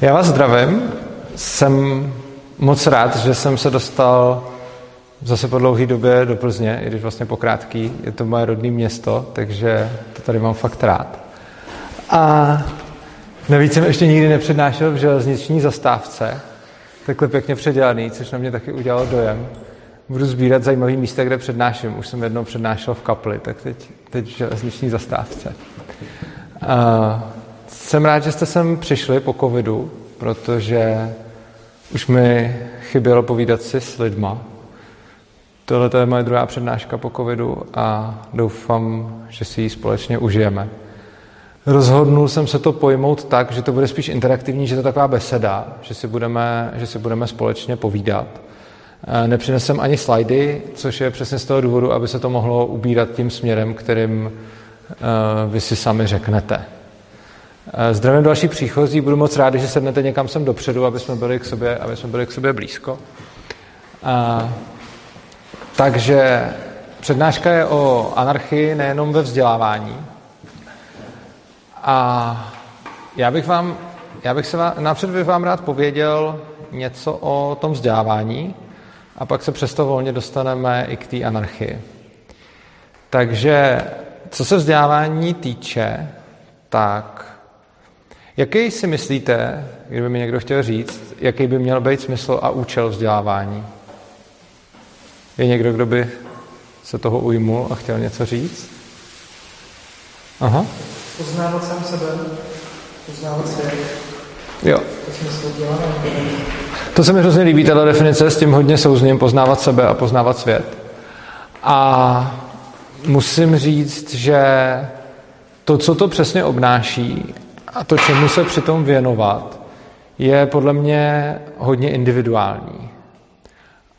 Já vás zdravím. Jsem moc rád, že jsem se dostal zase po dlouhé době do Plzně, i když vlastně po krátký. Je to moje rodné město, takže to tady mám fakt rád. A navíc jsem ještě nikdy nepřednášel v železniční zastávce, takhle pěkně předělaný, což na mě taky udělalo dojem. Budu sbírat zajímavý místa, kde přednáším. Už jsem jednou přednášel v kapli, tak teď, teď v železniční zastávce. A jsem rád, že jste sem přišli po covidu, protože už mi chybělo povídat si s lidma. Tohle je moje druhá přednáška po covidu a doufám, že si ji společně užijeme. Rozhodnul jsem se to pojmout tak, že to bude spíš interaktivní, že to je taková beseda, že si budeme, že si budeme společně povídat. Nepřinesem ani slajdy, což je přesně z toho důvodu, aby se to mohlo ubírat tím směrem, kterým vy si sami řeknete. Zdravím další příchozí, budu moc rád, že sednete někam sem dopředu, aby jsme byli k sobě, aby jsme byli k sobě blízko. A, takže přednáška je o anarchii nejenom ve vzdělávání. A já bych vám, já bych se vám, napřed bych vám rád pověděl něco o tom vzdělávání a pak se přesto volně dostaneme i k té anarchii. Takže co se vzdělávání týče, tak Jaký si myslíte, kdyby mi někdo chtěl říct, jaký by měl být smysl a účel vzdělávání? Je někdo, kdo by se toho ujmul a chtěl něco říct? Aha. Poznávat sám sebe, poznávat svět. Jo. To se mi hrozně líbí, tato definice, s tím hodně souzním, poznávat sebe a poznávat svět. A musím říct, že to, co to přesně obnáší, a to, čemu se přitom věnovat, je podle mě hodně individuální.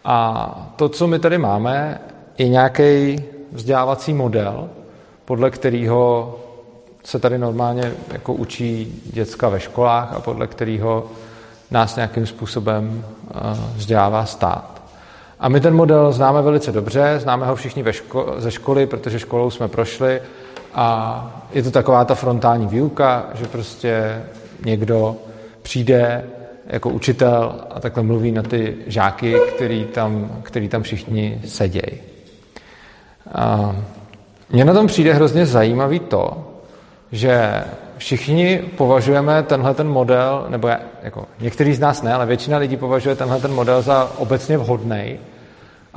A to, co my tady máme, je nějaký vzdělávací model, podle kterého se tady normálně jako učí děcka ve školách a podle kterého nás nějakým způsobem eh, vzdělává stát. A my ten model známe velice dobře, známe ho všichni ve ško- ze školy, protože školou jsme prošli a je to taková ta frontální výuka, že prostě někdo přijde jako učitel a takhle mluví na ty žáky, který tam, který tam všichni sedějí. Mně na tom přijde hrozně zajímavý to, že všichni považujeme tenhle ten model, nebo jako některý z nás ne, ale většina lidí považuje tenhle ten model za obecně vhodný,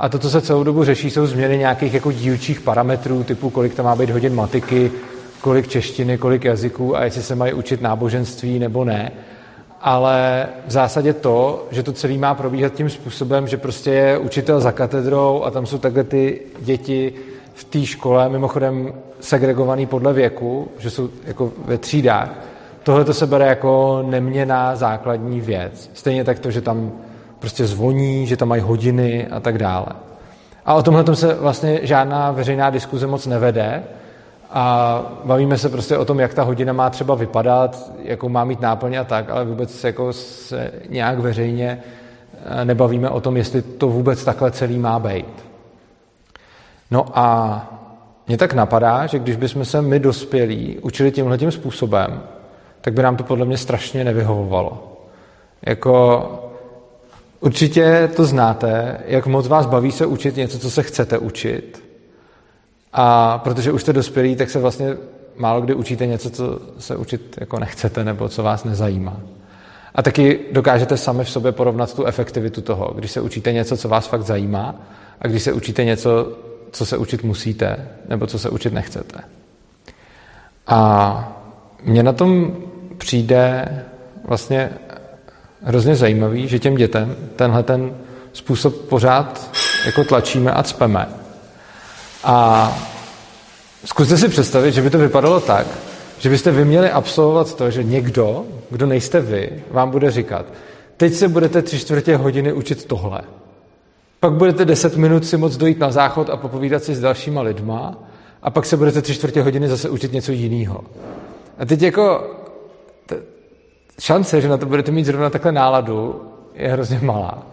a to, co se celou dobu řeší, jsou změny nějakých jako dílčích parametrů, typu kolik to má být hodin matiky, kolik češtiny, kolik jazyků a jestli se mají učit náboženství nebo ne. Ale v zásadě to, že to celé má probíhat tím způsobem, že prostě je učitel za katedrou a tam jsou takhle ty děti v té škole, mimochodem segregovaný podle věku, že jsou jako ve třídách, tohle to se bere jako neměná základní věc. Stejně tak to, že tam prostě zvoní, že tam mají hodiny a tak dále. A o tomhle se vlastně žádná veřejná diskuze moc nevede a bavíme se prostě o tom, jak ta hodina má třeba vypadat, jakou má mít náplň a tak, ale vůbec jako se nějak veřejně eh, nebavíme o tom, jestli to vůbec takhle celý má být. No a mě tak napadá, že když bychom se my dospělí učili tímhle způsobem, tak by nám to podle mě strašně nevyhovovalo. Jako Určitě to znáte, jak moc vás baví se učit něco, co se chcete učit. A protože už jste dospělí, tak se vlastně málo kdy učíte něco, co se učit jako nechcete nebo co vás nezajímá. A taky dokážete sami v sobě porovnat tu efektivitu toho, když se učíte něco, co vás fakt zajímá a když se učíte něco, co se učit musíte nebo co se učit nechcete. A mně na tom přijde vlastně hrozně zajímavý, že těm dětem tenhle ten způsob pořád jako tlačíme a cpeme. A zkuste si představit, že by to vypadalo tak, že byste vy měli absolvovat to, že někdo, kdo nejste vy, vám bude říkat, teď se budete tři čtvrtě hodiny učit tohle. Pak budete deset minut si moc dojít na záchod a popovídat si s dalšíma lidma a pak se budete tři čtvrtě hodiny zase učit něco jiného. A teď jako šance, že na to budete mít zrovna takhle náladu, je hrozně malá.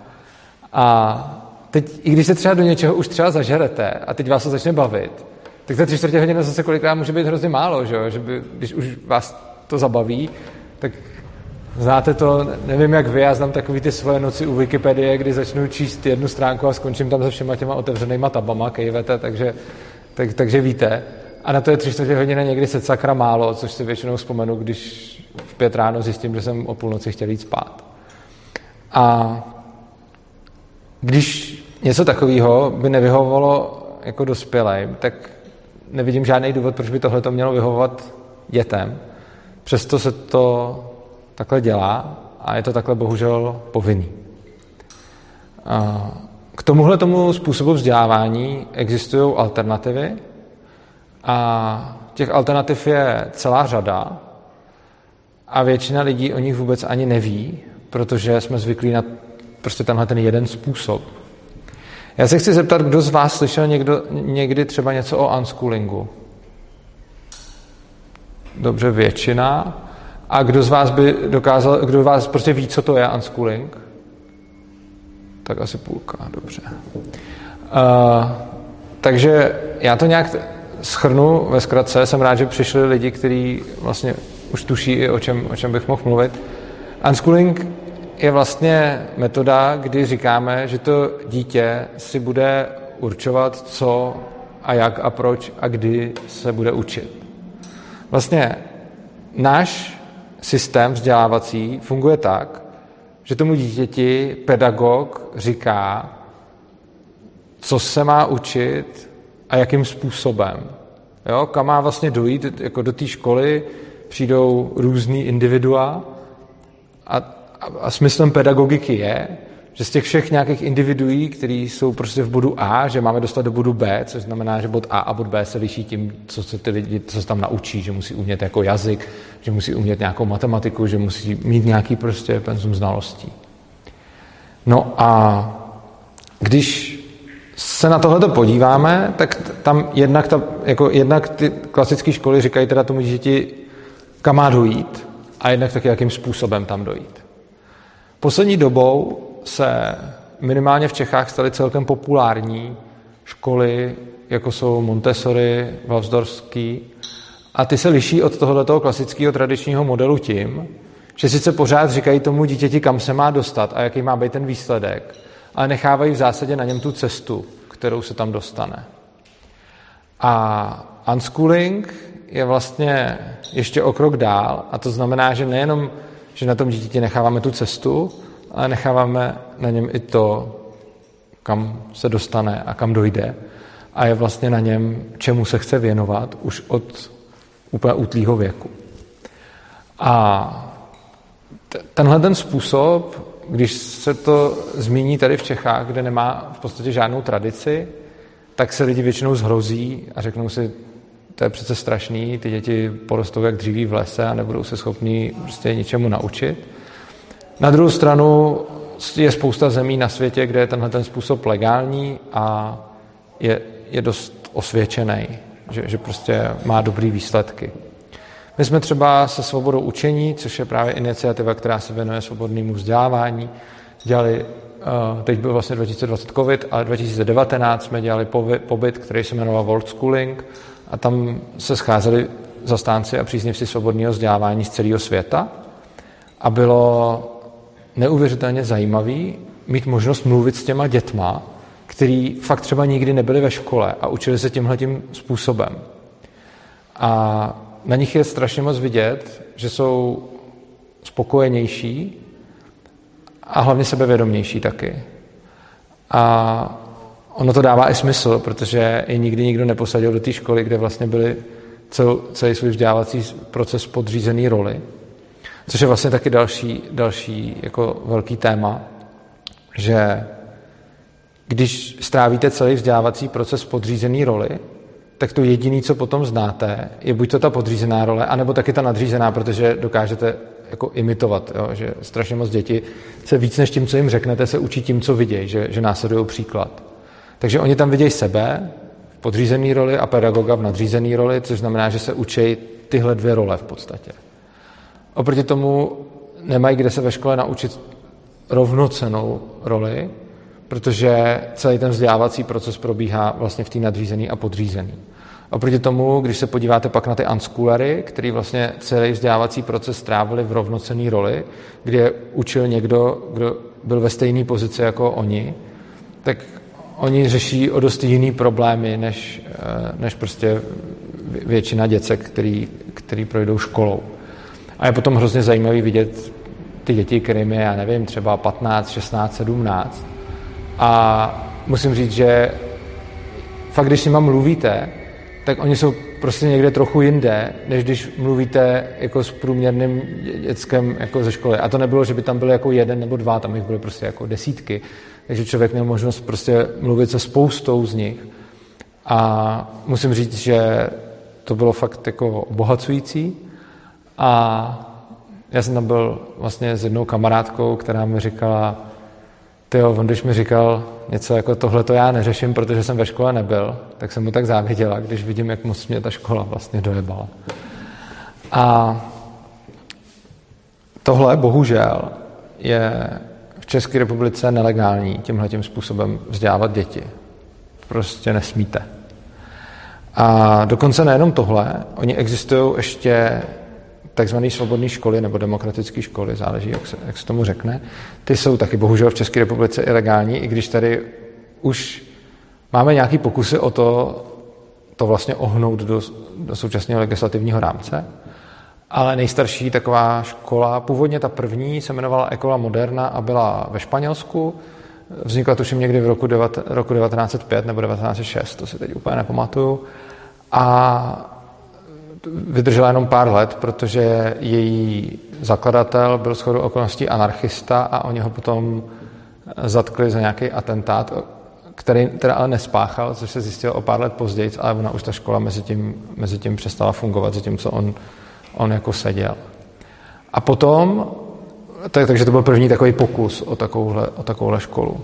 A teď, i když se třeba do něčeho už třeba zažerete a teď vás to začne bavit, tak ta tři čtvrtě hodiny zase kolikrát může být hrozně málo, že, že by, když už vás to zabaví, tak Znáte to, nevím jak vy, já znám takový ty svoje noci u Wikipedie, kdy začnu číst jednu stránku a skončím tam se všema těma otevřenýma tabama, kejvete, takže, tak, takže víte. A na to je tři čtvrtě hodiny někdy se sakra málo, což si většinou vzpomenu, když v pět ráno zjistím, že jsem o půlnoci chtěl jít spát. A když něco takového by nevyhovovalo jako dospělým, tak nevidím žádný důvod, proč by tohle to mělo vyhovovat dětem. Přesto se to takhle dělá a je to takhle bohužel povinný. K tomuhle tomu způsobu vzdělávání existují alternativy a těch alternativ je celá řada a většina lidí o nich vůbec ani neví, protože jsme zvyklí na prostě tenhle ten jeden způsob. Já se chci zeptat, kdo z vás slyšel někdo, někdy třeba něco o unschoolingu? Dobře, většina. A kdo z vás by dokázal, kdo vás prostě ví, co to je unschooling? Tak asi půlka, dobře. Uh, takže já to nějak schrnu ve zkratce. Jsem rád, že přišli lidi, kteří vlastně už tuší i o čem, o čem bych mohl mluvit. Unschooling je vlastně metoda, kdy říkáme, že to dítě si bude určovat, co a jak a proč a kdy se bude učit. Vlastně náš systém vzdělávací funguje tak, že tomu dítěti pedagog říká, co se má učit a jakým způsobem. Jo? Kam má vlastně dojít, jako do té školy přijdou různý individua a a smyslem pedagogiky je, že z těch všech nějakých individuí, kteří jsou prostě v bodu A, že máme dostat do bodu B, což znamená, že bod A a bod B se liší tím, co se ty lidi, co se tam naučí, že musí umět jako jazyk, že musí umět nějakou matematiku, že musí mít nějaký prostě penzum znalostí. No a když se na tohle podíváme, tak tam jednak, ta, jako jednak ty klasické školy říkají teda tomu dítěti, kam má dojít a jednak taky, jakým způsobem tam dojít. Poslední dobou se minimálně v Čechách staly celkem populární školy, jako jsou Montessori, Valsdorský, a ty se liší od tohoto klasického tradičního modelu tím, že sice pořád říkají tomu dítěti, kam se má dostat a jaký má být ten výsledek, ale nechávají v zásadě na něm tu cestu, kterou se tam dostane. A unschooling je vlastně ještě o krok dál a to znamená, že nejenom že na tom dítěti necháváme tu cestu, ale necháváme na něm i to, kam se dostane a kam dojde. A je vlastně na něm, čemu se chce věnovat už od úplně útlýho věku. A tenhle ten způsob, když se to zmíní tady v Čechách, kde nemá v podstatě žádnou tradici, tak se lidi většinou zhrozí a řeknou si, to je přece strašný, ty děti porostou jak dříví v lese a nebudou se schopní prostě ničemu naučit. Na druhou stranu je spousta zemí na světě, kde je tenhle ten způsob legální a je, je dost osvědčený, že, že prostě má dobrý výsledky. My jsme třeba se svobodou učení, což je právě iniciativa, která se věnuje svobodnému vzdělávání, dělali, eh, teď byl vlastně 2020 COVID, ale 2019 jsme dělali pobyt, který se jmenoval World Schooling. A tam se scházeli zastánci a příznivci svobodného vzdělávání z celého světa. A bylo neuvěřitelně zajímavý mít možnost mluvit s těma dětma, který fakt třeba nikdy nebyli ve škole a učili se tímhle tím způsobem. A na nich je strašně moc vidět, že jsou spokojenější a hlavně sebevědomější taky. A ono to dává i smysl, protože je nikdy nikdo neposadil do té školy, kde vlastně byli cel, celý svůj vzdělávací proces podřízený roli. Což je vlastně taky další, další jako velký téma, že když strávíte celý vzdělávací proces podřízený roli, tak to jediné, co potom znáte, je buď to ta podřízená role, anebo taky ta nadřízená, protože dokážete jako imitovat, jo? že strašně moc děti se víc než tím, co jim řeknete, se učí tím, co vidějí, že, že následují příklad. Takže oni tam vidějí sebe v podřízené roli a pedagoga v nadřízené roli, což znamená, že se učí tyhle dvě role v podstatě. Oproti tomu nemají kde se ve škole naučit rovnocenou roli, protože celý ten vzdělávací proces probíhá vlastně v té nadřízený a podřízený. Oproti tomu, když se podíváte pak na ty unschoolery, který vlastně celý vzdělávací proces strávili v rovnocené roli, kde učil někdo, kdo byl ve stejné pozici jako oni, tak oni řeší o dost jiný problémy, než, eh, než prostě většina děcek, který, který projdou školou. A je potom hrozně zajímavý vidět ty děti, kterým je, já nevím, třeba 15, 16, 17. A musím říct, že fakt, když s nima mluvíte, tak oni jsou prostě někde trochu jinde, než když mluvíte jako s průměrným dětskem jako ze školy. A to nebylo, že by tam byl jako jeden nebo dva, tam jich byly prostě jako desítky. Takže člověk měl možnost prostě mluvit se spoustou z nich. A musím říct, že to bylo fakt jako obohacující. A já jsem tam byl vlastně s jednou kamarádkou, která mi říkala, ty on když mi říkal něco jako tohle to já neřeším, protože jsem ve škole nebyl, tak jsem mu tak záviděla, když vidím, jak moc mě ta škola vlastně dojebala. A tohle bohužel je v České republice nelegální tímhle tím způsobem vzdělávat děti. Prostě nesmíte. A dokonce nejenom tohle, oni existují ještě takzvané svobodné školy nebo demokratické školy, záleží, jak se, jak se tomu řekne. Ty jsou taky bohužel v České republice ilegální, i když tady už máme nějaký pokusy o to, to vlastně ohnout do, do současného legislativního rámce. Ale nejstarší taková škola, původně ta první, se jmenovala Ecola Moderna a byla ve Španělsku. Vznikla tuším někdy v roku, devat, roku 1905 nebo 1906, to si teď úplně nepamatuju. A vydržela jenom pár let, protože její zakladatel byl shodou okolností anarchista a oni ho potom zatkli za nějaký atentát, který teda ale nespáchal, což se zjistilo o pár let později, ale ona už ta škola mezi tím, mezi tím přestala fungovat, zatímco on, on jako seděl. A potom, tak, takže to byl první takový pokus o takovouhle, o takovouhle školu.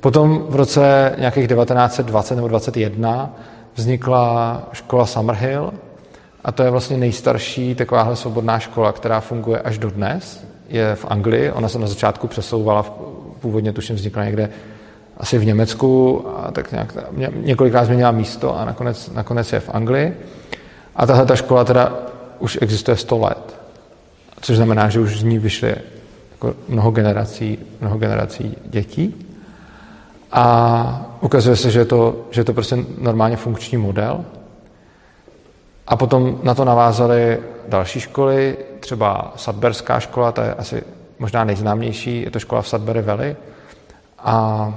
Potom v roce nějakých 1920 nebo 21 vznikla škola Summerhill, a to je vlastně nejstarší takováhle svobodná škola, která funguje až do dnes. Je v Anglii, ona se na začátku přesouvala, původně tuším vznikla někde asi v Německu, a tak nějak, několikrát změnila místo a nakonec, nakonec je v Anglii. A tahle ta škola teda už existuje 100 let, což znamená, že už z ní vyšly jako mnoho generací, mnoho generací dětí. A ukazuje se, že je to, že je to prostě normálně funkční model, a potom na to navázaly další školy, třeba Sadberská škola, ta je asi možná nejznámější, je to škola v Sadbury Valley. A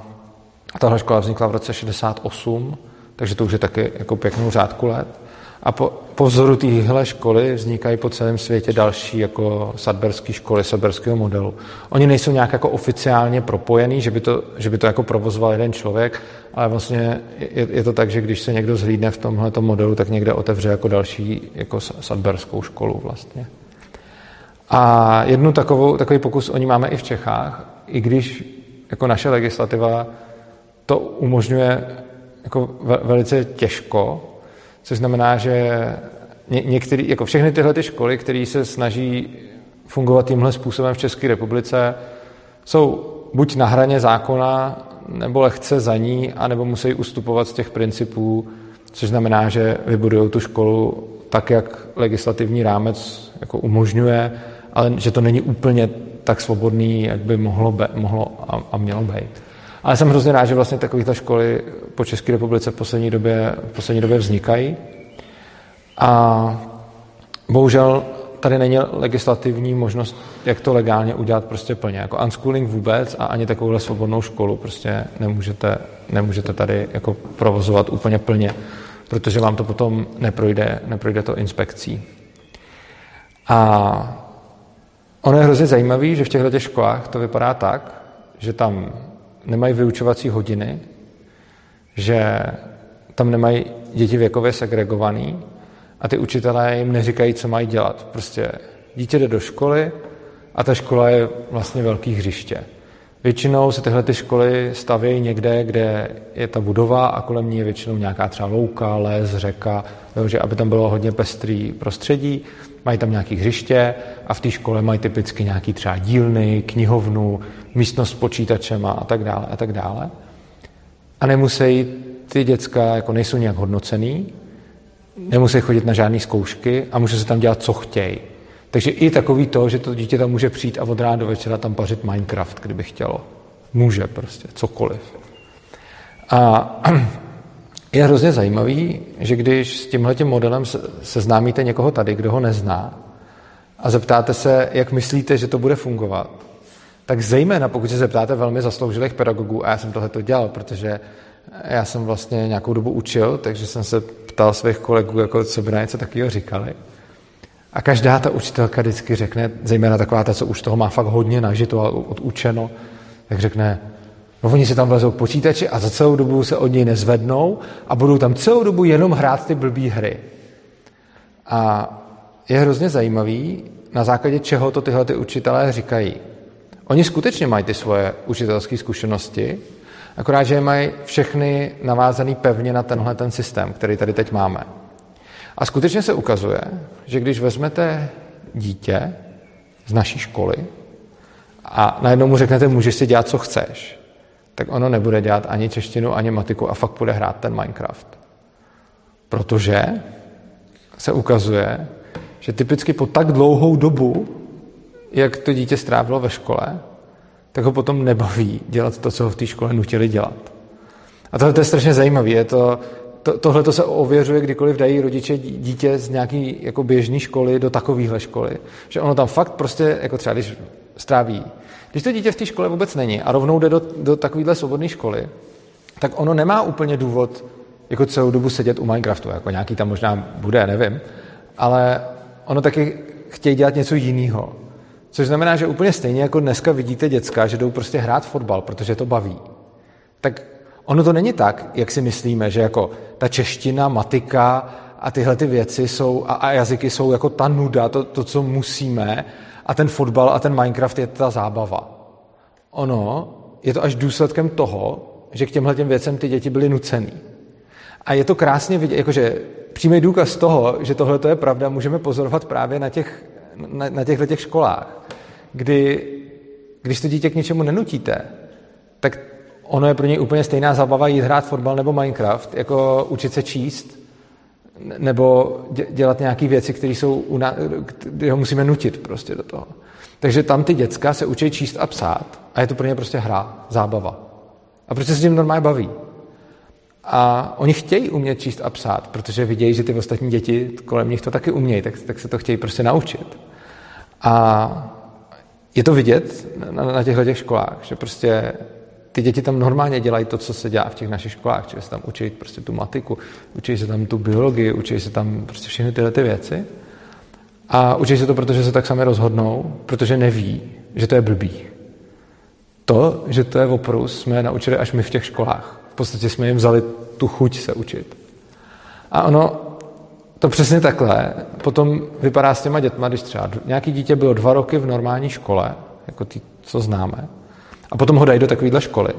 tahle škola vznikla v roce 68, takže to už je taky jako pěknou řádku let. A po, po vzoru téhle školy vznikají po celém světě další jako sadberské školy, sadberského modelu. Oni nejsou nějak jako oficiálně propojený, že by to, že by to jako provozoval jeden člověk, ale vlastně je, je to tak, že když se někdo zhlídne v tomhle modelu, tak někde otevře jako další jako sadberskou školu vlastně. A jednu takovou, takový pokus oni máme i v Čechách, i když jako naše legislativa to umožňuje jako velice těžko, což znamená, že ně, některý, jako všechny tyhle ty školy, které se snaží fungovat tímhle způsobem v České republice, jsou buď na hraně zákona, nebo lehce za ní, anebo musí ustupovat z těch principů, což znamená, že vybudují tu školu tak, jak legislativní rámec jako umožňuje, ale že to není úplně tak svobodný, jak by mohlo, be, mohlo a, a mělo být. Ale jsem hrozně rád, že vlastně takovéhle školy po České republice v poslední době, v poslední době vznikají. A bohužel tady není legislativní možnost, jak to legálně udělat prostě plně. Jako unschooling vůbec a ani takovouhle svobodnou školu prostě nemůžete, nemůžete tady jako provozovat úplně plně, protože vám to potom neprojde, neprojde to inspekcí. A ono je hrozně zajímavé, že v těchto školách to vypadá tak, že tam nemají vyučovací hodiny, že tam nemají děti věkově segregovaný a ty učitelé jim neříkají, co mají dělat. Prostě dítě jde do školy a ta škola je vlastně velký hřiště. Většinou se tyhle ty školy staví někde, kde je ta budova a kolem ní je většinou nějaká třeba louka, les, řeka, že aby tam bylo hodně pestrý prostředí. Mají tam nějaké hřiště a v té škole mají typicky nějaký třeba dílny, knihovnu, místnost s počítačema a tak dále a tak dále. A nemusí ty děcka, jako nejsou nějak hodnocený, nemusí chodit na žádné zkoušky a může se tam dělat, co chtějí. Takže i takový to, že to dítě tam může přijít a od rána do večera tam pařit Minecraft, kdyby chtělo. Může prostě, cokoliv. A je hrozně zajímavý, že když s tímhletím modelem seznámíte někoho tady, kdo ho nezná, a zeptáte se, jak myslíte, že to bude fungovat, tak zejména pokud se zeptáte velmi zasloužilých pedagogů, a já jsem tohle to dělal, protože já jsem vlastně nějakou dobu učil, takže jsem se ptal svých kolegů, jako co by na něco takového říkali. A každá ta učitelka vždycky řekne, zejména taková ta, co už toho má fakt hodně nažito a odučeno, tak řekne, no oni si tam vlezou k počítači a za celou dobu se od něj nezvednou a budou tam celou dobu jenom hrát ty blbý hry. A je hrozně zajímavý, na základě čeho to tyhle ty učitelé říkají. Oni skutečně mají ty svoje učitelské zkušenosti, akorát, že je mají všechny navázaný pevně na tenhle ten systém, který tady teď máme. A skutečně se ukazuje, že když vezmete dítě z naší školy a najednou mu řeknete, můžeš si dělat, co chceš, tak ono nebude dělat ani češtinu, ani matiku a fakt bude hrát ten Minecraft. Protože se ukazuje, že typicky po tak dlouhou dobu, jak to dítě strávilo ve škole, tak ho potom nebaví dělat to, co ho v té škole nutili dělat. A tohle je strašně zajímavé. Je to, to, tohle to se ověřuje, kdykoliv dají rodiče dítě z nějaký jako běžné školy do takovéhle školy. Že ono tam fakt prostě, jako třeba když stráví. Když to dítě v té škole vůbec není a rovnou jde do, do takovéhle svobodné školy, tak ono nemá úplně důvod jako celou dobu sedět u Minecraftu. Jako nějaký tam možná bude, nevím. Ale ono taky chtějí dělat něco jiného. Což znamená, že úplně stejně jako dneska vidíte děcka, že jdou prostě hrát fotbal, protože to baví. Tak ono to není tak, jak si myslíme, že jako ta čeština, matika a tyhle ty věci jsou a, a jazyky jsou jako ta nuda, to, to, co musíme a ten fotbal a ten Minecraft je ta zábava. Ono je to až důsledkem toho, že k těmhle těm věcem ty děti byly nucený. A je to krásně vidět, jakože přímý důkaz toho, že tohle je pravda, můžeme pozorovat právě na, těch, na, na těchto těch školách, kdy když to dítě k něčemu nenutíte, tak ono je pro něj úplně stejná zabava jít hrát fotbal nebo Minecraft, jako učit se číst, nebo dělat nějaké věci, které jsou, una, které ho musíme nutit prostě do toho. Takže tam ty děcka se učí číst a psát a je to pro ně prostě hra, zábava. A prostě se tím normálně baví. A oni chtějí umět číst a psát, protože vidějí, že ty ostatní děti kolem nich to taky umějí, tak, tak se to chtějí prostě naučit. A je to vidět na, na těchto těch školách, že prostě ty děti tam normálně dělají to, co se dělá v těch našich školách, čili se tam učí prostě tu matiku, učí se tam tu biologii, učí se tam prostě všechny tyhle ty věci. A učí se to, protože se tak sami rozhodnou, protože neví, že to je blbý. To, že to je oprus, jsme naučili až my v těch školách. V podstatě jsme jim vzali tu chuť se učit. A ono, to přesně takhle, potom vypadá s těma dětma, když třeba nějaký dítě bylo dva roky v normální škole, jako ty, co známe, a potom ho dají do takovéhle školy,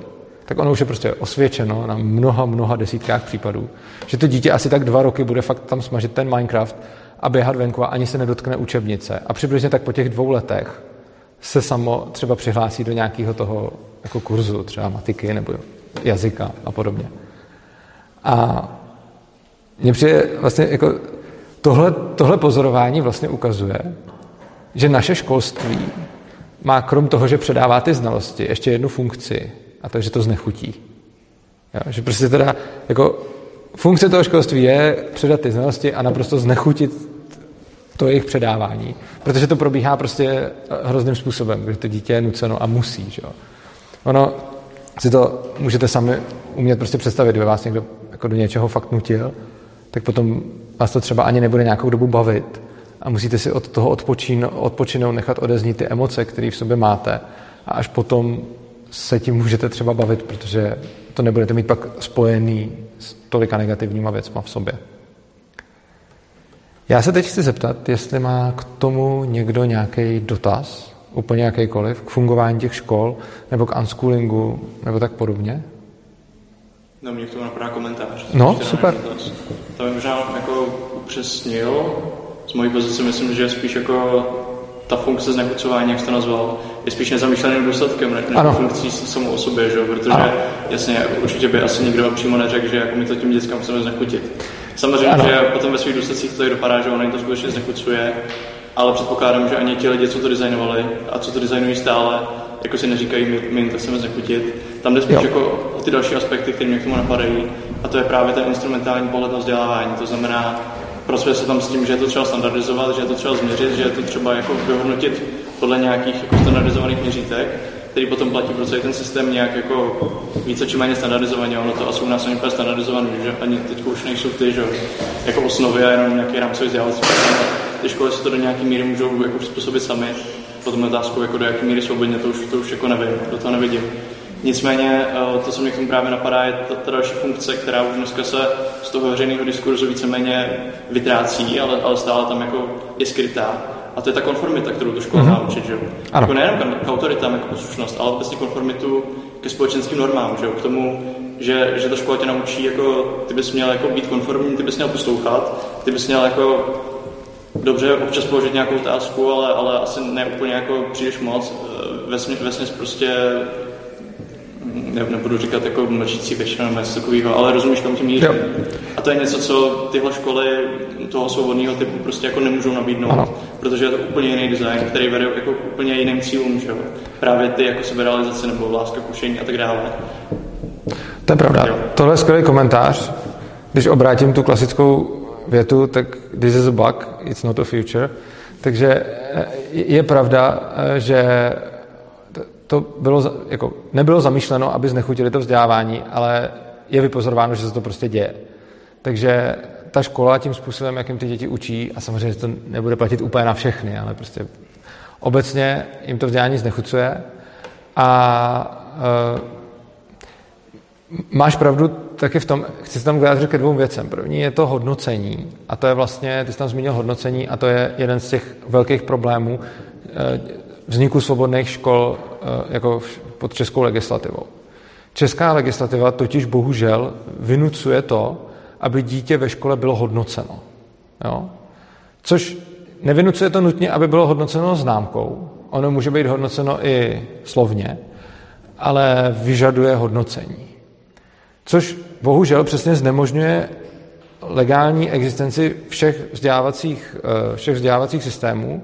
tak ono už je prostě osvědčeno na mnoha, mnoha desítkách případů, že to dítě asi tak dva roky bude fakt tam smažit ten Minecraft a běhat venku a ani se nedotkne učebnice. A přibližně tak po těch dvou letech se samo třeba přihlásí do nějakého toho jako kurzu, třeba matiky nebo jazyka a podobně. A mně přijde vlastně jako tohle, tohle pozorování vlastně ukazuje, že naše školství má krom toho, že předává ty znalosti, ještě jednu funkci, a to, že to znechutí. Jo? Že prostě teda jako funkce toho školství je předat ty znalosti a naprosto znechutit to jejich předávání. Protože to probíhá prostě hrozným způsobem, kdy to dítě je nuceno a musí. Že jo? Ono si to můžete sami umět prostě představit, kdyby vás někdo jako do něčeho fakt nutil, tak potom vás to třeba ani nebude nějakou dobu bavit a musíte si od toho odpočinout, nechat odeznít ty emoce, které v sobě máte a až potom se tím můžete třeba bavit, protože to nebudete mít pak spojený s tolika negativníma věcma v sobě. Já se teď chci zeptat, jestli má k tomu někdo nějaký dotaz úplně jakýkoliv, k fungování těch škol, nebo k unschoolingu, nebo tak podobně? No, mě k tomu napadá komentář. No, super. To bych možná jako upřesnil. Z mojí pozice myslím, že spíš jako ta funkce znechucování, jak jste nazval, je spíš nezamýšleným důsledkem než ano. funkcí samou o sobě, že? protože ano. jasně, určitě by asi nikdo přímo neřekl, že jako my to tím dětskám chceme znechutit. Samozřejmě, ano. že potom ve svých důsledcích to tak dopadá, že ono to skutečně znechucuje, ale předpokládám, že ani ti lidi, co to designovali a co to designují stále, jako si neříkají, my, my to chceme znechutit. Tam jde spíš jako o ty další aspekty, které mě k tomu napadají, a to je právě ten instrumentální pohled na vzdělávání. To znamená, pracuje se tam s tím, že je to třeba standardizovat, že je to třeba změřit, že je to třeba jako vyhodnotit podle nějakých jako standardizovaných měřítek, který potom platí pro celý ten systém nějak jako více či méně standardizovaně. Ono to asi u nás není úplně standardizované, že ani teď už nejsou ty, že jako osnovy a jenom nějaký rámcový vzdělávací Ty školy si to do nějaké míry můžou jako přizpůsobit sami. Potom otázkou, jako do jaké míry svobodně, to už, to už jako nevím, do toho nevidím. Nicméně eh, to, co mě k tomu právě napadá, je ta, ta další funkce, která už dneska se z toho veřejného diskurzu víceméně vytrácí, ale, ale stále tam jako je skrytá. A to je ta konformita, kterou to škola mm-hmm. má učit, že? Jako nejenom k autoritám jako poslušnost, ale vlastně konformitu ke společenským normám, že? K tomu, že, že ta škola tě naučí, jako ty bys měl jako být konformní, ty bys měl poslouchat, ty bys měl jako dobře občas položit nějakou otázku, ale, ale asi ne úplně jako příliš moc. Eh, vesměs, vesměs prostě ne, nebudu říkat jako mlčící většina nebo něco takového, ale rozumíš, kam tím mířím. A to je něco, co tyhle školy toho svobodného typu prostě jako nemůžou nabídnout, ano. protože je to úplně jiný design, který vede jako úplně jiným cílům, že jo? Právě ty jako seberalizace nebo láska kušení a tak dále. To je pravda. Jo. Tohle je skvělý komentář. Když obrátím tu klasickou větu, tak this is a bug, it's not a future. Takže je pravda, že to bylo, jako, nebylo zamýšleno, aby znechutili to vzdělávání, ale je vypozorováno, že se to prostě děje. Takže ta škola tím způsobem, jakým ty děti učí, a samozřejmě to nebude platit úplně na všechny, ale prostě obecně jim to vzdělání znechucuje a uh, máš pravdu taky v tom, chci se tam vyjádřit ke dvou věcem. První je to hodnocení a to je vlastně, ty jsi tam zmínil hodnocení a to je jeden z těch velkých problémů vzniku svobodných škol eh, jako pod českou legislativou. Česká legislativa totiž bohužel vynucuje to, aby dítě ve škole bylo hodnoceno. Jo? Což nevynucuje to nutně, aby bylo hodnoceno známkou. Ono může být hodnoceno i slovně, ale vyžaduje hodnocení. Což bohužel přesně znemožňuje legální existenci všech vzdělávacích, eh, všech vzdělávacích systémů,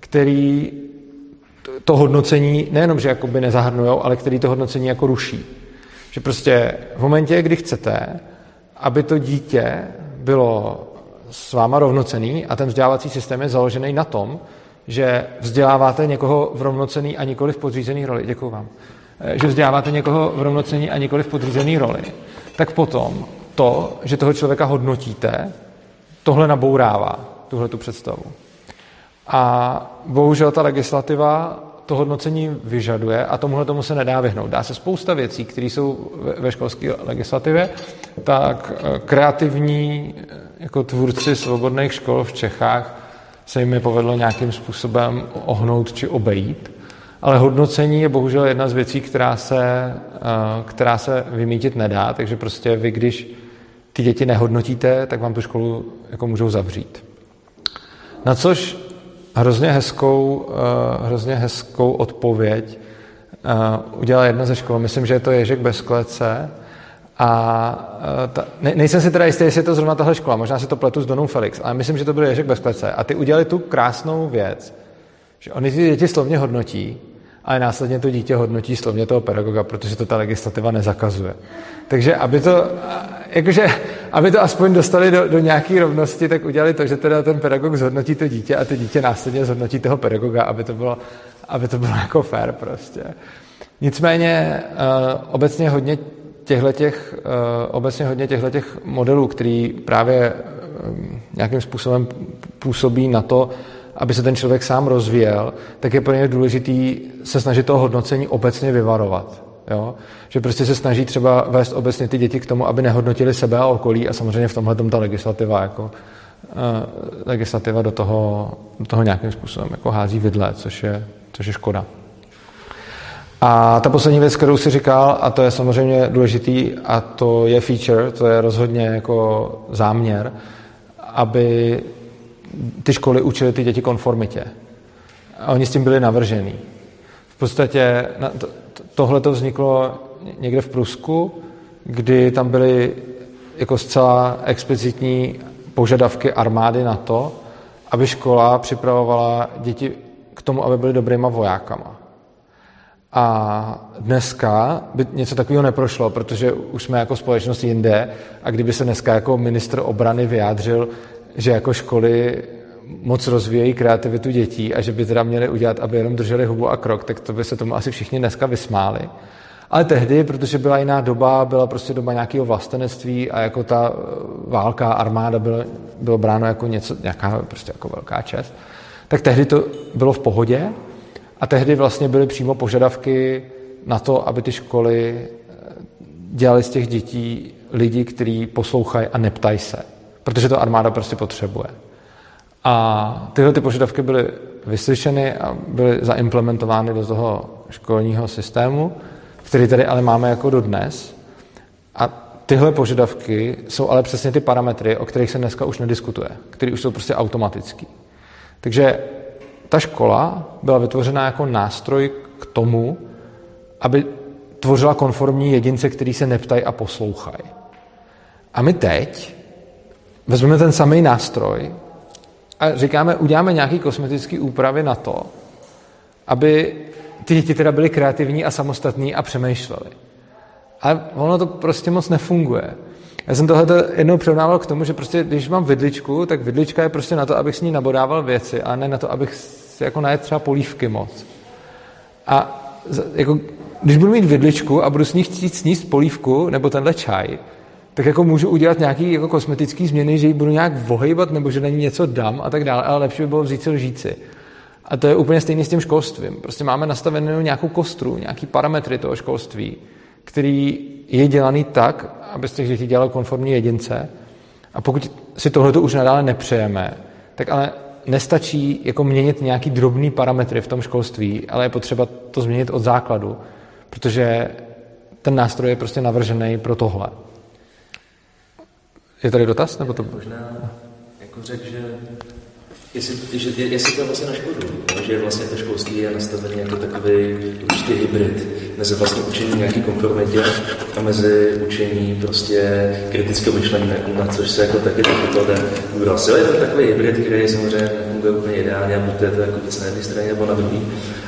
který to hodnocení nejenom, že jakoby nezahrnujou, ale který to hodnocení jako ruší. Že prostě v momentě, kdy chcete, aby to dítě bylo s váma rovnocený a ten vzdělávací systém je založený na tom, že vzděláváte někoho v rovnocený a nikoli v podřízený roli. Děkuji vám. Eh, že vzděláváte někoho v rovnocení a nikoli v podřízený roli. Tak potom to, že toho člověka hodnotíte, tohle nabourává, tuhle tu představu. A bohužel ta legislativa to hodnocení vyžaduje a tomuhle tomu se nedá vyhnout. Dá se spousta věcí, které jsou ve školské legislativě, tak eh, kreativní eh, jako tvůrci svobodných škol v Čechách se jim je povedlo nějakým způsobem ohnout či obejít. Ale hodnocení je bohužel jedna z věcí, která se, eh, která se vymítit nedá, takže prostě vy, když ty děti nehodnotíte, tak vám tu školu jako můžou zavřít. Na což hrozně hezkou, uh, hrozně hezkou odpověď uh, udělala jedna ze škol. Myslím, že je to Ježek bez klece. A ta, ne, nejsem si teda jistý, jestli je to zrovna tahle škola, možná si to pletu s Donou Felix, ale myslím, že to byl Ježek bez klece. A ty udělali tu krásnou věc, že oni ty děti slovně hodnotí, ale následně to dítě hodnotí slovně toho pedagoga, protože to ta legislativa nezakazuje. Takže aby to, jakože, aby to aspoň dostali do, do nějaké rovnosti, tak udělali to, že teda ten pedagog zhodnotí to dítě a to dítě následně zhodnotí toho pedagoga, aby to bylo, aby to bylo jako fair prostě. Nicméně uh, obecně hodně těchto těch, uh, obecně hodně těchto modelů, který právě uh, nějakým způsobem působí na to, aby se ten člověk sám rozvíjel, tak je pro ně důležitý se snažit toho hodnocení obecně vyvarovat. Jo? Že prostě se snaží třeba vést obecně ty děti k tomu, aby nehodnotili sebe a okolí a samozřejmě v tomhle ta legislativa jako uh, legislativa do toho, do toho nějakým způsobem jako hází vidle, což je, což je škoda. A ta poslední věc, kterou si říkal, a to je samozřejmě důležitý, a to je feature, to je rozhodně jako záměr, aby ty školy učily ty děti konformitě. A oni s tím byli navržení. V podstatě tohle to vzniklo někde v Prusku, kdy tam byly jako zcela explicitní požadavky armády na to, aby škola připravovala děti k tomu, aby byly dobrýma vojákama. A dneska by něco takového neprošlo, protože už jsme jako společnost jinde a kdyby se dneska jako ministr obrany vyjádřil, že jako školy moc rozvíjejí kreativitu dětí a že by teda měli udělat, aby jenom drželi hubu a krok, tak to by se tomu asi všichni dneska vysmáli. Ale tehdy, protože byla jiná doba, byla prostě doba nějakého vlastenectví a jako ta eh, válka, armáda bylo, bylo bráno jako něco, nějaká prostě jako velká čest, tak tehdy to bylo v pohodě a tehdy vlastně byly přímo požadavky na to, aby ty školy eh, dělali z těch dětí lidi, kteří poslouchají a neptají se. Protože to armáda prostě potřebuje. A tyhle ty požadavky byly vyslyšeny a byly zaimplementovány do toho školního systému, který tady ale máme jako dodnes. A tyhle požadavky jsou ale přesně ty parametry, o kterých se dneska už nediskutuje, které už jsou prostě automatický. Takže ta škola byla vytvořena jako nástroj k tomu, aby tvořila konformní jedince, který se neptají a poslouchají. A my teď vezmeme ten samý nástroj a říkáme, uděláme nějaký kosmetický úpravy na to, aby ty děti teda byly kreativní a samostatní a přemýšleli. Ale ono to prostě moc nefunguje. Já jsem tohle jednou přirovnával k tomu, že prostě, když mám vidličku, tak vidlička je prostě na to, abych s ní nabodával věci, a ne na to, abych si jako najet třeba polívky moc. A jako, když budu mít vidličku a budu s ní chtít sníst polívku nebo tenhle čaj, tak jako můžu udělat nějaký jako kosmetický změny, že ji budu nějak vohejbat nebo že na ní něco dám a tak dále, ale lepší by bylo vzít si lžíci. A to je úplně stejné s tím školstvím. Prostě máme nastavenou nějakou kostru, nějaký parametry toho školství, který je dělaný tak, aby z těch dětí dělal konformní jedince. A pokud si tohle už nadále nepřejeme, tak ale nestačí jako měnit nějaký drobný parametry v tom školství, ale je potřeba to změnit od základu, protože ten nástroj je prostě navržený pro tohle. Je tady dotaz? Nebo to... Možná jako řekl, že jestli, že, jestli to je vlastně na škodu, no, že vlastně to školství je nastavené jako takový určitý hybrid mezi vlastně učení nějaký konformitě a mezi učení prostě kritického myšlení, na což se jako taky taky klade důraz. Je to takový hybrid, který samozřejmě nefunguje úplně ideálně a buď to je to jako na jedné straně nebo na druhé,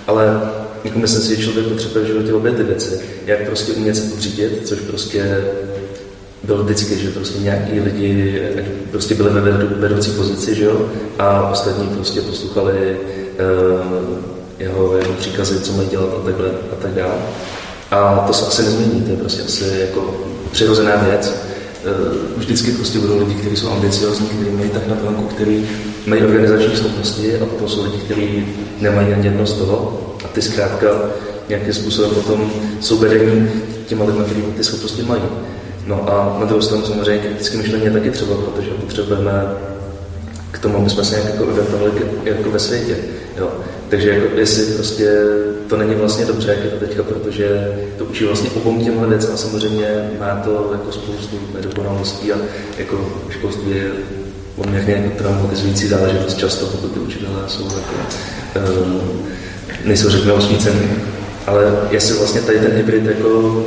ale jako myslím si, že člověk potřebuje v životě obě ty věci. Jak prostě umět se podřídit, což prostě bylo vždycky, že prostě nějaký lidi prostě byli ve vedoucí pozici, že jo, a ostatní prostě poslouchali uh, jeho, jeho příkazy, co mají dělat a takhle a tak dále. A to se asi nezmění, to je prostě asi jako přirozená věc. Uh, vždycky prostě budou lidi, kteří jsou ambiciozní, kteří mají tak na tlanku, kteří mají organizační schopnosti a potom jsou lidi, kteří nemají ani jedno z toho a ty zkrátka nějakým způsobem potom jsou vedení těma lidmi, kteří ty schopnosti mají. No a na druhou stranu samozřejmě kritické myšlení je taky třeba, protože potřebujeme k tomu, aby jsme se nějak jako orientovali jako ve světě. Jo. Takže jako, jestli prostě to není vlastně dobře, jak je to teďka, protože to učí vlastně obou těmhle věcem a samozřejmě má to jako spoustu nedokonalostí a jako školství je poměrně jako traumatizující záležitost často, pokud ty učitelé jsou jako, um, nejsou řekněme osvícený. Ale jestli vlastně tady ten hybrid jako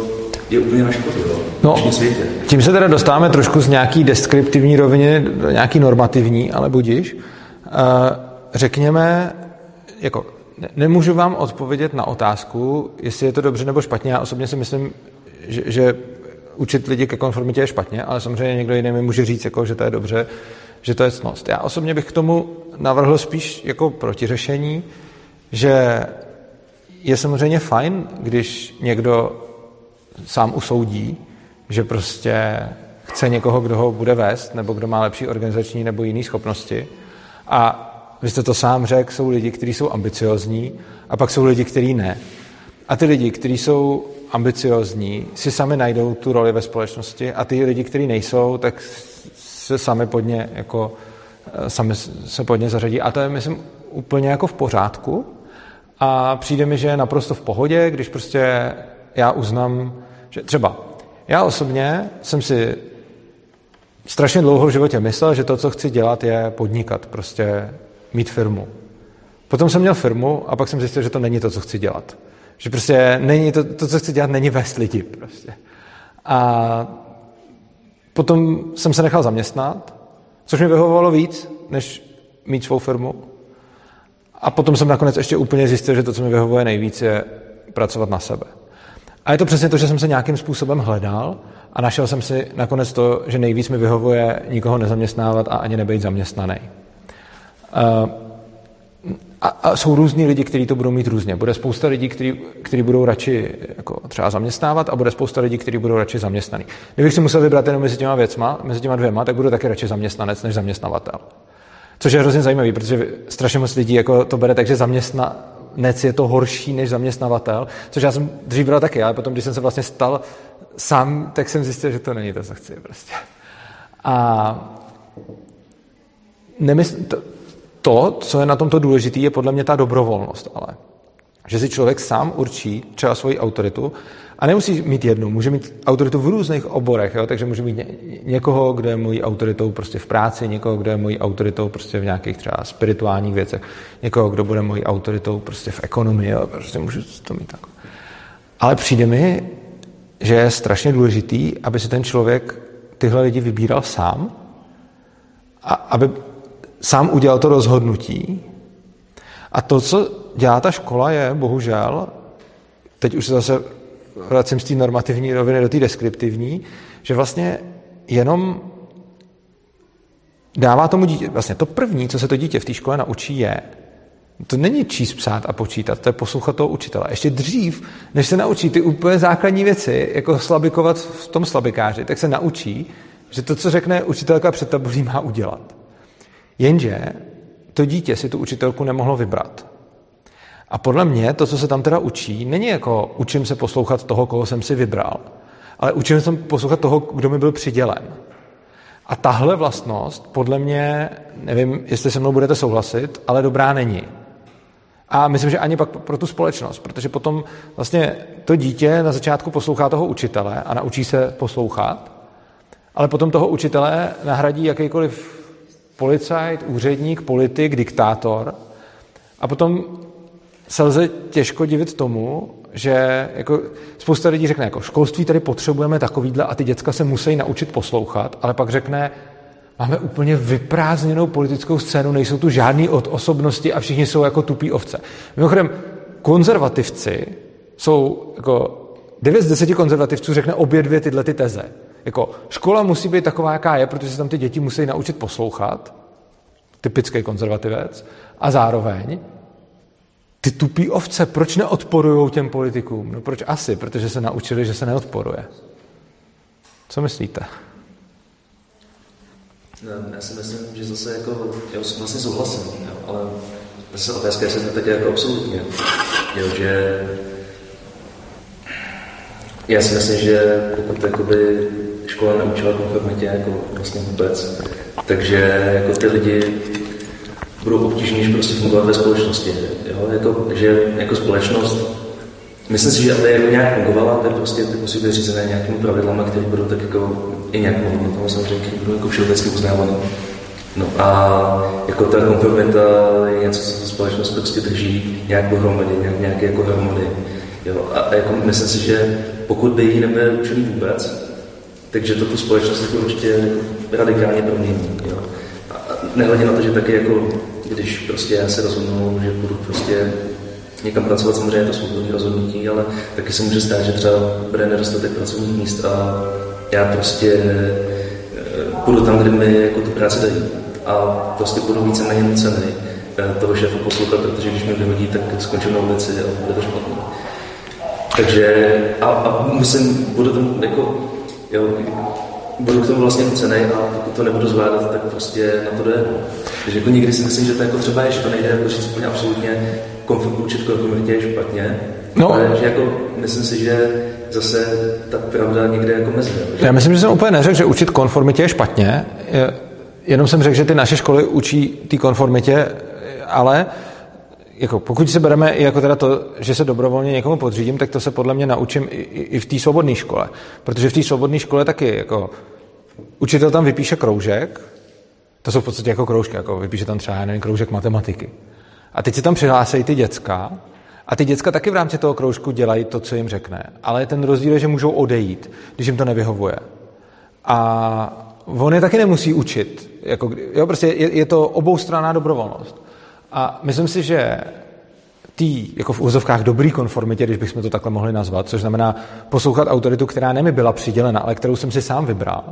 je úplně na škodu, no, světě. Tím se teda dostáváme trošku z nějaký deskriptivní roviny do nějaký normativní, ale budíš. Uh, řekněme, jako nemůžu vám odpovědět na otázku, jestli je to dobře nebo špatně. Já osobně si myslím, že, že učit lidi ke konformitě je špatně, ale samozřejmě někdo jiný mi může říct, jako, že to je dobře, že to je cnost. Já osobně bych k tomu navrhl spíš jako protiřešení, že je samozřejmě fajn, když někdo sám usoudí, že prostě chce někoho, kdo ho bude vést, nebo kdo má lepší organizační nebo jiné schopnosti. A vy jste to sám řekl, jsou lidi, kteří jsou ambiciozní, a pak jsou lidi, kteří ne. A ty lidi, kteří jsou ambiciozní, si sami najdou tu roli ve společnosti a ty lidi, kteří nejsou, tak se sami pod ně, jako, sami se pod ně zařadí. A to je, myslím, úplně jako v pořádku. a přijde mi, že je naprosto v pohodě, když prostě já uznám, že třeba já osobně jsem si strašně dlouho v životě myslel, že to, co chci dělat, je podnikat, prostě mít firmu. Potom jsem měl firmu a pak jsem zjistil, že to není to, co chci dělat. Že prostě není to, to co chci dělat, není vést lidi. Prostě. A potom jsem se nechal zaměstnat, což mi vyhovovalo víc, než mít svou firmu. A potom jsem nakonec ještě úplně zjistil, že to, co mi vyhovuje nejvíc, je pracovat na sebe. A je to přesně to, že jsem se nějakým způsobem hledal a našel jsem si nakonec to, že nejvíc mi vyhovuje nikoho nezaměstnávat a ani nebejt zaměstnaný. Uh, a, a jsou různí lidi, kteří to budou mít různě. Bude spousta lidí, kteří budou radši jako třeba zaměstnávat a bude spousta lidí, kteří budou radši zaměstnaný. Kdybych si musel vybrat jenom mezi těma věcma, mezi těma dvěma, tak budu taky radši zaměstnanec než zaměstnavatel. Což je hrozně zajímavý, protože strašně moc lidí jako to bere tak, že zaměstnanec je to horší než zaměstnavatel, což já jsem dřív byl taky, ale potom, když jsem se vlastně stal sám, tak jsem zjistil, že to není to, co chci prostě. A nemysl, to, co je na tomto důležité, je podle mě ta dobrovolnost, ale že si člověk sám určí třeba svoji autoritu a nemusí mít jednu, může mít autoritu v různých oborech, jo? takže může mít ně, někoho, kdo je mojí autoritou prostě v práci, někoho, kdo je mojí autoritou prostě v nějakých třeba spirituálních věcech, někoho, kdo bude mojí autoritou prostě v ekonomii, jo? prostě můžu to mít tak. Ale přijde mi, že je strašně důležitý, aby si ten člověk tyhle lidi vybíral sám a aby sám udělal to rozhodnutí. A to, co dělá ta škola, je bohužel, teď už se zase vracím z té normativní roviny do té deskriptivní, že vlastně jenom dává tomu dítě, vlastně to první, co se to dítě v té škole naučí, je, to není číst, psát a počítat, to je poslouchat toho učitele. Ještě dřív, než se naučí ty úplně základní věci, jako slabikovat v tom slabikáři, tak se naučí, že to, co řekne učitelka před tabulí, má udělat. Jenže to dítě si tu učitelku nemohlo vybrat. A podle mě to, co se tam teda učí, není jako učím se poslouchat toho, koho jsem si vybral, ale učím se poslouchat toho, kdo mi byl přidělen. A tahle vlastnost, podle mě, nevím, jestli se mnou budete souhlasit, ale dobrá není. A myslím, že ani pak pro tu společnost, protože potom vlastně to dítě na začátku poslouchá toho učitele a naučí se poslouchat, ale potom toho učitele nahradí jakýkoliv policajt, úředník, politik, diktátor. A potom se lze těžko divit tomu, že jako spousta lidí řekne, jako školství tady potřebujeme takovýhle a ty děcka se musí naučit poslouchat, ale pak řekne, máme úplně vyprázdněnou politickou scénu, nejsou tu žádný od osobnosti a všichni jsou jako tupí ovce. Mimochodem, konzervativci jsou jako 9 z 10 konzervativců řekne obě dvě tyhle ty teze. Jako škola musí být taková, jaká je, protože se tam ty děti musí naučit poslouchat. Typický konzervativec. A zároveň ty tupí ovce, proč neodporují těm politikům? No proč asi? Protože se naučili, že se neodporuje. Co myslíte? No, já si myslím, že zase jako, já vlastně souhlasím, jo, ale zase otázka, jestli to teď jako absolutně, jo, že já si myslím, že pokud jakoby škola neučila konformitě jako vlastně vůbec, takže jako ty lidi budou obtížnější prostě fungovat ve společnosti. Jo? Jako, že jako společnost, myslím si, že aby jako nějak fungovala, tak prostě ty musí být řízené nějakými pravidlami, které budou tak jako i nějak hodnotou, samozřejmě, které budou jako všeobecně uznávané. No a jako ta konformita je něco, co společnost prostě drží nějak dohromady, nějak, nějaké jako harmonii. Jo? A, a jako myslím si, že pokud by jí nebyl učený vůbec, takže to tu společnost jako určitě radikálně promění. Jo? Nehledě na to, že taky jako, když prostě já se rozhodnu, že budu prostě někam pracovat, samozřejmě je to svobodné rozhodnutí, ale taky se může stát, že třeba bude nedostatek pracovních míst a já prostě budu tam, kde mi jako tu práci dají. A prostě budu víceméně nucený eh, toho šéfa poslouchat, protože když mě vyhodí, tak skončím na ulici a bude to špatné. Takže a, a musím, budu tam jako jo, budu k tomu vlastně nucený a pokud to nebudu zvládat, tak prostě na to jde. Takže jako někdy si myslím, že to jako třeba je, že to nejde jako říct úplně absolutně konflikt učit komunitě je špatně, no. ale že jako myslím si, že zase ta pravda někde jako mezi. Že? Já myslím, že jsem úplně neřekl, že učit konformitě je špatně, jenom jsem řekl, že ty naše školy učí té konformitě, ale jako pokud se bereme i jako teda to, že se dobrovolně někomu podřídím, tak to se podle mě naučím i, i v té svobodné škole. Protože v té svobodné škole taky jako učitel tam vypíše kroužek, to jsou v podstatě jako kroužky, jako vypíše tam třeba nevím, kroužek matematiky. A teď se tam přihlásejí ty děcka a ty děcka taky v rámci toho kroužku dělají to, co jim řekne. Ale ten rozdíl je, že můžou odejít, když jim to nevyhovuje. A on je taky nemusí učit. Jako, jo, prostě je, je to oboustranná dobrovolnost. A myslím si, že tý, jako v úzovkách dobrý konformitě, když bychom to takhle mohli nazvat, což znamená poslouchat autoritu, která nemi byla přidělena, ale kterou jsem si sám vybral,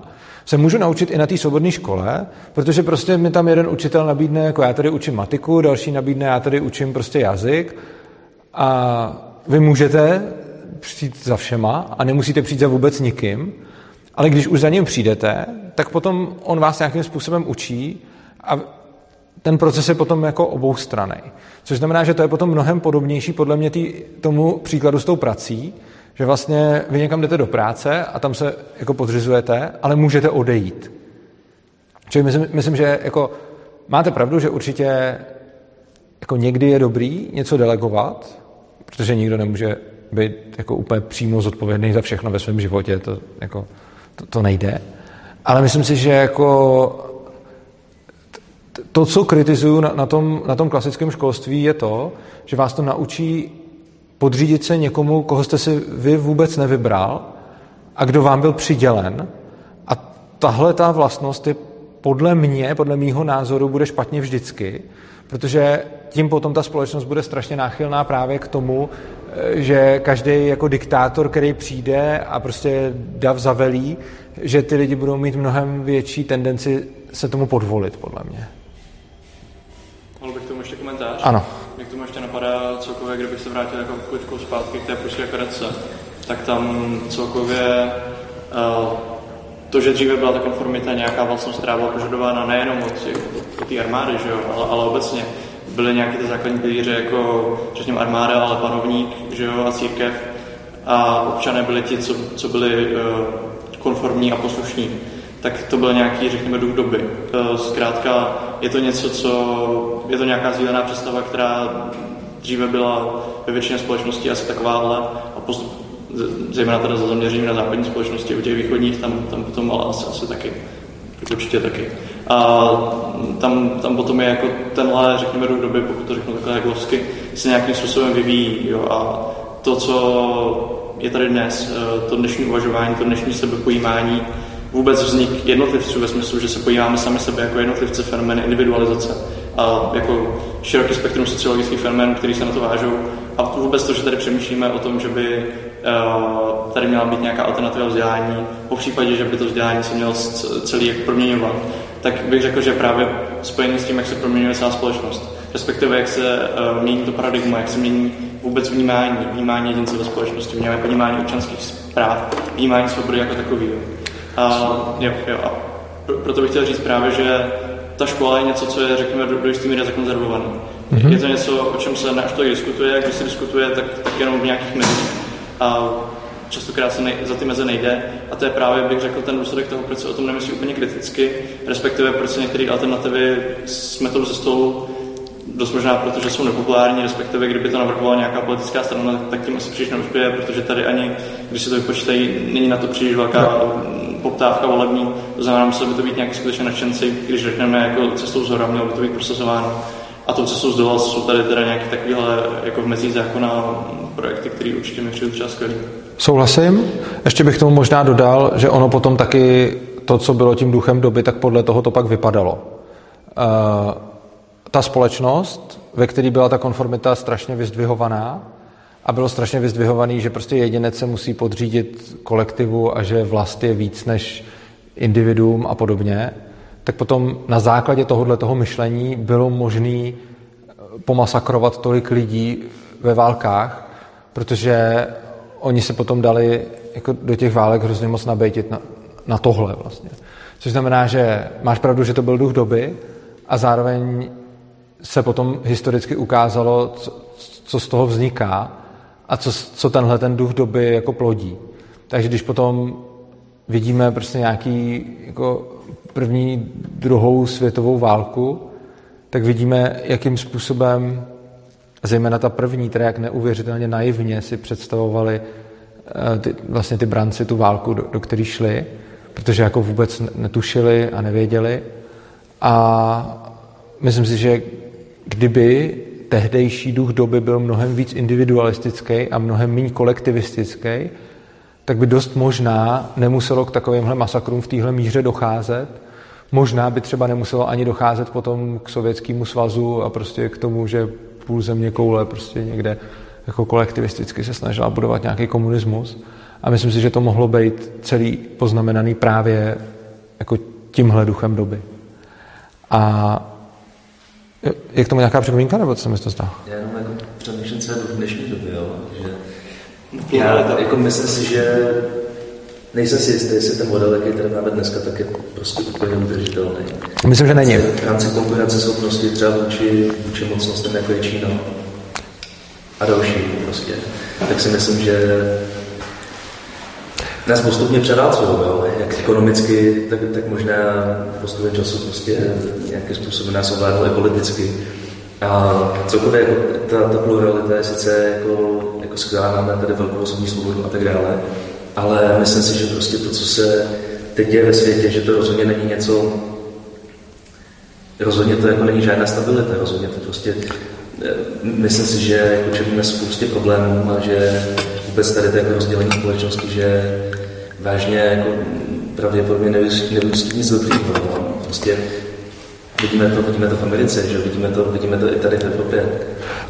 se můžu naučit i na té svobodné škole, protože prostě mi tam jeden učitel nabídne, jako já tady učím matiku, další nabídne, já tady učím prostě jazyk a vy můžete přijít za všema a nemusíte přijít za vůbec nikým, ale když už za ním přijdete, tak potom on vás nějakým způsobem učí a ten proces je potom jako oboustranný. Což znamená, že to je potom mnohem podobnější podle mě tý, tomu příkladu s tou prací, že vlastně vy někam jdete do práce a tam se jako podřizujete, ale můžete odejít. Čili myslím, myslím že jako máte pravdu, že určitě jako někdy je dobrý něco delegovat, protože nikdo nemůže být jako úplně přímo zodpovědný za všechno ve svém životě, to, jako, to, to nejde. Ale myslím si, že jako to, co kritizuju na, na, tom, na tom klasickém školství, je to, že vás to naučí podřídit se někomu, koho jste si vy vůbec nevybral a kdo vám byl přidělen. A tahle ta vlastnost je podle mě, podle mýho názoru, bude špatně vždycky, protože tím potom ta společnost bude strašně náchylná právě k tomu, eh, že každý jako diktátor, který přijde a prostě dav zavelí, že ty lidi budou mít mnohem větší tendenci se tomu podvolit, podle mě. Mohl bych k tomu ještě komentář? Ano. Mě k tomu ještě napadá celkově, kdybych se vrátil jako chvíličkou zpátky k té pruské karetce, tak tam celkově uh, to, že dříve byla ta konformita nějaká vlastnost, která byla požadována nejenom od, od té armády, že jo, ale, ale obecně, byly nějaké ty základní pilíře, jako řekněme armáda, ale panovník, že jo, a církev. A občané byli ti, co, co byli uh, konformní a poslušní. Tak to byl nějaký, řekněme, duch doby. Uh, zkrátka, je to něco, co, je to nějaká sdílená představa, která dříve byla ve většině společnosti asi takováhle a postup, zejména teda za zaměření na západní společnosti, u těch východních tam, tam potom ale asi, asi taky. Určitě taky. A tam, tam potom je jako tenhle, řekněme, do doby, pokud to řeknu takhle heglovsky, se nějakým způsobem vyvíjí. Jo? A to, co je tady dnes, eh, to dnešní uvažování, to dnešní sebepojímání, vůbec vznik jednotlivců ve smyslu, že se podíváme sami sebe jako jednotlivce, fenomén individualizace a jako široký spektrum sociologických fenoménů, který se na to vážou. A vůbec to, že tady přemýšlíme o tom, že by uh, tady měla být nějaká alternativa vzdělání, po případě, že by to vzdělání se mělo celý jako proměňovat, tak bych řekl, že právě spojení s tím, jak se proměňuje celá společnost, respektive jak se uh, mění to paradigma, jak se mění vůbec vnímání, vnímání jedince ve společnosti, vnímání občanských práv, vnímání svobody jako takový. A, jo, jo, a proto bych chtěl říct právě, že ta škola je něco, co je, řekněme, do, do jisté míry zakonzervované. Mm-hmm. Je to něco, o čem se to diskutuje, když se diskutuje, tak, tak jenom v nějakých mezích. A častokrát se nej, za ty meze nejde. A to je právě, bych řekl, ten důsledek toho, proč se o tom nemyslí úplně kriticky, respektive proč se některé alternativy smetou ze stolu, dost možná proto, že jsou nepopulární, respektive kdyby to navrhovala nějaká politická strana, tak tím asi příliš neuspěje, protože tady ani, když se to vypočítají, není na to příliš velká no poptávka volební, to znamená, museli by to být nějaký skutečně nadšenci, když řekneme jako cestou zhora, mělo by to být prosazováno. A tou cestou z dola jsou tady teda nějaké takovéhle jako v mezích zákona projekty, které určitě mi přijde třeba skvělý. Souhlasím. Ještě bych tomu možná dodal, že ono potom taky to, co bylo tím duchem doby, tak podle toho to pak vypadalo. Uh, ta společnost, ve které byla ta konformita strašně vyzdvihovaná, a bylo strašně vyzdvihovaný, že prostě jedinec se musí podřídit kolektivu a že vlast je víc než individuum a podobně, tak potom na základě tohohle toho myšlení bylo možné eh, pomasakrovat tolik lidí ve válkách, protože oni se potom dali jako do těch válek hrozně moc nabejtit na, na tohle vlastně. Což znamená, že máš pravdu, že to byl duch doby a zároveň se potom historicky ukázalo, co, co z toho vzniká a co, co tenhle ten duch doby jako plodí. Takže když potom vidíme prostě nějaký jako první, druhou světovou válku, tak vidíme, jakým způsobem zejména ta první, která jak neuvěřitelně naivně si představovali eh, ty, vlastně ty branci tu válku, do, do které šli, protože jako vůbec netušili a nevěděli. A myslím si, že kdyby tehdejší duch doby byl mnohem víc individualistický a mnohem méně kolektivistický, tak by dost možná nemuselo k takovýmhle masakrům v téhle míře docházet. Možná by třeba nemuselo ani docházet potom k Sovětskému svazu a prostě k tomu, že půl země koule prostě někde jako kolektivisticky se snažila budovat nějaký komunismus. A myslím si, že to mohlo být celý poznamenaný právě jako tímhle duchem doby. A je k tomu nějaká připomínka, nebo co se mi to zdá? Já jenom jako přemýšlím, co je v dnešní době, jo? že já jako myslím si, že nejsem si jistý, jestli ten model, jaký tady máme dneska, tak je prostě úplně udržitelný. Myslím, že není. V rámci konkurenceschopnosti třeba vůči, vůči mocnostem, jako je Čína a další prostě, tak si myslím, že nás postupně převálcují, jak ekonomicky, tak, tak možná postupem času prostě nějakým způsobem nás ovládnou i politicky. A celkově jako ta, ta pluralita je sice jako, jako skvělá, máme tady velkou osobní svobodu a tak dále, ale myslím si, že prostě to, co se teď je ve světě, že to rozhodně není něco, rozhodně to jako není žádná stabilita, rozhodně to prostě, eh, myslím si, že jako čelíme spoustě problémů a že vůbec tady to jako rozdělení společnosti, že vážně jako pravděpodobně nevyústí nic dobrýho. No. Prostě vidíme to, vidíme to v Americe, že vidíme to, vidíme to i tady v Evropě.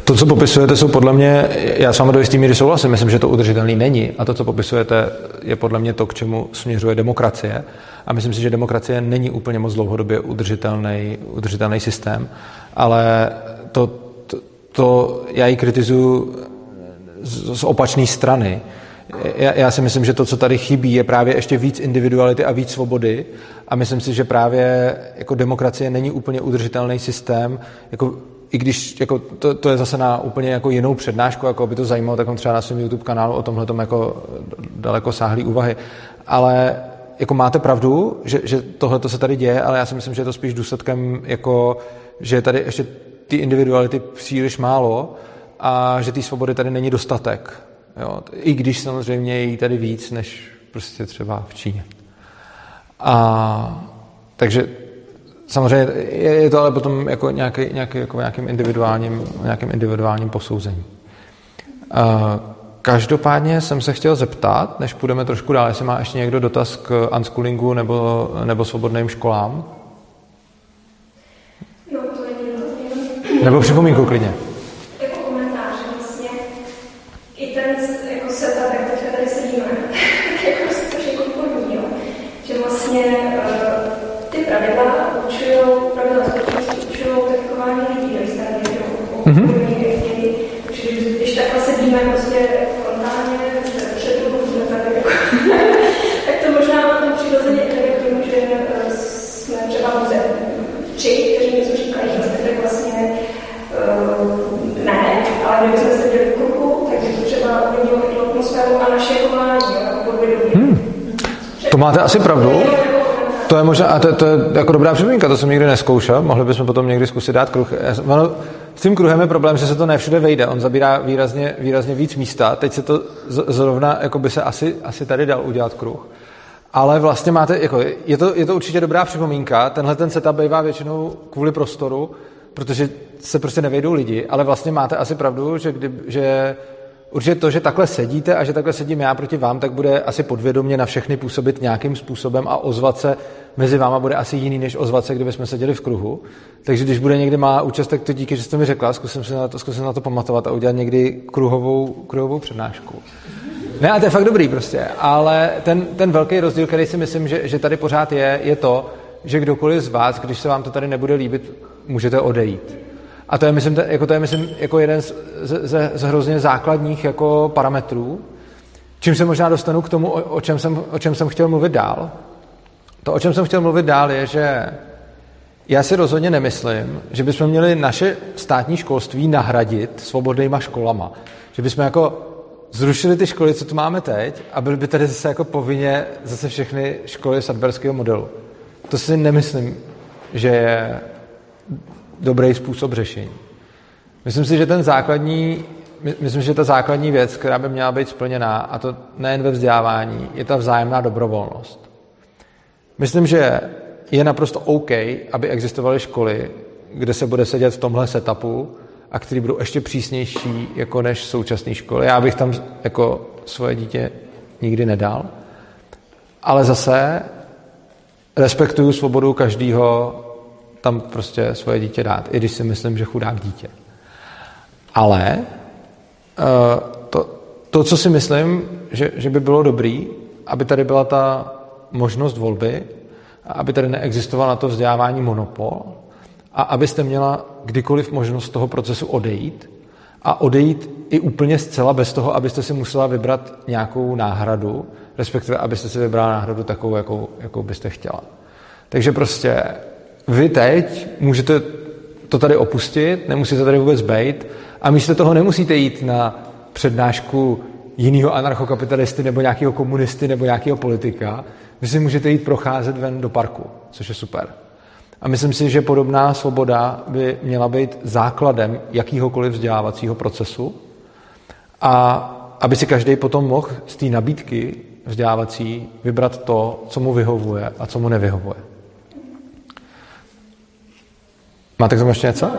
To, co popisujete, jsou podle mě, já s vámi do jisté míry souhlasím, myslím, že to udržitelný není. A to, co popisujete, je podle mě to, k čemu směřuje demokracie. A myslím si, že demokracie není úplně moc dlouhodobě udržitelný, udržitelný systém. Ale to, to, to já ji kritizuju z, z opačné strany já, já si myslím, že to, co tady chybí, je právě ještě víc individuality a víc svobody a myslím si, že právě jako demokracie není úplně udržitelný systém, jako i když jako to, to, je zase na úplně jako jinou přednášku, jako by to zajímalo, tak on třeba na svém YouTube kanálu o tomhle jako daleko sáhlý úvahy. Ale jako máte pravdu, že, že tohle se tady děje, ale já si myslím, že je to spíš důsledkem, jako, že je tady ještě ty individuality příliš málo a že té svobody tady není dostatek. Jo? I když samozřejmě je jí tady víc, než prostě třeba v Číně. A, takže samozřejmě je, je to ale potom jako nějaký, nějaký, jako nějakým, individuálním, nějakým individuálním posouzení. A, každopádně jsem se chtěl zeptat, než půjdeme trošku dál, jestli má ještě někdo dotaz k unschoolingu nebo, nebo svobodným školám? No, to není Nebo připomínku klidně. Máte asi pravdu. To je možná, a to, to je jako dobrá připomínka, to jsem nikdy neskoušel, mohli bychom potom někdy zkusit dát kruh. Ono, s tím kruhem je problém, že se to ne všude vejde, on zabírá výrazně, výrazně víc místa, teď se to zrovna, jako by se asi, asi tady dal udělat kruh. Ale vlastně máte, jako, je, to, je to určitě dobrá připomínka, tenhle ten setup bývá většinou kvůli prostoru, protože se prostě nevejdou lidi, ale vlastně máte asi pravdu, že, kdy, že určitě to, že takhle sedíte a že takhle sedím já proti vám, tak bude asi podvědomě na všechny působit nějakým způsobem a ozvat se mezi váma bude asi jiný, než ozvat se, kdyby jsme seděli v kruhu. Takže když bude někdy má účast, tak to díky, že jste mi řekla, zkusím si na to, zkusím na to pamatovat a udělat někdy kruhovou, kruhovou přednášku. Ne, a to je fakt dobrý prostě, ale ten, ten velký rozdíl, který si myslím, že, že tady pořád je, je to, že kdokoliv z vás, když se vám to tady nebude líbit, můžete odejít. A to je, myslím, jako, to je, myslím, jako jeden z, z, z hrozně základních jako parametrů, čím se možná dostanu k tomu, o, o, čem jsem, o čem jsem chtěl mluvit dál. To, o čem jsem chtěl mluvit dál, je, že já si rozhodně nemyslím, že bychom měli naše státní školství nahradit svobodnýma školama. Že bychom jako zrušili ty školy, co tu máme teď, a byly by tady zase jako povinně zase všechny školy sadberského modelu. To si nemyslím, že je dobrý způsob řešení. Myslím si, že ten základní, myslím, že ta základní věc, která by měla být splněná, a to nejen ve vzdělávání, je ta vzájemná dobrovolnost. Myslím, že je naprosto OK, aby existovaly školy, kde se bude sedět v tomhle setupu a které budou ještě přísnější jako než současné školy. Já bych tam jako svoje dítě nikdy nedal. Ale zase respektuju svobodu každého tam prostě svoje dítě dát, i když si myslím, že chudák dítě. Ale eh, to, to co si myslím, že, že by bylo dobrý, aby tady byla ta možnost volby, aby tady neexistoval na to vzdělávání monopol a abyste měla kdykoliv možnost z toho procesu odejít a odejít i úplně zcela bez toho, abyste si musela vybrat nějakou náhradu, respektive abyste si vybrala náhradu takovou, jakou, jakou byste chtěla. Takže prostě vy teď můžete to tady opustit, nemusíte tady vůbec být a místo toho nemusíte jít na přednášku jiného anarchokapitalisty nebo nějakého komunisty nebo nějakého politika. Vy si můžete jít procházet ven do parku, což je super. A myslím si, že podobná svoboda by měla být základem jakýhokoliv vzdělávacího procesu a aby si každý potom mohl z té nabídky vzdělávací vybrat to, co mu vyhovuje a co mu nevyhovuje. Máte k tomu ještě něco?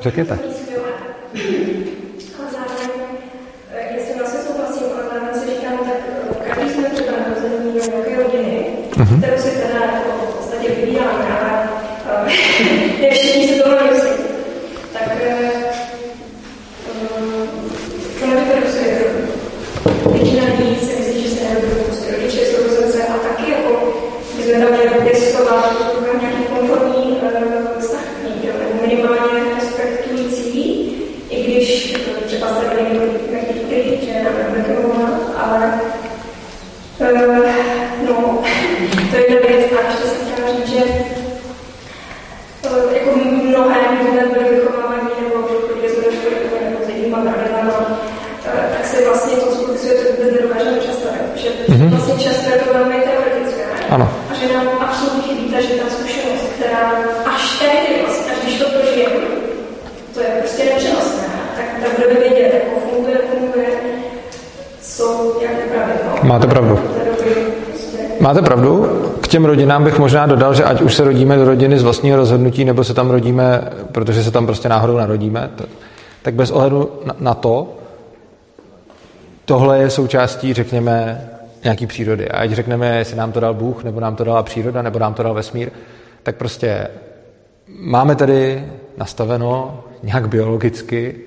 Řekněte. Mm-hmm. si teda jako v podstatě vybíráme, ale ne všichni si toho myslí. Tak to nevyproducuje Většina lidí si myslí, že se nevyproducuje. Rodiče, sourozence a taky jako by jsme tam měli pěstovat nějaký konformní vztah nebo minimálně respektující, i když třeba jste byli nějaký kritik, že nebylo, ale no, to je jedna věc. A ještě jsem chtěla říct, že jako mnohé lidé byly vychovávaní nebo chodili jsme do školy nebo s jinýma pravidlama, tak si vlastně to skutečně to vůbec nedokážeme představit. Že mm-hmm. vlastně často je to velmi teoretické. Ano. A že nám absolutně chybí ta, že ta zkušenost, která až tehdy vlastně, až když to prožijeme, to je prostě nepřenosné, tak, tak budeme vědět, jako funguje, funguje, co, jak pravidlo. Máte pravdu. Máte pravdu. K těm rodinám bych možná dodal, že ať už se rodíme do rodiny z vlastního rozhodnutí, nebo se tam rodíme, protože se tam prostě náhodou narodíme, tak bez ohledu na to, tohle je součástí, řekněme, nějaký přírody. A ať řekneme, jestli nám to dal Bůh, nebo nám to dala příroda, nebo nám to dal vesmír, tak prostě máme tady nastaveno nějak biologicky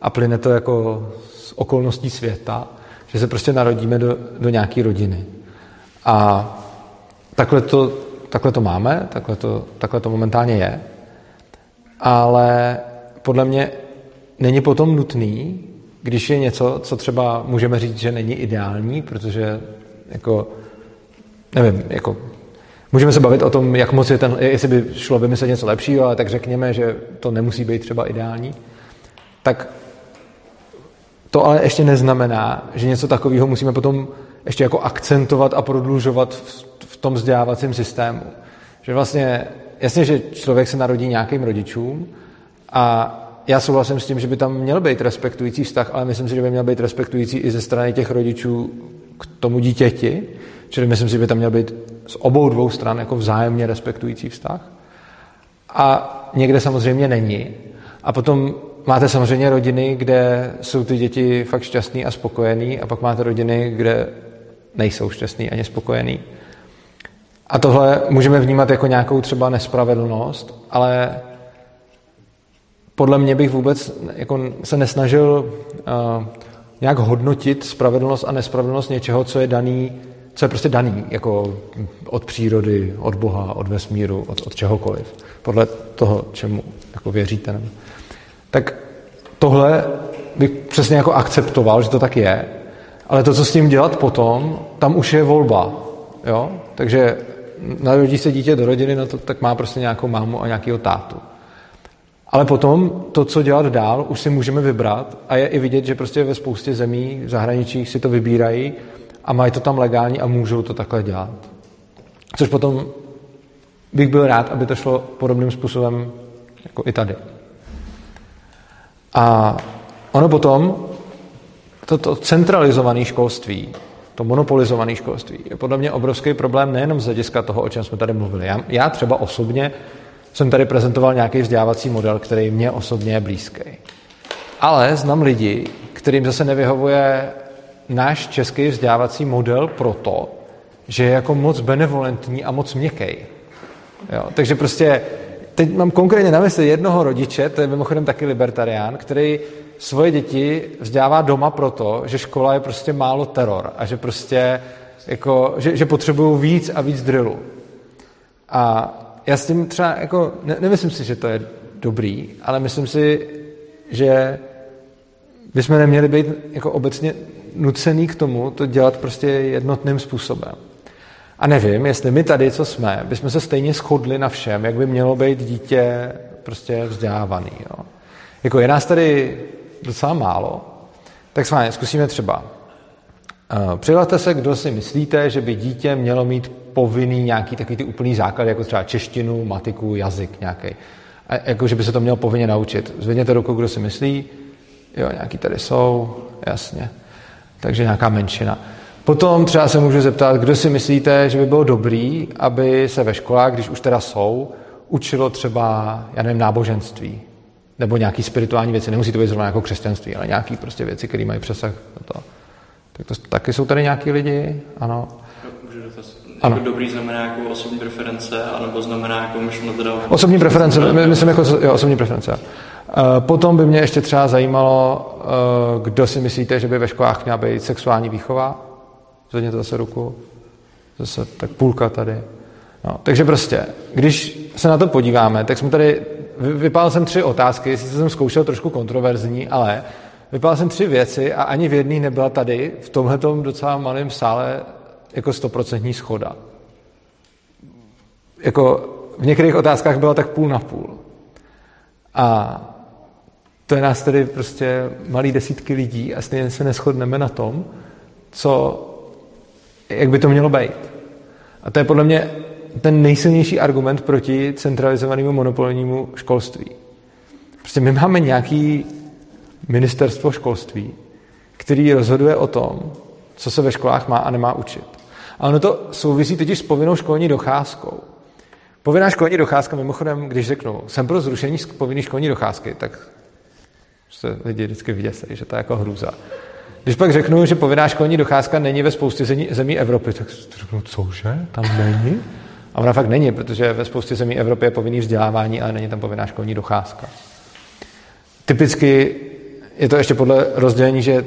a plyne to jako z okolností světa, že se prostě narodíme do, do nějaké rodiny. A takhle to, takhle to máme, takhle to, takhle to momentálně je, ale podle mě není potom nutný, když je něco, co třeba můžeme říct, že není ideální, protože jako, nevím, jako Můžeme se bavit o tom, jak moc je ten, jestli by šlo vymyslet něco lepšího, ale tak řekněme, že to nemusí být třeba ideální. Tak to ale ještě neznamená, že něco takového musíme potom ještě jako akcentovat a prodlužovat v, v tom vzdělávacím systému. Že vlastně, jasně, že člověk se narodí nějakým rodičům a já souhlasím s tím, že by tam měl být respektující vztah, ale myslím si, že by měl být respektující i ze strany těch rodičů k tomu dítěti, čili myslím si, že by tam měl být z obou dvou stran jako vzájemně respektující vztah. A někde samozřejmě není. A potom máte samozřejmě rodiny, kde jsou ty děti fakt šťastný a spokojený a pak máte rodiny, kde nejsou šťastný ani spokojený. A tohle můžeme vnímat jako nějakou třeba nespravedlnost, ale podle mě bych vůbec jako se nesnažil uh, nějak hodnotit spravedlnost a nespravedlnost něčeho, co je daný, co je prostě daný, jako od přírody, od Boha, od vesmíru, od, od čehokoliv, podle toho, čemu jako věříte. Nebo. Tak tohle bych přesně jako akceptoval, že to tak je, ale to, co s tím dělat potom, tam už je volba. Jo? Takže narodí se dítě do rodiny, no to, tak má prostě nějakou mámu a nějakého tátu. Ale potom to, co dělat dál, už si můžeme vybrat a je i vidět, že prostě ve spoustě zemí v zahraničích si to vybírají a mají to tam legální a můžou to takhle dělat. Což potom bych byl rád, aby to šlo podobným způsobem jako i tady. A ono potom, toto centralizované školství, to monopolizované školství, je podle mě obrovský problém nejenom z hlediska toho, o čem jsme tady mluvili. Já, já třeba osobně jsem tady prezentoval nějaký vzdělávací model, který mě osobně je blízký. Ale znám lidi, kterým zase nevyhovuje náš český vzdělávací model proto, že je jako moc benevolentní a moc měkký. Jo, takže prostě teď mám konkrétně na mysli jednoho rodiče, to je mimochodem taky libertarián, který svoje děti vzdělává doma proto, že škola je prostě málo teror a že prostě jako, že, že potřebují víc a víc drillu. A já s tím třeba jako, ne, nemyslím si, že to je dobrý, ale myslím si, že bychom neměli být jako obecně nucený k tomu to dělat prostě jednotným způsobem. A nevím, jestli my tady, co jsme, bychom se stejně shodli na všem, jak by mělo být dítě prostě vzdělávaný. Jo. Jako je nás tady docela málo, tak s vámi zkusíme třeba. Přihlaste se, kdo si myslíte, že by dítě mělo mít povinný nějaký takový ty úplný základ, jako třeba češtinu, matiku, jazyk nějaký. A jako, že by se to mělo povinně naučit. Zvedněte ruku, kdo si myslí. Jo, nějaký tady jsou, jasně. Takže nějaká menšina. Potom třeba se můžu zeptat, kdo si myslíte, že by bylo dobrý, aby se ve školách, když už teda jsou, učilo třeba, já nevím, náboženství, nebo nějaký spirituální věci. Nemusí to být zrovna jako křesťanství, ale nějaký prostě věci, které mají přesah na to. Tak to, taky jsou tady nějaký lidi, ano. Můžu dotaz. Ano. Jako dobrý znamená jako osobní preference, anebo znamená jako myšleno teda... Osobní preference, my, myslím jako jo, osobní preference. Uh, potom by mě ještě třeba zajímalo, uh, kdo si myslíte, že by ve školách měla být sexuální výchova. Zvedněte zase ruku. Zase tak půlka tady. No, takže prostě, když se na to podíváme, tak jsme tady, vypál jsem tři otázky, jestli jsem zkoušel trošku kontroverzní, ale vypál jsem tři věci a ani v jedné nebyla tady, v tomhletom docela malém sále, jako stoprocentní schoda. Jako v některých otázkách byla tak půl na půl. A to je nás tedy prostě malý desítky lidí a stejně se neschodneme na tom, co jak by to mělo být. A to je podle mě ten nejsilnější argument proti centralizovanému monopolnímu školství. Prostě my máme nějaký ministerstvo školství, který rozhoduje o tom, co se ve školách má a nemá učit. A ono to souvisí totiž s povinnou školní docházkou. Povinná školní docházka, mimochodem, když řeknu, jsem pro zrušení povinné školní docházky, tak se lidi vždycky vyděsí, že to je jako hrůza. Když pak řeknu, že povinná školní docházka není ve spoustě zemí, Evropy, tak řeknu, cože, tam není? A ona fakt není, protože ve spoustě zemí Evropy je povinný vzdělávání, ale není tam povinná školní docházka. Typicky je to ještě podle rozdělení, že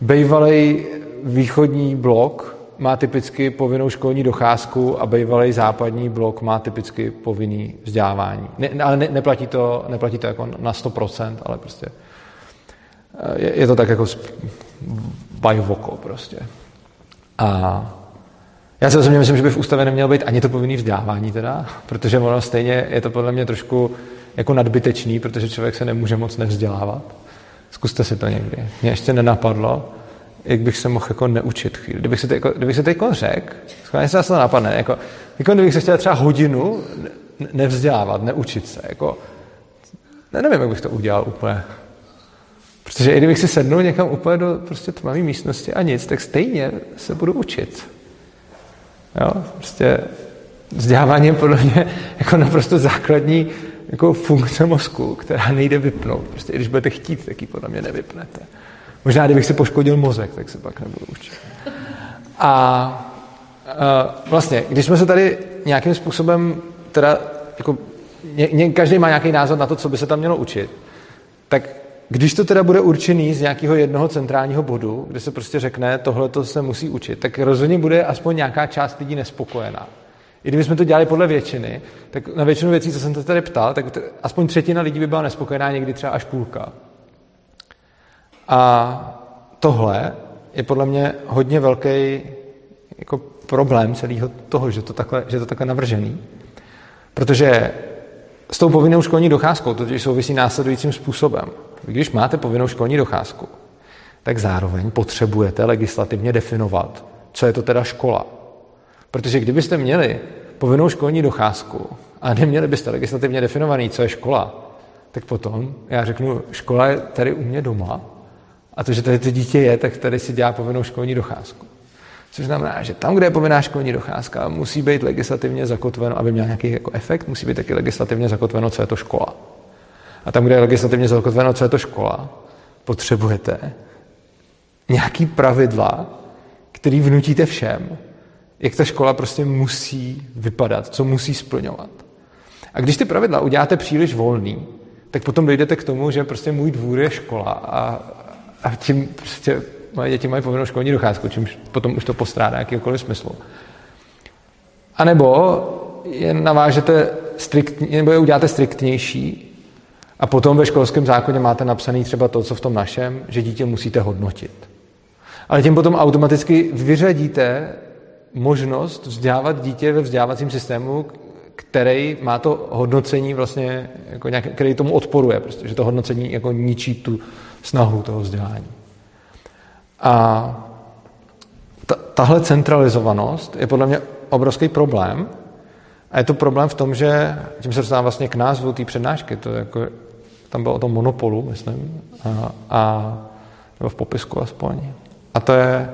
bývalý východní blok má typicky povinnou školní docházku a bývalý západní blok má typicky povinný vzdělávání. Ne, ale ne, neplatí, to, neplatí to jako na 100%, ale prostě je, je to tak jako bajvoko prostě. A já si osobně myslím, že by v ústavě nemělo být ani to povinné vzdělávání teda, protože ono stejně je to podle mě trošku jako nadbytečný, protože člověk se nemůže moc nevzdělávat. Zkuste si to někdy. Mě ještě nenapadlo, jak bych se mohl jako neučit chvíli. Kdybych se, jako, kdybych se teď řekl, schválně se to napadne, jako, jako kdybych se chtěl třeba hodinu nevzdělávat, neučit se, jako, ne, nevím, jak bych to udělal úplně. Protože i kdybych si sednul někam úplně do prostě tmavé místnosti a nic, tak stejně se budu učit. Jo? Prostě vzdělávání je podle mě jako naprosto základní jako funkce mozku, která nejde vypnout. Prostě i když budete chtít, tak ji podle mě nevypnete. Možná, kdybych si poškodil mozek, tak se pak nebudu učit. A, a vlastně, když jsme se tady nějakým způsobem teda jako ně, ně, každý má nějaký názor na to, co by se tam mělo učit, tak když to teda bude určený z nějakého jednoho centrálního bodu, kde se prostě řekne, tohle to se musí učit, tak rozhodně bude aspoň nějaká část lidí nespokojená. I kdybychom to dělali podle většiny, tak na většinu věcí, co jsem se tady ptal, tak aspoň třetina lidí by byla nespokojená, někdy třeba až půlka. A tohle je podle mě hodně velký jako problém celého toho, že to takhle, že to takhle navržený. Protože s tou povinnou školní docházkou totiž souvisí následujícím způsobem. Když máte povinnou školní docházku, tak zároveň potřebujete legislativně definovat, co je to teda škola. Protože kdybyste měli povinnou školní docházku a neměli byste legislativně definovaný, co je škola, tak potom já řeknu, škola je tady u mě doma a to, že tady to dítě je, tak tady si dělá povinnou školní docházku. Což znamená, že tam, kde je povinná školní docházka, musí být legislativně zakotveno, aby měl nějaký jako efekt, musí být taky legislativně zakotveno, co je to škola. A tam, kde je legislativně zakotveno, co je to škola, potřebujete nějaký pravidla, který vnutíte všem, jak ta škola prostě musí vypadat, co musí splňovat. A když ty pravidla uděláte příliš volný, tak potom dojdete k tomu, že prostě můj dvůr je škola a, a tím prostě moje děti mají povinnou školní docházku, čímž potom už to postrádá jakýkoliv smyslu. A nebo je navážete striktně, nebo je uděláte striktnější a potom ve školském zákoně máte napsaný třeba to, co v tom našem, že dítě musíte hodnotit. Ale tím potom automaticky vyřadíte možnost vzdělávat dítě ve vzdělávacím systému, který má to hodnocení vlastně, jako nějak, který tomu odporuje, prostě, že to hodnocení jako ničí tu snahu toho vzdělání. A ta, tahle centralizovanost je podle mě obrovský problém. A je to problém v tom, že tím se dostávám vlastně k názvu té přednášky, to jako, tam bylo o tom monopolu, myslím, a, a nebo v popisku aspoň. A to je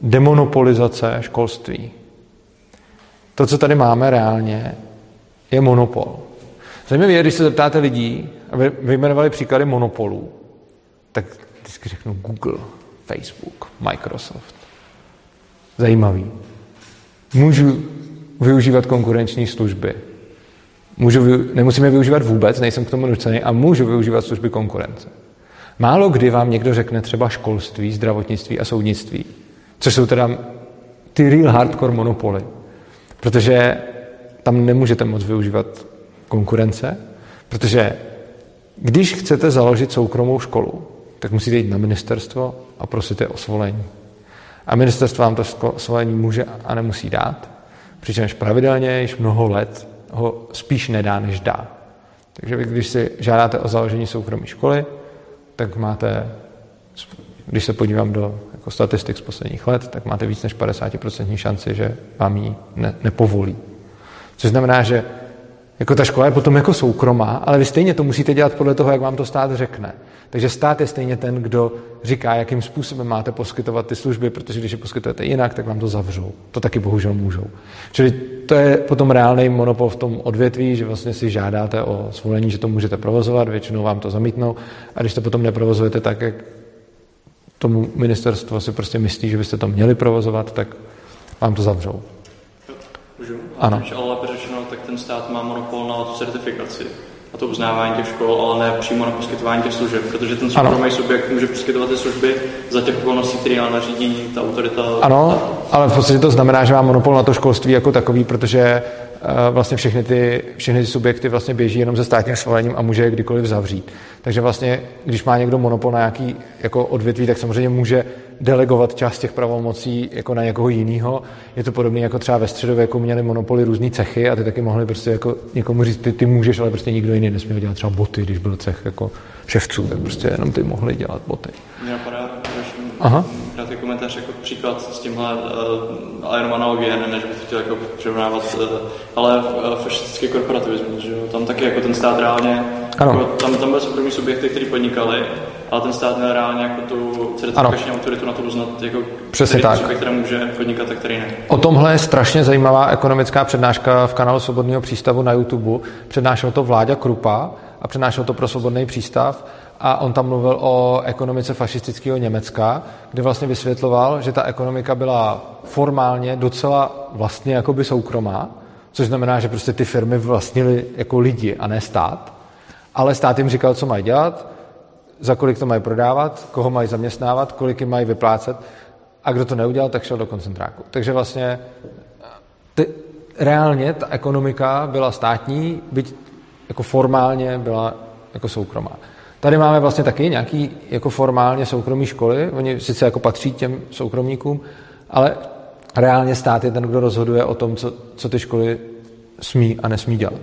demonopolizace školství. To, co tady máme reálně, je monopol. Zajímavé je, když se zeptáte lidí, aby vyjmenovali příklady monopolů, tak vždycky řeknu Google, Facebook, Microsoft. Zajímavý. Můžu využívat konkurenční služby. Můžu, nemusím je využívat vůbec, nejsem k tomu nucený a můžu využívat služby konkurence. Málo kdy vám někdo řekne třeba školství, zdravotnictví a soudnictví, což jsou teda ty real hardcore monopoly. Protože tam nemůžete moc využívat konkurence, protože když chcete založit soukromou školu, tak musíte jít na ministerstvo a prosit je o svolení. A ministerstvo vám to svolení může a nemusí dát, přičemž pravidelně již mnoho let ho spíš nedá, než dá. Takže vy, když si žádáte o založení soukromé školy, tak máte, když se podívám do jako statistik z posledních let, tak máte víc než 50% šanci, že vám ji ne, nepovolí. Což znamená, že jako ta škola je potom jako soukromá, ale vy stejně to musíte dělat podle toho, jak vám to stát řekne. Takže stát je stejně ten, kdo říká, jakým způsobem máte poskytovat ty služby, protože když je poskytujete jinak, tak vám to zavřou. To taky bohužel můžou. Čili to je potom reálný monopol v tom odvětví, že vlastně si žádáte o svolení, že to můžete provozovat, většinou vám to zamítnou a když to potom neprovozujete tak, jak tomu ministerstvo si prostě myslí, že byste to měli provozovat, tak vám to zavřou. Ano. Ale řečeno, tak ten stát má monopol na tu certifikaci a to uznávání těch škol, ale ne přímo na poskytování těch služeb, protože ten soukromý subjekt může poskytovat ty služby za těch okolností, které má nařídí ta autorita. Ano, ale v podstatě to znamená, že má monopol na to školství jako takový, protože vlastně všechny ty, všechny ty subjekty vlastně běží jenom se státním svolením a může je kdykoliv zavřít. Takže vlastně, když má někdo monopol na nějaký jako odvětví, tak samozřejmě může delegovat část těch pravomocí jako na někoho jiného. Je to podobné jako třeba ve středověku měli monopoly různé cechy a ty taky mohli prostě jako někomu říct, ty, ty můžeš, ale prostě nikdo jiný nesměl dělat třeba boty, když byl cech jako ševců, tak prostě jenom ty mohli dělat boty. Mě napadá Aha. Komentář jako příklad s tímhle, uh, jenom analogie, ne, než bych chtěl jako přirovnávat, uh, ale uh, fašistický korporativismus, že jo? tam taky jako ten stát reálně, ano. Jako, tam, tam byly soukromí subjekty, kteří podnikali, ale ten stát měl reálně jako tu certifikační autoritu na to uznat, jako Přesně tak. subjekt, který může podnikat a který ne. O tomhle je strašně zajímavá ekonomická přednáška v kanálu Svobodného přístavu na YouTube. Přednášel to Vláďa Krupa a přednášel to pro Svobodný přístav a on tam mluvil o ekonomice fašistického Německa, kde vlastně vysvětloval, že ta ekonomika byla formálně docela vlastně jakoby soukromá, což znamená, že prostě ty firmy vlastnili jako lidi a ne stát, ale stát jim říkal, co mají dělat, za kolik to mají prodávat, koho mají zaměstnávat, kolik jim mají vyplácet a kdo to neudělal, tak šel do koncentráku. Takže vlastně ty, reálně ta ekonomika byla státní, byť jako formálně byla jako soukromá. Tady máme vlastně taky nějaký jako formálně soukromí školy, oni sice jako patří těm soukromníkům, ale reálně stát je ten, kdo rozhoduje o tom, co, co ty školy smí a nesmí dělat.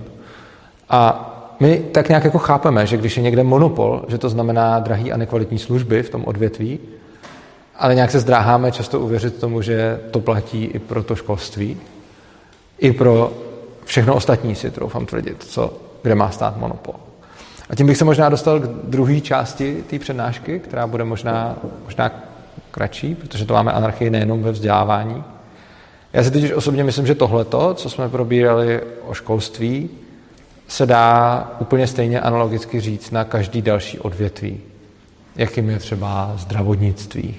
A my tak nějak jako chápeme, že když je někde monopol, že to znamená drahý a nekvalitní služby v tom odvětví, ale nějak se zdráháme často uvěřit tomu, že to platí i pro to školství, i pro všechno ostatní si troufám tvrdit, co, kde má stát monopol. A tím bych se možná dostal k druhé části té přednášky, která bude možná, možná kratší, protože to máme anarchii nejenom ve vzdělávání. Já si totiž osobně myslím, že tohleto, co jsme probírali o školství, se dá úplně stejně analogicky říct na každý další odvětví, jakým je třeba zdravotnictví,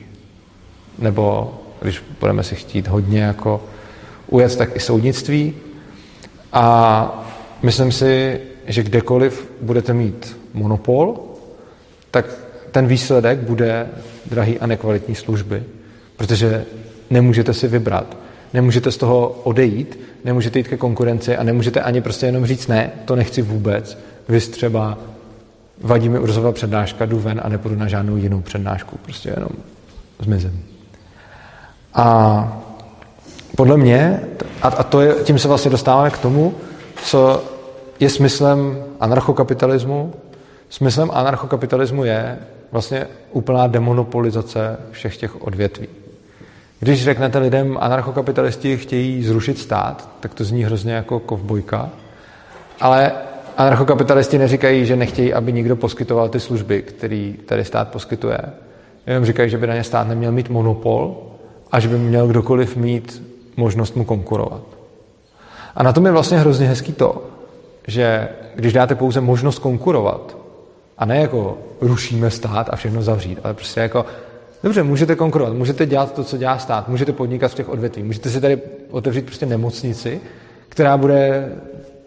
nebo když budeme si chtít hodně jako ujet, tak i soudnictví. A myslím si, že kdekoliv budete mít monopol, tak ten výsledek bude drahý a nekvalitní služby, protože nemůžete si vybrat. Nemůžete z toho odejít, nemůžete jít ke konkurenci a nemůžete ani prostě jenom říct ne, to nechci vůbec. Vy třeba vadí mi Urzova přednáška, jdu ven a nepůjdu na žádnou jinou přednášku, prostě jenom zmizím. A podle mě, a, a to je, tím se vlastně dostáváme k tomu, co je smyslem anarchokapitalismu. Smyslem anarchokapitalismu je vlastně úplná demonopolizace všech těch odvětví. Když řeknete lidem, anarchokapitalisti chtějí zrušit stát, tak to zní hrozně jako kovbojka, ale anarchokapitalisti neříkají, že nechtějí, aby nikdo poskytoval ty služby, které tady stát poskytuje. Jenom říkají, že by na ně stát neměl mít monopol a že by měl kdokoliv mít možnost mu konkurovat. A na tom je vlastně hrozně hezký to, že když dáte pouze možnost konkurovat, a ne jako rušíme stát a všechno zavřít, ale prostě jako, dobře, můžete konkurovat, můžete dělat to, co dělá stát, můžete podnikat v těch odvětví, můžete si tady otevřít prostě nemocnici, která bude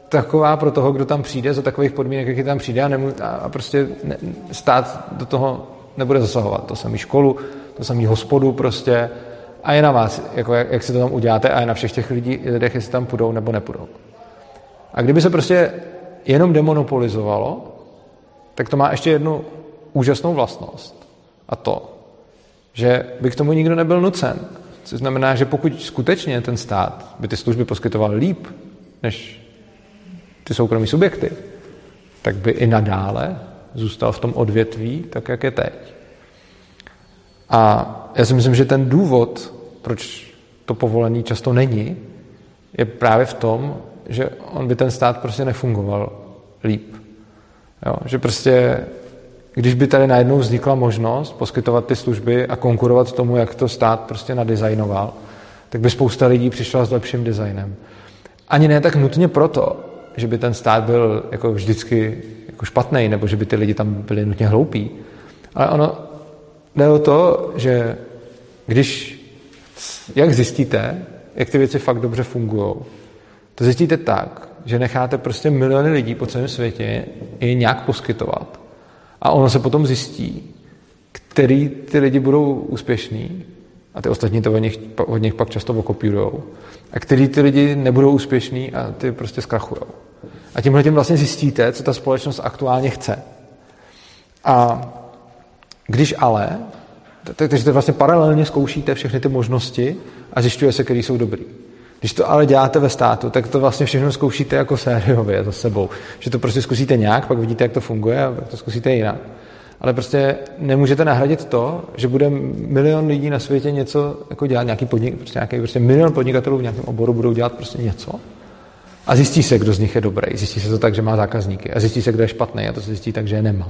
taková pro toho, kdo tam přijde, za takových podmínek, jaký tam přijde a, nemů- a prostě ne, stát do toho nebude zasahovat. To samý školu, to samý hospodu prostě a je na vás, jako jak, jak si to tam uděláte a je na všech těch lidí, lidech, jestli tam půjdou nebo nepůjdou. A kdyby se prostě jenom demonopolizovalo, tak to má ještě jednu úžasnou vlastnost. A to, že by k tomu nikdo nebyl nucen. Což znamená, že pokud skutečně ten stát by ty služby poskytoval líp než ty soukromí subjekty, tak by i nadále zůstal v tom odvětví tak, jak je teď. A já si myslím, že ten důvod, proč to povolení často není, je právě v tom, že on by ten stát prostě nefungoval líp. Jo? Že prostě, když by tady najednou vznikla možnost poskytovat ty služby a konkurovat tomu, jak to stát prostě nadizajnoval, tak by spousta lidí přišla s lepším designem. Ani ne tak nutně proto, že by ten stát byl jako vždycky jako špatný, nebo že by ty lidi tam byli nutně hloupí. Ale ono jde o to, že když, jak zjistíte, jak ty věci fakt dobře fungují, to zjistíte tak, že necháte prostě miliony lidí po celém světě je nějak poskytovat. A ono se potom zjistí, který ty lidi budou úspěšní a ty ostatní to od nich, od nich pak často okopírujou. A který ty lidi nebudou úspěšní a ty prostě zkrachujou. A tímhle tím vlastně zjistíte, co ta společnost aktuálně chce. A když ale, takže vlastně paralelně zkoušíte všechny ty možnosti a zjišťuje se, které jsou dobrý. Když to ale děláte ve státu, tak to vlastně všechno zkoušíte jako sériově za sebou. Že to prostě zkusíte nějak, pak vidíte, jak to funguje a pak to zkusíte jinak. Ale prostě nemůžete nahradit to, že bude milion lidí na světě něco jako dělat, nějaký podnik, prostě, nějaký, prostě milion podnikatelů v nějakém oboru budou dělat prostě něco a zjistí se, kdo z nich je dobrý. Zjistí se to tak, že má zákazníky a zjistí se, kdo je špatný a to se zjistí tak, že je nemá.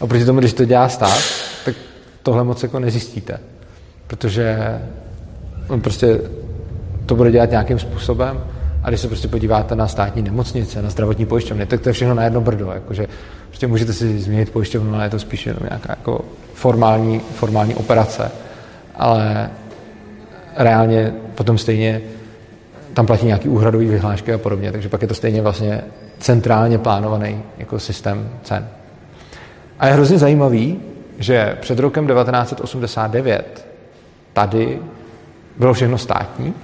A proti tomu, když to dělá stát, tak tohle moc jako nezjistíte. Protože on prostě to bude dělat nějakým způsobem a když se prostě podíváte na státní nemocnice, na zdravotní pojišťovny, tak to je všechno na jedno brdo. Jakože prostě můžete si změnit pojišťovnu, ale je to spíš jenom nějaká jako formální, formální operace. Ale reálně potom stejně tam platí nějaký úhradový vyhlášky a podobně, takže pak je to stejně vlastně centrálně plánovaný jako systém cen. A je hrozně zajímavý, že před rokem 1989 tady bylo všechno státní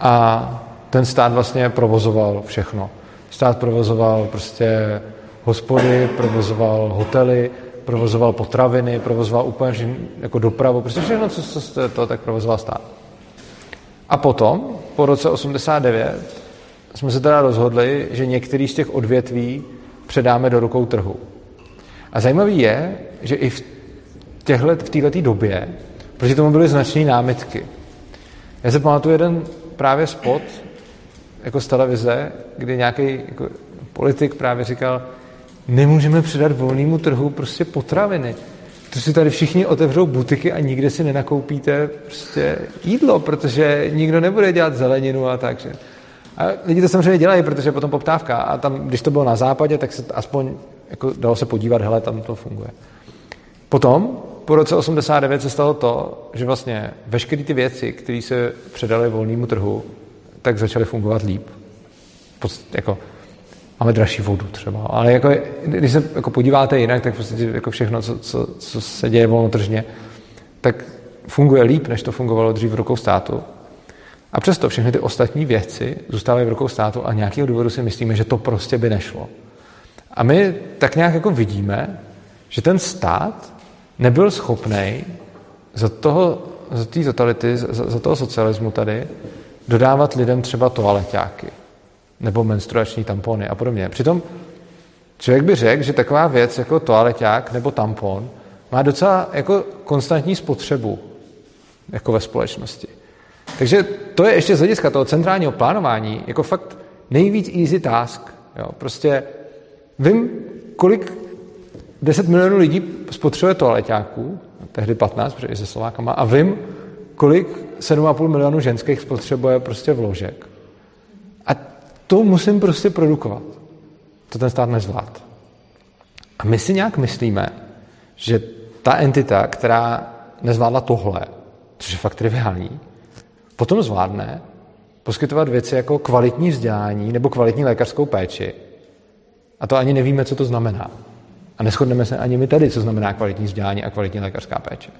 a ten stát vlastně provozoval všechno. Stát provozoval prostě hospody, provozoval hotely, provozoval potraviny, provozoval úplně jako dopravu, prostě všechno, co, co to, tak provozoval stát. A potom, po roce 89, jsme se teda rozhodli, že některý z těch odvětví předáme do rukou trhu. A zajímavý je, že i v, těhle, v této době, protože tomu byly značné námitky. Já se pamatuju jeden právě spot jako z televize, kdy nějaký jako politik právě říkal, nemůžeme předat volnému trhu prostě potraviny. To si tady všichni otevřou butiky a nikde si nenakoupíte prostě jídlo, protože nikdo nebude dělat zeleninu a tak. Že? A lidi to samozřejmě dělají, protože je potom poptávka. A tam, když to bylo na západě, tak se aspoň jako dalo se podívat, hele, tam to funguje. Potom, po roce 89 se stalo to, že vlastně veškeré ty věci, které se předaly volnému trhu, tak začaly fungovat líp. Post, jako, máme dražší vodu třeba, ale jako, když se jako podíváte jinak, tak prostě jako všechno, co, co, co se děje volnotržně, tak funguje líp, než to fungovalo dřív v rukou státu. A přesto všechny ty ostatní věci zůstávají v rukou státu a nějakého důvodu si myslíme, že to prostě by nešlo. A my tak nějak jako vidíme, že ten stát nebyl schopný za toho, za té totality, za, za toho socialismu tady dodávat lidem třeba toaleťáky nebo menstruační tampony a podobně. Přitom člověk by řekl, že taková věc jako toaleťák nebo tampon má docela jako konstantní spotřebu jako ve společnosti. Takže to je ještě z hlediska toho centrálního plánování jako fakt nejvíc easy task. Jo. Prostě vím, kolik 10 milionů lidí spotřebuje toaleťáků, tehdy 15, protože i se Slovákama, a vím, kolik 7,5 milionů ženských spotřebuje prostě vložek. A to musím prostě produkovat. To ten stát nezvlád. A my si nějak myslíme, že ta entita, která nezvládla tohle, což je fakt triviální, potom zvládne poskytovat věci jako kvalitní vzdělání nebo kvalitní lékařskou péči. A to ani nevíme, co to znamená. A neschodneme se ani my tady, co znamená kvalitní vzdělání a kvalitní lékařská péče.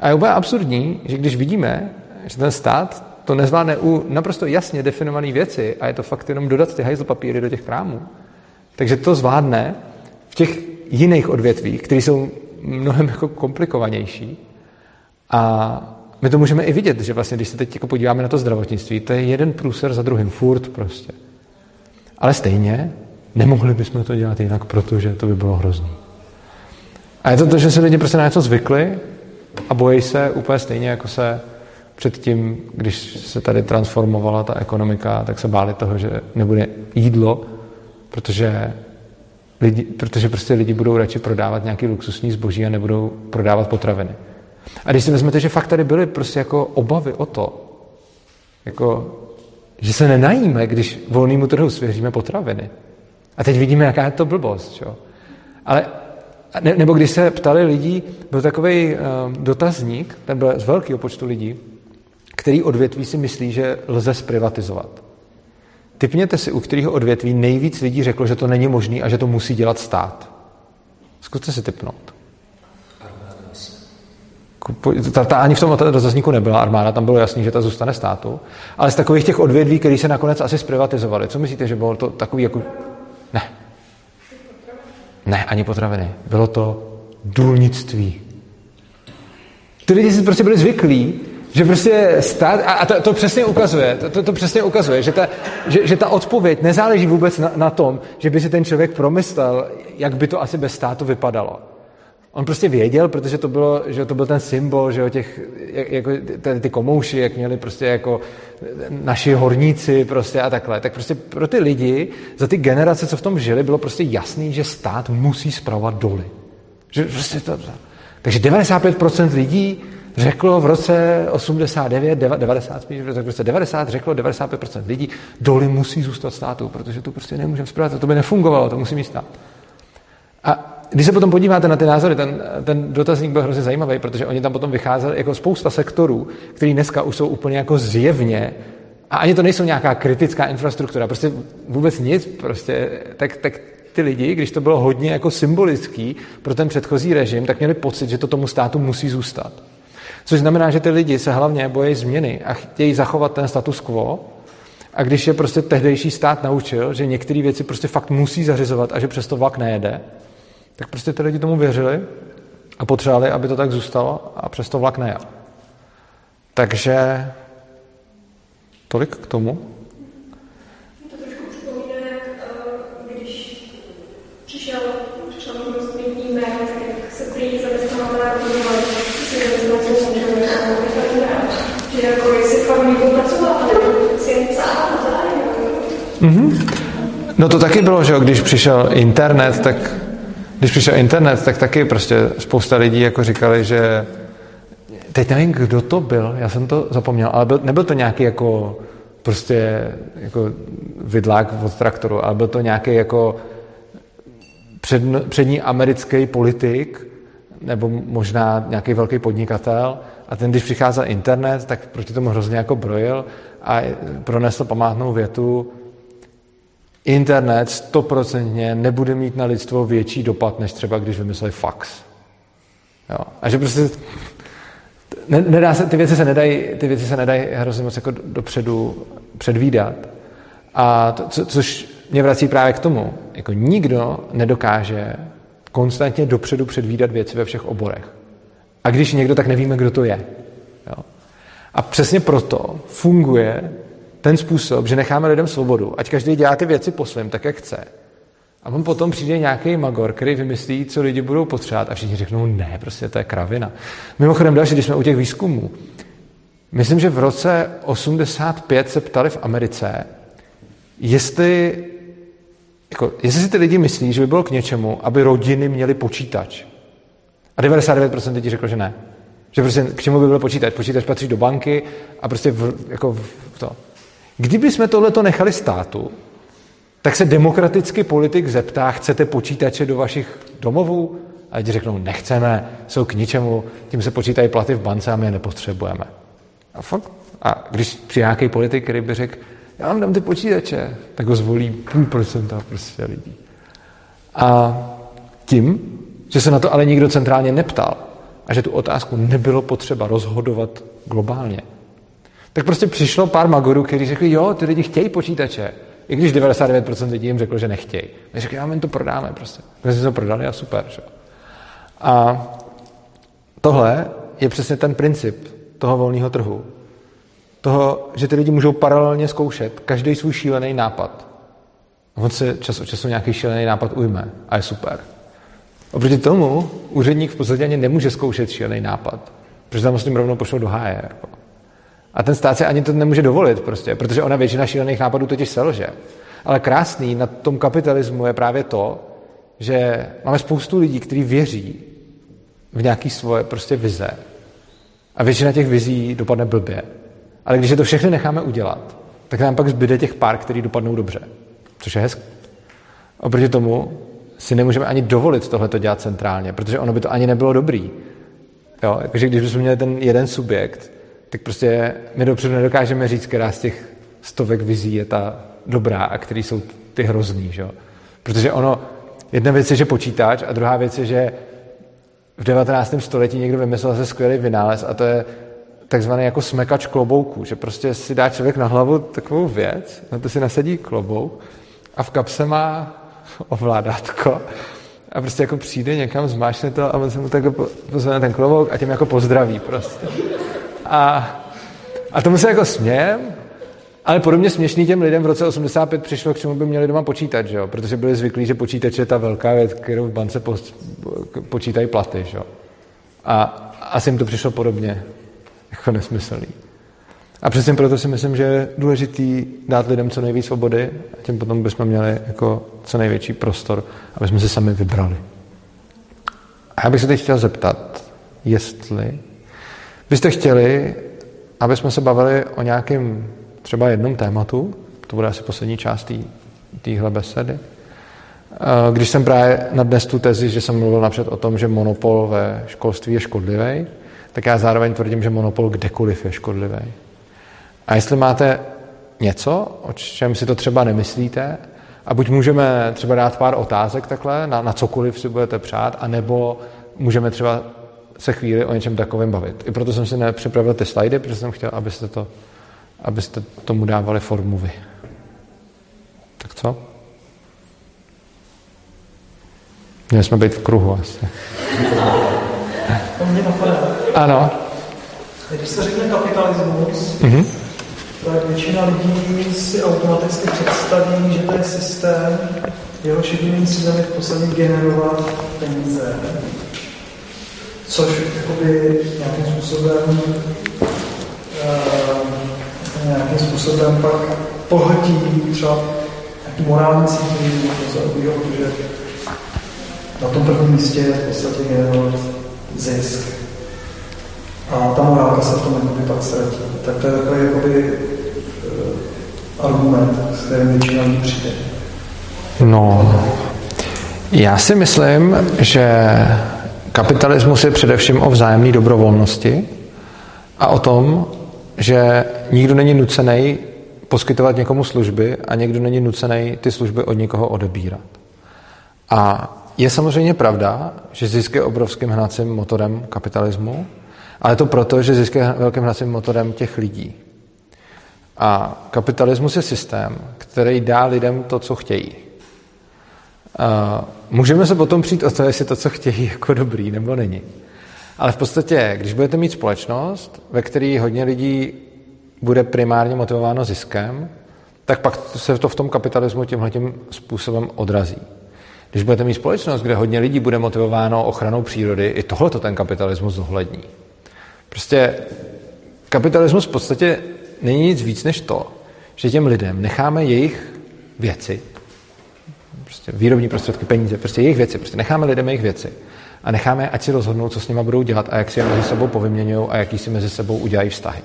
A je úplně absurdní, že když vidíme, že ten stát to nezvládne u naprosto jasně definované věci a je to fakt jenom dodat ty hajzl papíry do těch krámů, takže to zvládne v těch jiných odvětvích, které jsou mnohem jako komplikovanější. A my to můžeme i vidět, že vlastně, když se teď jako podíváme na to zdravotnictví, to je jeden průser za druhým, furt prostě. Ale stejně nemohli bychom to dělat jinak, protože to by bylo hrozný. A je to to, že se lidi prostě na něco zvykli a bojí se úplně stejně, jako se předtím, když se tady transformovala ta ekonomika, tak se báli toho, že nebude jídlo, protože, lidi, protože prostě lidi budou radši prodávat nějaký luxusní zboží a nebudou prodávat potraviny. A když si vezmete, že fakt tady byly prostě jako obavy o to, jako, že se nenajíme, když volnému trhu svěříme potraviny. A teď vidíme, jaká je to blbost. Čo? Ale ne, nebo když se ptali lidí, byl takový uh, dotazník, ten byl z velkého počtu lidí, který odvětví si myslí, že lze zprivatizovat. Typněte si, u kterého odvětví nejvíc lidí řeklo, že to není možné a že to musí dělat stát. Zkuste si typnout. Ta, ta ani v tom rozazníku nebyla armáda, tam bylo jasný, že ta zůstane státu. Ale z takových těch odvětví, které se nakonec asi zprivatizovali, co myslíte, že bylo to takový jako... Ne. Ne, ani potraviny. Bylo to důlnictví. Ty lidi si prostě byli zvyklí, že prostě stát, a to, to přesně ukazuje, to, to, to přesně ukazuje, že ta, že, že ta odpověď nezáleží vůbec na, na tom, že by si ten člověk promyslel, jak by to asi bez státu vypadalo. On prostě věděl, protože to, bylo, že to byl ten symbol, že o těch, jako ty, ty komouši, jak měli prostě jako naši horníci prostě a takhle. Tak prostě pro ty lidi, za ty generace, co v tom žili, bylo prostě jasný, že stát musí spravovat doly. Že prostě to, takže 95% lidí řeklo v roce 89, 90 spíš, v roce 90 řeklo 95% lidí, doly musí zůstat státu, protože to prostě nemůžeme zpravovat, to by nefungovalo, to musí mít stát. Když se potom podíváte na ty názory, ten, ten dotazník byl hrozně zajímavý, protože oni tam potom vycházeli jako spousta sektorů, který dneska už jsou úplně jako zjevně a ani to nejsou nějaká kritická infrastruktura, prostě vůbec nic, prostě, tak, tak ty lidi, když to bylo hodně jako symbolický pro ten předchozí režim, tak měli pocit, že to tomu státu musí zůstat. Což znamená, že ty lidi se hlavně bojí změny a chtějí zachovat ten status quo. A když je prostě tehdejší stát naučil, že některé věci prostě fakt musí zařizovat a že přesto vlak nejede, tak prostě ty lidi tomu věřili a potřebovali, aby to tak zůstalo a přesto vlak nejel. Takže tolik k tomu. To trošku připomíná, eh, když přišel, přišel možnost mít e-mail, tak se prý zaměstnavatelé rozhodovali, si zaměstnanců můžeme že jako jestli fakt někdo pracoval, nebo si jen psát a zájem. Mm-hmm. No to taky bylo, že když přišel internet, tak když přišel internet, tak taky prostě spousta lidí jako říkali, že teď nevím, kdo to byl, já jsem to zapomněl, ale byl, nebyl to nějaký jako prostě jako vidlák od traktoru, ale byl to nějaký jako před, přední americký politik, nebo možná nějaký velký podnikatel, a ten, když přicházel internet, tak proti tomu hrozně jako brojil a pronesl památnou větu, internet stoprocentně nebude mít na lidstvo větší dopad, než třeba když vymysleli fax. Jo. A že prostě nedá se, ty věci se nedají, ty věci se nedají hrozně moc jako dopředu předvídat. A to, co, což mě vrací právě k tomu, jako nikdo nedokáže konstantně dopředu předvídat věci ve všech oborech. A když někdo, tak nevíme, kdo to je. Jo. A přesně proto funguje ten způsob, že necháme lidem svobodu, ať každý dělá ty věci po svém, tak jak chce. A on potom přijde nějaký magor, který vymyslí, co lidi budou potřebovat a všichni řeknou, ne, prostě to je kravina. Mimochodem další, když jsme u těch výzkumů, myslím, že v roce 85 se ptali v Americe, jestli, jako, jestli si ty lidi myslí, že by bylo k něčemu, aby rodiny měly počítač. A 99% lidí řeklo, že ne. Že prostě k čemu by byl počítač? Počítač patří do banky a prostě v, jako v to. Kdyby jsme tohleto nechali státu, tak se demokraticky politik zeptá, chcete počítače do vašich domovů? A lidi řeknou, nechceme, jsou k ničemu, tím se počítají platy v bance a my je nepotřebujeme. A, fakt, a když přijde nějaký politik, který by řekl, já vám dám ty počítače, tak ho zvolí půl procenta prostě lidí. A tím, že se na to ale nikdo centrálně neptal a že tu otázku nebylo potřeba rozhodovat globálně, tak prostě přišlo pár magorů, kteří řekli, jo, ty lidi chtějí počítače. I když 99% lidí jim řeklo, že nechtějí. My řekli, já my to prodáme prostě. My jsme to prodali a super. Že? A tohle je přesně ten princip toho volného trhu. Toho, že ty lidi můžou paralelně zkoušet každý svůj šílený nápad. On se čas od času nějaký šílený nápad ujme a je super. Oproti tomu úředník v podstatě ani nemůže zkoušet šílený nápad, protože tam s tím rovnou pošlo do háje. Jako. A ten stát se ani to nemůže dovolit prostě, protože ona většina šílených nápadů totiž selže. Ale krásný na tom kapitalismu je právě to, že máme spoustu lidí, kteří věří v nějaké svoje prostě vize. A většina těch vizí dopadne blbě. Ale když je to všechny necháme udělat, tak nám pak zbyde těch pár, který dopadnou dobře. Což je hezké. Oproti tomu si nemůžeme ani dovolit tohle dělat centrálně, protože ono by to ani nebylo dobrý. Jo, jakože když bychom měli ten jeden subjekt, tak prostě my dopředu nedokážeme říct, která z těch stovek vizí je ta dobrá a který jsou ty hrozný. Že? Protože ono, jedna věc je, že počítač a druhá věc je, že v 19. století někdo vymyslel se skvělý vynález a to je takzvaný jako smekač klobouků, že prostě si dá člověk na hlavu takovou věc, na to si nasadí klobouk a v kapse má ovládátko a prostě jako přijde někam, zmášne to a on se mu tak pozve ten klobouk a tím jako pozdraví prostě. A, a tomu se jako smějem, ale podobně směšný těm lidem v roce 85 přišlo, k čemu by měli doma počítat, že jo? protože byli zvyklí, že počítač je ta velká věc, kterou v bance po, počítají platy. Že jo? A asi jim to přišlo podobně jako nesmyslný. A přesně proto si myslím, že je důležitý dát lidem co nejvíc svobody a tím potom bychom měli jako co největší prostor, aby jsme si sami vybrali. A já bych se teď chtěl zeptat, jestli byste chtěli, aby jsme se bavili o nějakém třeba jednom tématu, to bude asi poslední část téhle besedy. Eh, když jsem právě nadnes tu tezi, že jsem mluvil napřed o tom, že monopol ve školství je škodlivý, tak já zároveň tvrdím, že monopol kdekoliv je škodlivý. A jestli máte něco, o čem si to třeba nemyslíte, a buď můžeme třeba dát pár otázek takhle, na, na cokoliv si budete přát, anebo můžeme třeba se chvíli o něčem takovém bavit. I proto jsem si nepřipravil ty slajdy, protože jsem chtěl, abyste, to, abyste tomu dávali formu vy. Tak co? Měli jsme být v kruhu asi. To mě napadá. Ano. Když se řekne kapitalismus, mm-hmm. tak většina lidí si automaticky představí, že to je systém, jehož jediným cílem je v podstatě generovat peníze což jakoby nějakým způsobem uh, nějakým způsobem pak pohltí třeba nějaký morální cítění, něco takového, protože na tom prvním místě je v podstatě generovat zisk. A ta morálka se v tom jakoby pak ztratí. Tak to je takový jakoby, uh, argument, s kterým většina lidí přijde. No, já si myslím, že kapitalismus je především o vzájemné dobrovolnosti a o tom, že nikdo není nucený poskytovat někomu služby a někdo není nucený ty služby od někoho odebírat. A je samozřejmě pravda, že zisk je obrovským hnacím motorem kapitalismu, ale to proto, že zisk je velkým hnacím motorem těch lidí. A kapitalismus je systém, který dá lidem to, co chtějí. A můžeme se potom přijít o to, jestli to, co chtějí, jako dobrý nebo není. Ale v podstatě, když budete mít společnost, ve které hodně lidí bude primárně motivováno ziskem, tak pak se to v tom kapitalismu tímhle tím způsobem odrazí. Když budete mít společnost, kde hodně lidí bude motivováno ochranou přírody, i tohle to ten kapitalismus zohlední. Prostě kapitalismus v podstatě není nic víc než to, že těm lidem necháme jejich věci, prostě výrobní prostředky, peníze, prostě jejich věci, prostě necháme lidem jejich věci a necháme, ať si rozhodnou, co s nimi budou dělat a jak si je mezi sebou povyměňují a jaký si mezi sebou udělají vztahy.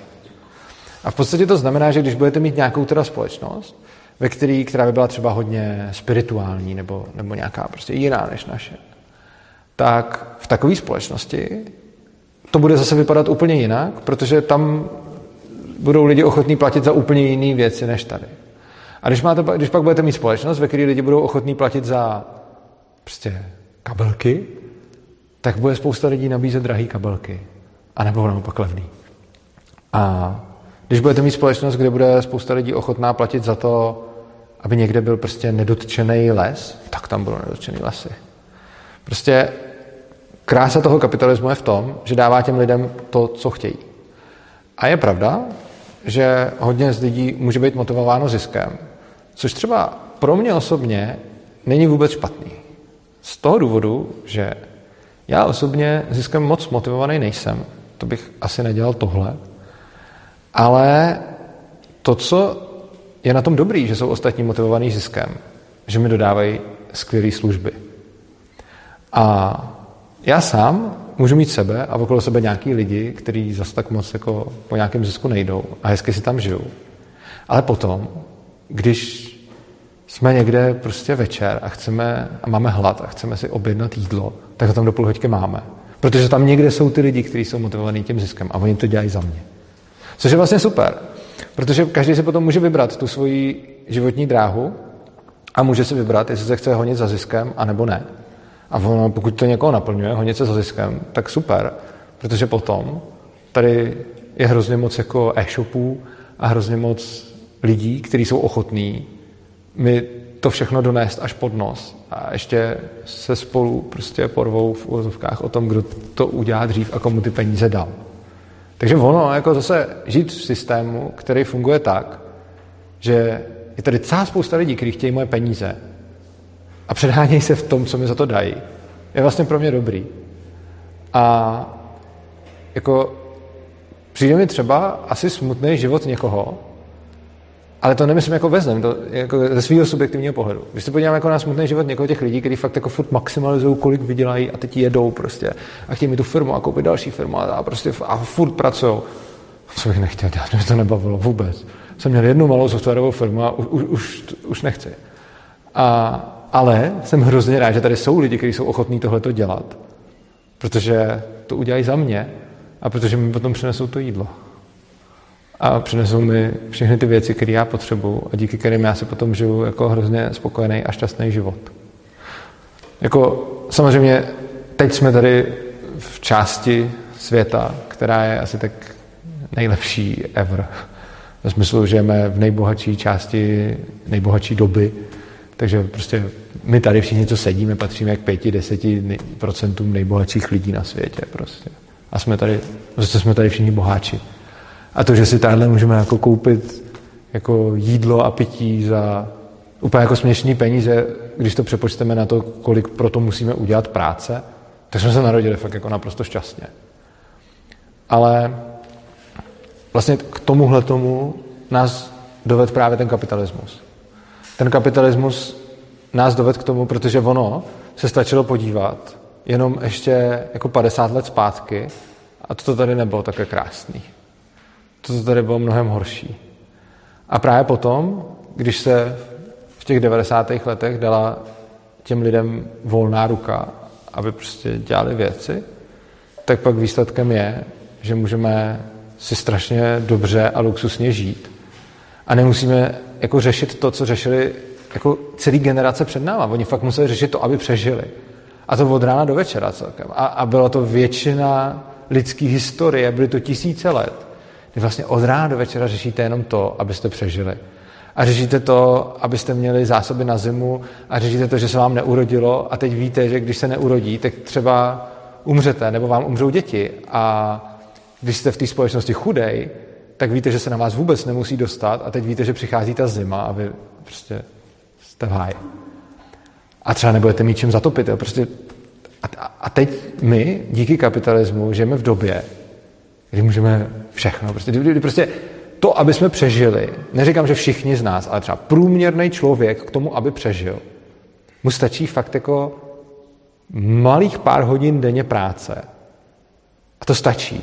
A v podstatě to znamená, že když budete mít nějakou teda společnost, ve který, která by byla třeba hodně spirituální nebo, nebo nějaká prostě jiná než naše, tak v takové společnosti to bude zase vypadat úplně jinak, protože tam budou lidi ochotní platit za úplně jiné věci než tady. A když, máte, když pak budete mít společnost, ve které lidi budou ochotní platit za prostě kabelky, tak bude spousta lidí nabízet drahé kabelky. A nebo naopak levný. A když budete mít společnost, kde bude spousta lidí ochotná platit za to, aby někde byl prostě nedotčený les, tak tam budou nedotčený lesy. Prostě krása toho kapitalismu je v tom, že dává těm lidem to, co chtějí. A je pravda, že hodně z lidí může být motivováno ziskem, což třeba pro mě osobně není vůbec špatný. Z toho důvodu, že já osobně ziskem moc motivovaný nejsem, to bych asi nedělal tohle, ale to, co je na tom dobrý, že jsou ostatní motivovaný ziskem, že mi dodávají skvělé služby. A já sám můžu mít sebe a okolo sebe nějaký lidi, kteří zase tak moc jako po nějakém zisku nejdou a hezky si tam žijou. Ale potom, když jsme někde prostě večer a chceme a máme hlad a chceme si objednat jídlo, tak ho tam do půl máme. Protože tam někde jsou ty lidi, kteří jsou motivovaní tím ziskem a oni to dělají za mě. Což je vlastně super, protože každý si potom může vybrat tu svoji životní dráhu a může si vybrat, jestli se chce honit za ziskem, anebo ne. A ono, pokud to někoho naplňuje, honit se za ziskem, tak super, protože potom tady je hrozně moc jako e-shopů a hrozně moc lidí, kteří jsou ochotní mi to všechno donést až pod nos a ještě se spolu prostě porvou v úvozovkách o tom, kdo to udělá dřív a komu ty peníze dal. Takže ono, jako zase žít v systému, který funguje tak, že je tady celá spousta lidí, kteří chtějí moje peníze a předhánějí se v tom, co mi za to dají, je vlastně pro mě dobrý. A jako přijde mi třeba asi smutný život někoho, ale to nemyslím jako vezmem, to jako ze svého subjektivního pohledu. Když se podívám jako na smutný život někoho těch lidí, kteří fakt jako furt maximalizují, kolik vydělají a teď jedou prostě a chtějí mi tu firmu a koupit další firmu a, prostě a furt pracují. Co bych nechtěl dělat, mě to nebavilo vůbec. Jsem měl jednu malou softwarovou firmu a už, už, už nechci. A, ale jsem hrozně rád, že tady jsou lidi, kteří jsou ochotní tohleto dělat, protože to udělají za mě a protože mi potom přinesou to jídlo a přinesou mi všechny ty věci, které já potřebuju a díky kterým já si potom žiju jako hrozně spokojený a šťastný život. Jako samozřejmě teď jsme tady v části světa, která je asi tak nejlepší ever. Ve smyslu, že žijeme v nejbohatší části, nejbohatší doby, takže prostě my tady všichni, co sedíme, patříme k pěti, deseti procentům nejbohatších lidí na světě prostě. A jsme tady, prostě jsme tady všichni boháči. A to, že si tady můžeme jako koupit jako jídlo a pití za úplně jako směšný peníze, když to přepočteme na to, kolik pro to musíme udělat práce, tak jsme se narodili fakt jako naprosto šťastně. Ale vlastně k tomuhle tomu nás doved právě ten kapitalismus. ten kapitalismus nás doved k tomu, protože ono se stačilo podívat jenom ještě jako 50 let zpátky a to tady nebylo také krásný. To tady bylo mnohem horší. A právě potom, když se v těch 90. letech dala těm lidem volná ruka, aby prostě dělali věci, tak pak výsledkem je, že můžeme si strašně dobře a luxusně žít. A nemusíme jako řešit to, co řešili jako celý generace před náma. Oni fakt museli řešit to, aby přežili. A to od rána do večera celkem. A, a byla to většina lidské historie, byly to tisíce let, kdy vlastně od rána do večera řešíte jenom to, abyste přežili. A řešíte to, abyste měli zásoby na zimu a řešíte to, že se vám neurodilo a teď víte, že když se neurodí, tak třeba umřete nebo vám umřou děti. A když jste v té společnosti chudej, tak víte, že se na vás vůbec nemusí dostat a teď víte, že přichází ta zima a vy prostě jste v háji. A třeba nebudete mít čím zatopit. Jo. Prostě a, a teď my, díky kapitalismu, žijeme v době, kdy můžeme všechno. Prostě, kdy, prostě to, aby jsme přežili, neříkám, že všichni z nás, ale třeba průměrný člověk k tomu, aby přežil, mu stačí fakt jako malých pár hodin denně práce. A to stačí.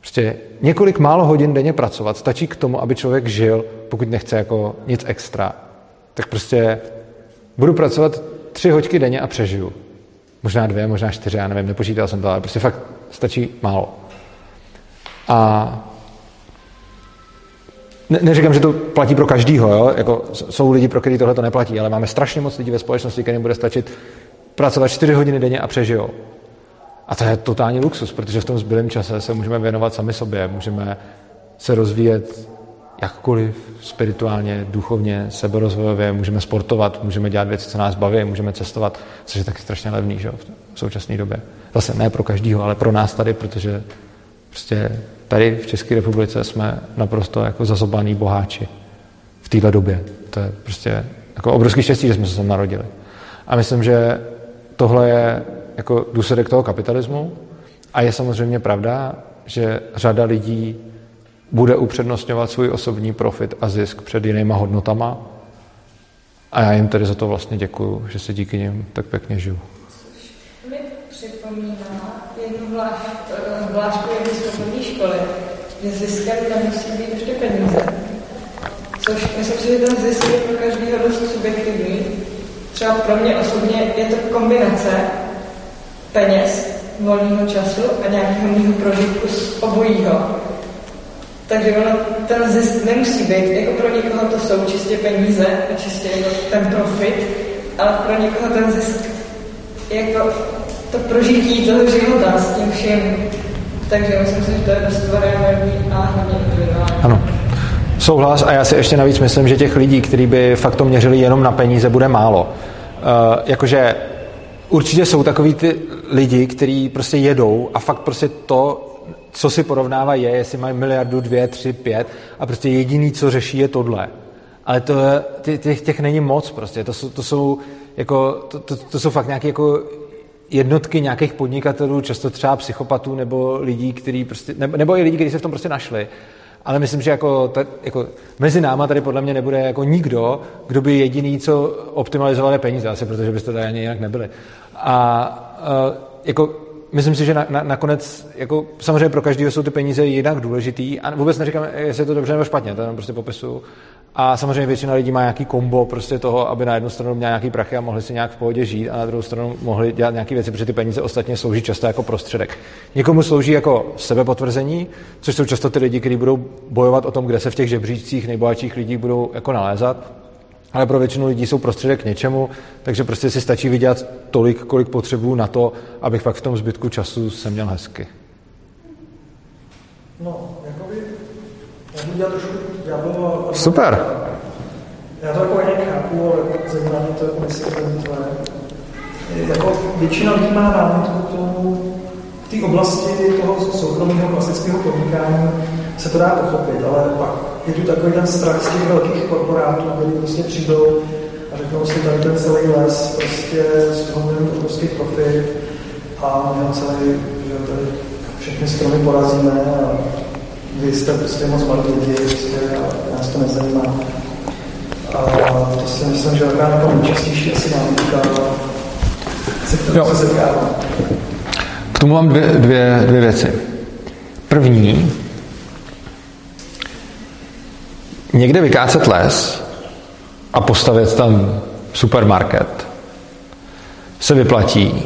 Prostě několik málo hodin denně pracovat stačí k tomu, aby člověk žil, pokud nechce jako nic extra. Tak prostě budu pracovat tři hoďky denně a přežiju. Možná dvě, možná čtyři, já nevím, nepočítal jsem to, ale prostě fakt stačí málo. A ne, neříkám, že to platí pro každýho, jo? Jako, jsou lidi, pro který tohle to neplatí, ale máme strašně moc lidí ve společnosti, kterým bude stačit pracovat čtyři hodiny denně a přežijou. A to je totální luxus, protože v tom zbylém čase se můžeme věnovat sami sobě, můžeme se rozvíjet jakkoliv spirituálně, duchovně, seberozvojově, můžeme sportovat, můžeme dělat věci, co nás baví, můžeme cestovat, což je taky strašně levný že, v současné době. Zase ne pro každýho, ale pro nás tady, protože prostě tady v České republice jsme naprosto jako zazobaný boháči v této době. To je prostě jako obrovský štěstí, že jsme se sem narodili. A myslím, že tohle je jako důsledek toho kapitalismu a je samozřejmě pravda, že řada lidí bude upřednostňovat svůj osobní profit a zisk před jinýma hodnotama a já jim tedy za to vlastně děkuju, že se díky nim tak pěkně žiju. Mi připomíná jednu zvláštku jedné sportovní školy, že ziskem nemusí být ještě peníze. Což myslím si, že ten zisk je pro každého dost subjektivní. Třeba pro mě osobně je to kombinace peněz, volného času a nějakého mého prožitku z obojího. Takže ono, ten zisk nemusí být, jako pro někoho to jsou čistě peníze a čistě jako ten profit, ale pro někoho ten zisk jako to prožití toho života s tím vším. Takže myslím si, že to je dost variabilní a individuální. Ano. Souhlas a já si ještě navíc myslím, že těch lidí, kteří by fakt to měřili jenom na peníze, bude málo. Uh, jakože určitě jsou takový ty lidi, kteří prostě jedou a fakt prostě to, co si porovnává je, jestli mají miliardu, dvě, tři, pět a prostě jediný, co řeší, je tohle. Ale to, těch, těch není moc prostě. To jsou, to jsou, jako, to, to, to jsou fakt nějaké jako jednotky nějakých podnikatelů, často třeba psychopatů nebo lidí, kteří prostě, nebo, nebo i lidi, kteří se v tom prostě našli. Ale myslím, že jako, ta, jako mezi náma tady podle mě nebude jako nikdo, kdo by jediný, co optimalizoval je peníze, asi protože byste tady ani jinak nebyli. A uh, jako myslím si, že na, na, nakonec, jako, samozřejmě pro každého jsou ty peníze jinak důležitý a vůbec neříkám, jestli je to dobře nebo špatně, to jenom prostě popisu. A samozřejmě většina lidí má nějaký kombo prostě toho, aby na jednu stranu měl nějaký prachy a mohli si nějak v pohodě žít a na druhou stranu mohli dělat nějaké věci, protože ty peníze ostatně slouží často jako prostředek. Někomu slouží jako sebepotvrzení, což jsou často ty lidi, kteří budou bojovat o tom, kde se v těch žebříčcích nejbohatších lidí budou jako nalézat ale pro většinu lidí jsou prostředek k něčemu, takže prostě si stačí vydělat tolik, kolik potřebuju na to, abych pak v tom zbytku času se měl hezky. No, jakoby, já budu dělat trošku. Super. Já to jako nějak chápu, ale zajímá mě to, jestli to tvoje. Jako většina lidí má námitku k tomu, v té oblasti toho soukromého klasického podnikání se to dá pochopit, ale pak je tu takový ten strach z těch velkých korporátů, kteří prostě přijdou a řeknou si tady ten celý les, prostě z toho obrovský profit a my celý, že tady všechny stromy porazíme a vy jste prostě moc malí lidi prostě a nás to nezajímá. A to si myslím, že taková jako nejčastější asi námitka, se kterou se setkávám. K tomu mám dvě, dvě, dvě věci. První, někde vykácet les a postavit tam supermarket se vyplatí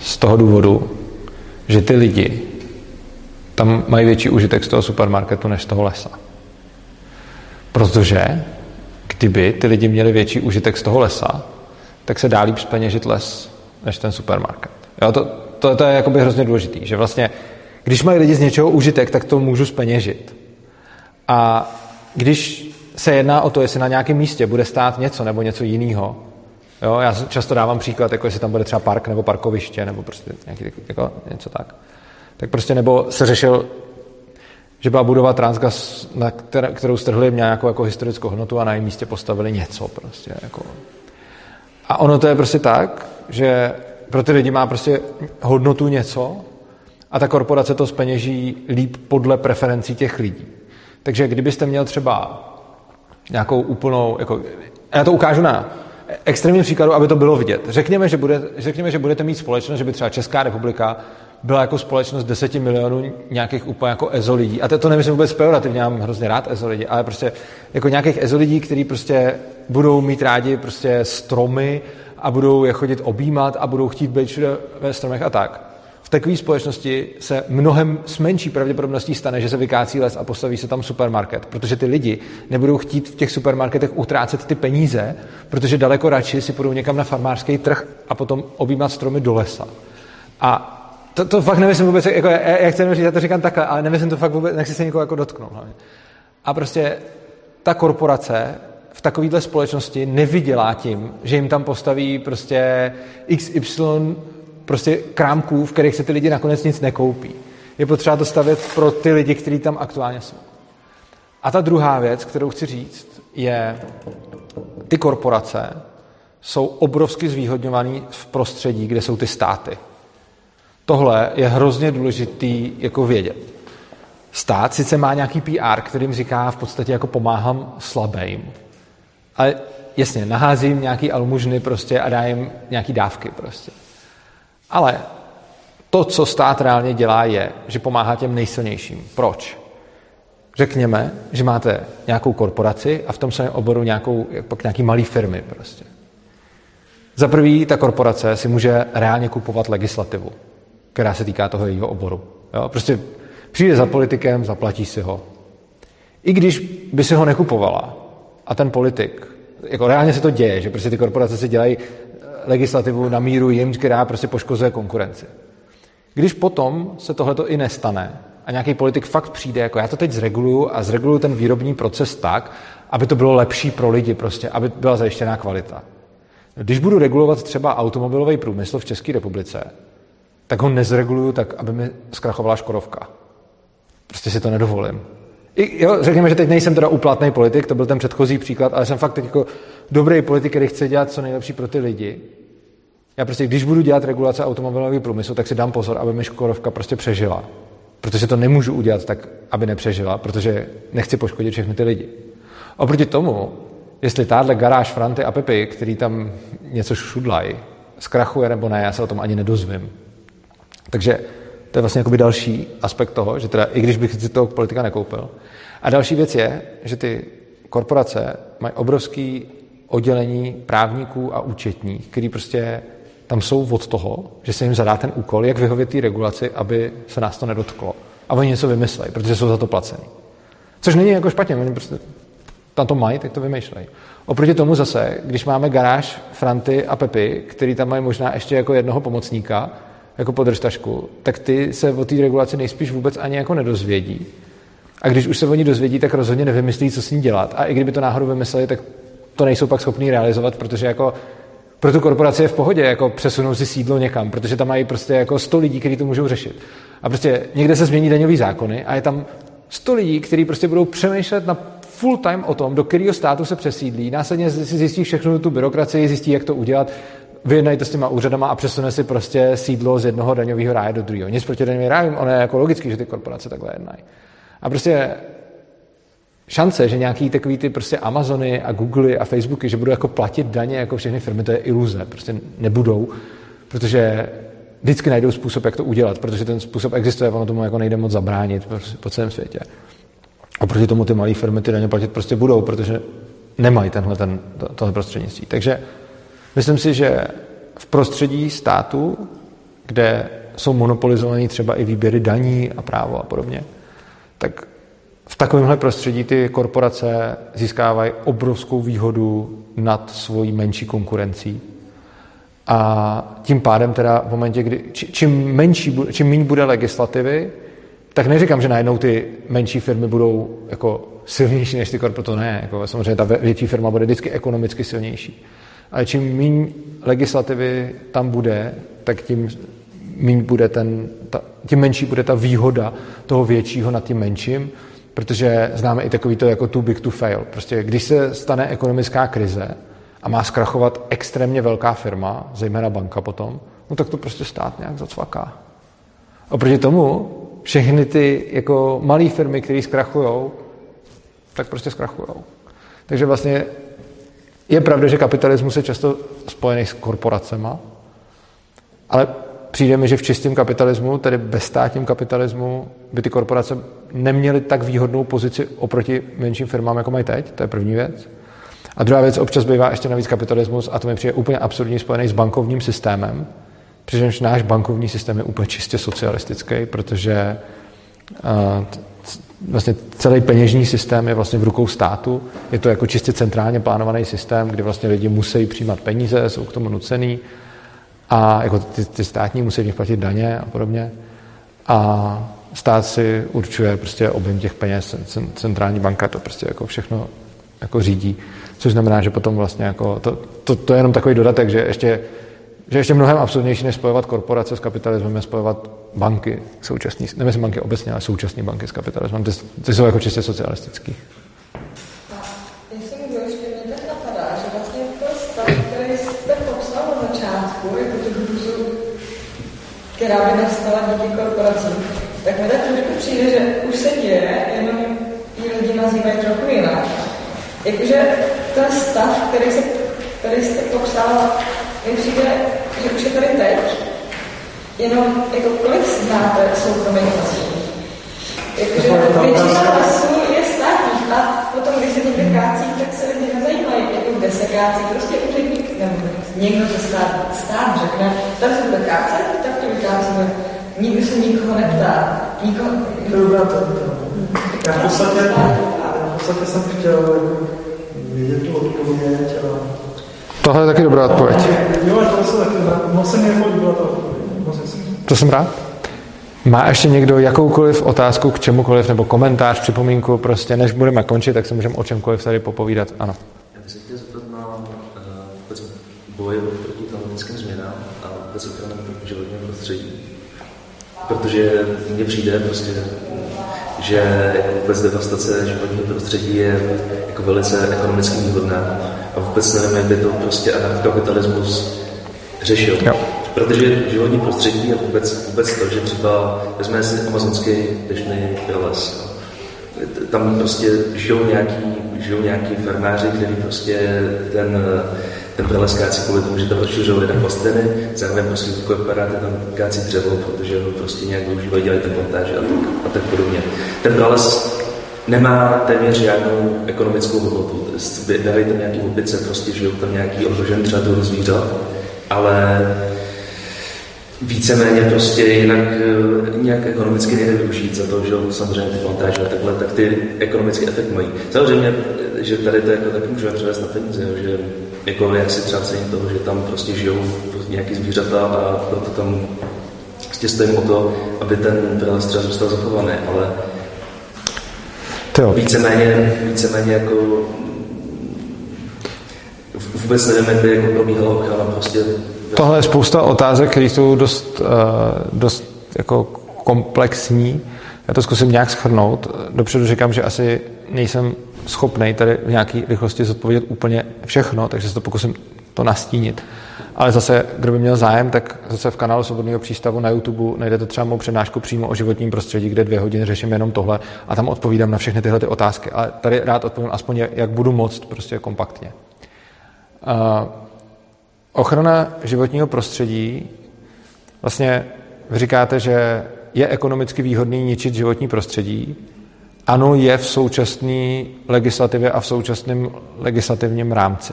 z toho důvodu, že ty lidi tam mají větší užitek z toho supermarketu než z toho lesa. Protože kdyby ty lidi měli větší užitek z toho lesa, tak se dá líp speněžit les než ten supermarket. Jo, to, to, to je jakoby hrozně důležitý, že vlastně, když mají lidi z něčeho užitek, tak to můžu speněžit. A když se jedná o to, jestli na nějakém místě bude stát něco nebo něco jiného, já často dávám příklad, jako jestli tam bude třeba park nebo parkoviště nebo prostě nějaký, jako něco tak, tak prostě nebo se řešil, že byla budova Transgas, na kterou strhli nějakou jako historickou hodnotu a na jejím místě postavili něco prostě. Jako. A ono to je prostě tak, že pro ty lidi má prostě hodnotu něco a ta korporace to speněží líp podle preferencí těch lidí. Takže kdybyste měl třeba nějakou úplnou, jako, já to ukážu na extrémním příkladu, aby to bylo vidět. Řekněme že, bude, řekněme, že budete mít společnost, že by třeba Česká republika byla jako společnost 10 milionů nějakých úplně jako ezo lidí. A to, to nemyslím vůbec pejorativně, já mám hrozně rád ezo lidi, ale prostě jako nějakých ezo lidí, kteří prostě budou mít rádi prostě stromy a budou je chodit objímat a budou chtít být všude ve stromech a tak. V takové společnosti se mnohem s menší pravděpodobností stane, že se vykácí les a postaví se tam supermarket, protože ty lidi nebudou chtít v těch supermarketech utrácet ty peníze, protože daleko radši si půjdou někam na farmářský trh a potom objímat stromy do lesa. A to, to fakt nemyslím vůbec, jako, jak chcem říct, já to říkám takhle, ale nemyslím to fakt vůbec, nechci se někoho jako dotknout. Hlavně. A prostě ta korporace v takovéhle společnosti nevydělá tím, že jim tam postaví prostě XY prostě krámků, v kterých se ty lidi nakonec nic nekoupí. Je potřeba to stavět pro ty lidi, kteří tam aktuálně jsou. A ta druhá věc, kterou chci říct, je, ty korporace jsou obrovsky zvýhodňované v prostředí, kde jsou ty státy. Tohle je hrozně důležitý jako vědět. Stát sice má nějaký PR, kterým říká v podstatě jako pomáhám slabým, ale jasně, naházím nějaký almužny prostě a dá jim nějaký dávky prostě. Ale to, co stát reálně dělá, je, že pomáhá těm nejsilnějším. Proč? Řekněme, že máte nějakou korporaci a v tom samém oboru nějakou, pak nějaký malý firmy prostě. Za prvý, ta korporace si může reálně kupovat legislativu která se týká toho jejího oboru. Jo? Prostě přijde za politikem, zaplatí si ho. I když by si ho nekupovala a ten politik, jako reálně se to děje, že prostě ty korporace si dělají eh, legislativu na míru jim, která prostě poškozuje konkurenci. Když potom se tohleto i nestane a nějaký politik fakt přijde, jako já to teď zreguluju a zreguluju ten výrobní proces tak, aby to bylo lepší pro lidi prostě, aby byla zajištěná kvalita. Když budu regulovat třeba automobilový průmysl v České republice, tak ho nezreguluju tak, aby mi zkrachovala Škodovka. Prostě si to nedovolím. I, jo, řekněme, že teď nejsem teda úplatný politik, to byl ten předchozí příklad, ale jsem fakt teď jako dobrý politik, který chce dělat co nejlepší pro ty lidi. Já prostě, když budu dělat regulace automobilového průmyslu, tak si dám pozor, aby mi Škodovka prostě přežila. Protože to nemůžu udělat tak, aby nepřežila, protože nechci poškodit všechny ty lidi. Oproti tomu, jestli táhle garáž Franty a Pepy, který tam něco šudlají, zkrachuje nebo ne, já se o tom ani nedozvím. Takže to je vlastně jakoby další aspekt toho, že teda i když bych si toho politika nekoupil. A další věc je, že ty korporace mají obrovský oddělení právníků a účetních, který prostě tam jsou od toho, že se jim zadá ten úkol, jak vyhovět té regulaci, aby se nás to nedotklo. A oni něco vymyslejí, protože jsou za to placení. Což není jako špatně, oni prostě tam to mají, tak to vymýšlejí. Oproti tomu zase, když máme garáž Franty a Pepy, který tam mají možná ještě jako jednoho pomocníka, jako podržtašku, tak ty se o té regulaci nejspíš vůbec ani jako nedozvědí. A když už se oni dozvědí, tak rozhodně nevymyslí, co s ní dělat. A i kdyby to náhodou vymysleli, tak to nejsou pak schopní realizovat, protože jako pro tu korporaci je v pohodě jako přesunou si sídlo někam, protože tam mají prostě jako 100 lidí, kteří to můžou řešit. A prostě někde se změní daňový zákony a je tam 100 lidí, kteří prostě budou přemýšlet na full time o tom, do kterého státu se přesídlí, následně si zjistí všechno tu byrokracii, zjistí, jak to udělat, vyjednají to s těma úřadama a přesune si prostě sídlo z jednoho daňového ráje do druhého. Nic proti daňovým rájům, ono je jako logický, že ty korporace takhle jednají. A prostě šance, že nějaký takový ty prostě Amazony a Google a Facebooky, že budou jako platit daně jako všechny firmy, to je iluze. Prostě nebudou, protože vždycky najdou způsob, jak to udělat, protože ten způsob existuje, ono tomu jako nejde moc zabránit prostě po celém světě. A proti tomu ty malé firmy ty daně platit prostě budou, protože nemají tenhle, ten, tohle prostřednictví. Takže myslím si, že v prostředí státu, kde jsou monopolizované třeba i výběry daní a právo a podobně, tak v takovémhle prostředí ty korporace získávají obrovskou výhodu nad svojí menší konkurencí. A tím pádem teda v momentě, kdy čím, menší, čím méně bude legislativy, tak neříkám, že najednou ty menší firmy budou jako silnější než ty korporace, to ne. Jako samozřejmě ta větší firma bude vždycky ekonomicky silnější. Ale čím méně legislativy tam bude, tak tím, méně bude ten, ta, tím menší bude ta výhoda toho většího nad tím menším, protože známe i takový to jako too big to fail. Prostě když se stane ekonomická krize a má zkrachovat extrémně velká firma, zejména banka potom, no tak to prostě stát nějak zacvaká. Oproti tomu všechny ty jako malé firmy, které zkrachují, tak prostě zkrachují. Takže vlastně je pravda, že kapitalismus je často spojený s korporacema, ale přijde mi, že v čistém kapitalismu, tedy bezstátním kapitalismu, by ty korporace neměly tak výhodnou pozici oproti menším firmám, jako mají teď. To je první věc. A druhá věc, občas bývá ještě navíc kapitalismus, a to mi přijde úplně absurdní spojený s bankovním systémem, přičemž náš bankovní systém je úplně čistě socialistický, protože uh, vlastně celý peněžní systém je vlastně v rukou státu. Je to jako čistě centrálně plánovaný systém, kdy vlastně lidi musí přijímat peníze, jsou k tomu nucený a jako ty, ty státní musí v nich platit daně a podobně. A stát si určuje prostě objem těch peněz, centrální banka to prostě jako všechno jako řídí, což znamená, že potom vlastně jako to, to, to je jenom takový dodatek, že ještě že ještě mnohem absurdnější než spojovat korporace s kapitalismem je spojovat banky současný, nemyslím banky obecně, ale současné banky s kapitalismem. Ty, ty jsou jako čistě socialistický. která by nastala díky korporacím, tak mi tak trošku přijde, že už se děje, jenom ji lidi nazývají trochu jinak. Jakože ten stav, který, se, který jste popsal, mi přijde, že už je tady teď, jenom jako kolik znáte soukromých lesů. Jakože většina lesů je státních a potom, když se někde kácí, tak se lidi nezajímají, jako kde se kácí, prostě úředník, nebo někdo ze stát, stát řekne, tady se bude kácet, tak to vykácíme. Nikdo se nikoho neptá. Nikoho... Dobrá to. Já v podstatě, v podstatě jsem chtěl vědět tu odpověď a Tohle je taky dobrá odpověď. Jo, to se taky, odpověď. To jsem rád. Má ještě někdo jakoukoliv otázku k čemukoliv, nebo komentář, připomínku, prostě než budeme končit, tak se můžeme o čemkoliv tady popovídat. Ano. Já bych se chtěl zeptat na uh, boj proti klimatickým změnám a vůbec ochranu životního prostředí. Protože mně přijde prostě, že vůbec devastace životního prostředí je jako velice ekonomicky výhodná a vůbec nevím, jak by to prostě anarchokapitalismus řešil. Jo. Protože životní prostředí je vůbec, vůbec to, že třeba vezmeme si amazonský dešný les. Tam prostě žijou nějaký, žijou nějaký farmáři, kteří prostě ten, ten prales kácí kvůli tomu, že tam rozšiřovali na pastviny, zároveň prostě korporáty tam kácí dřevo, protože ho prostě nějak využívají, dělají ten montáže a tak, a tak podobně. Ten prales nemá téměř žádnou ekonomickou hodnotu. Dají tam nějaký opice, prostě žijou tam nějaký ohrožen druh zvířat, ale víceméně prostě jinak eh, nějak ekonomicky nejde využít za to, že samozřejmě ty plantáže a takhle, tak ty ekonomický efekt mají. Samozřejmě, že tady to jako taky můžeme převést na peníze, že jako jak si třeba cením toho, že tam prostě žijou nějaký zvířata a proto tam prostě stojím o to, aby ten prales třeba zůstal zachovaný, ale víceméně, víceméně jako vůbec nevím, jak by jako probíhala ochrana prostě. Tohle je spousta otázek, které jsou dost, uh, dost jako komplexní. Já to zkusím nějak schrnout. Dopředu říkám, že asi nejsem schopný tady v nějaké rychlosti zodpovědět úplně všechno, takže se to pokusím to nastínit. Ale zase, kdo by měl zájem, tak zase v kanálu Svobodného přístavu na YouTube najdete třeba mou přednášku přímo o životním prostředí, kde dvě hodiny řeším jenom tohle a tam odpovídám na všechny tyhle ty otázky. Ale tady rád odpovím aspoň, jak budu moct, prostě kompaktně. Uh, ochrana životního prostředí, vlastně vy říkáte, že je ekonomicky výhodný ničit životní prostředí. Ano, je v současné legislativě a v současném legislativním rámci,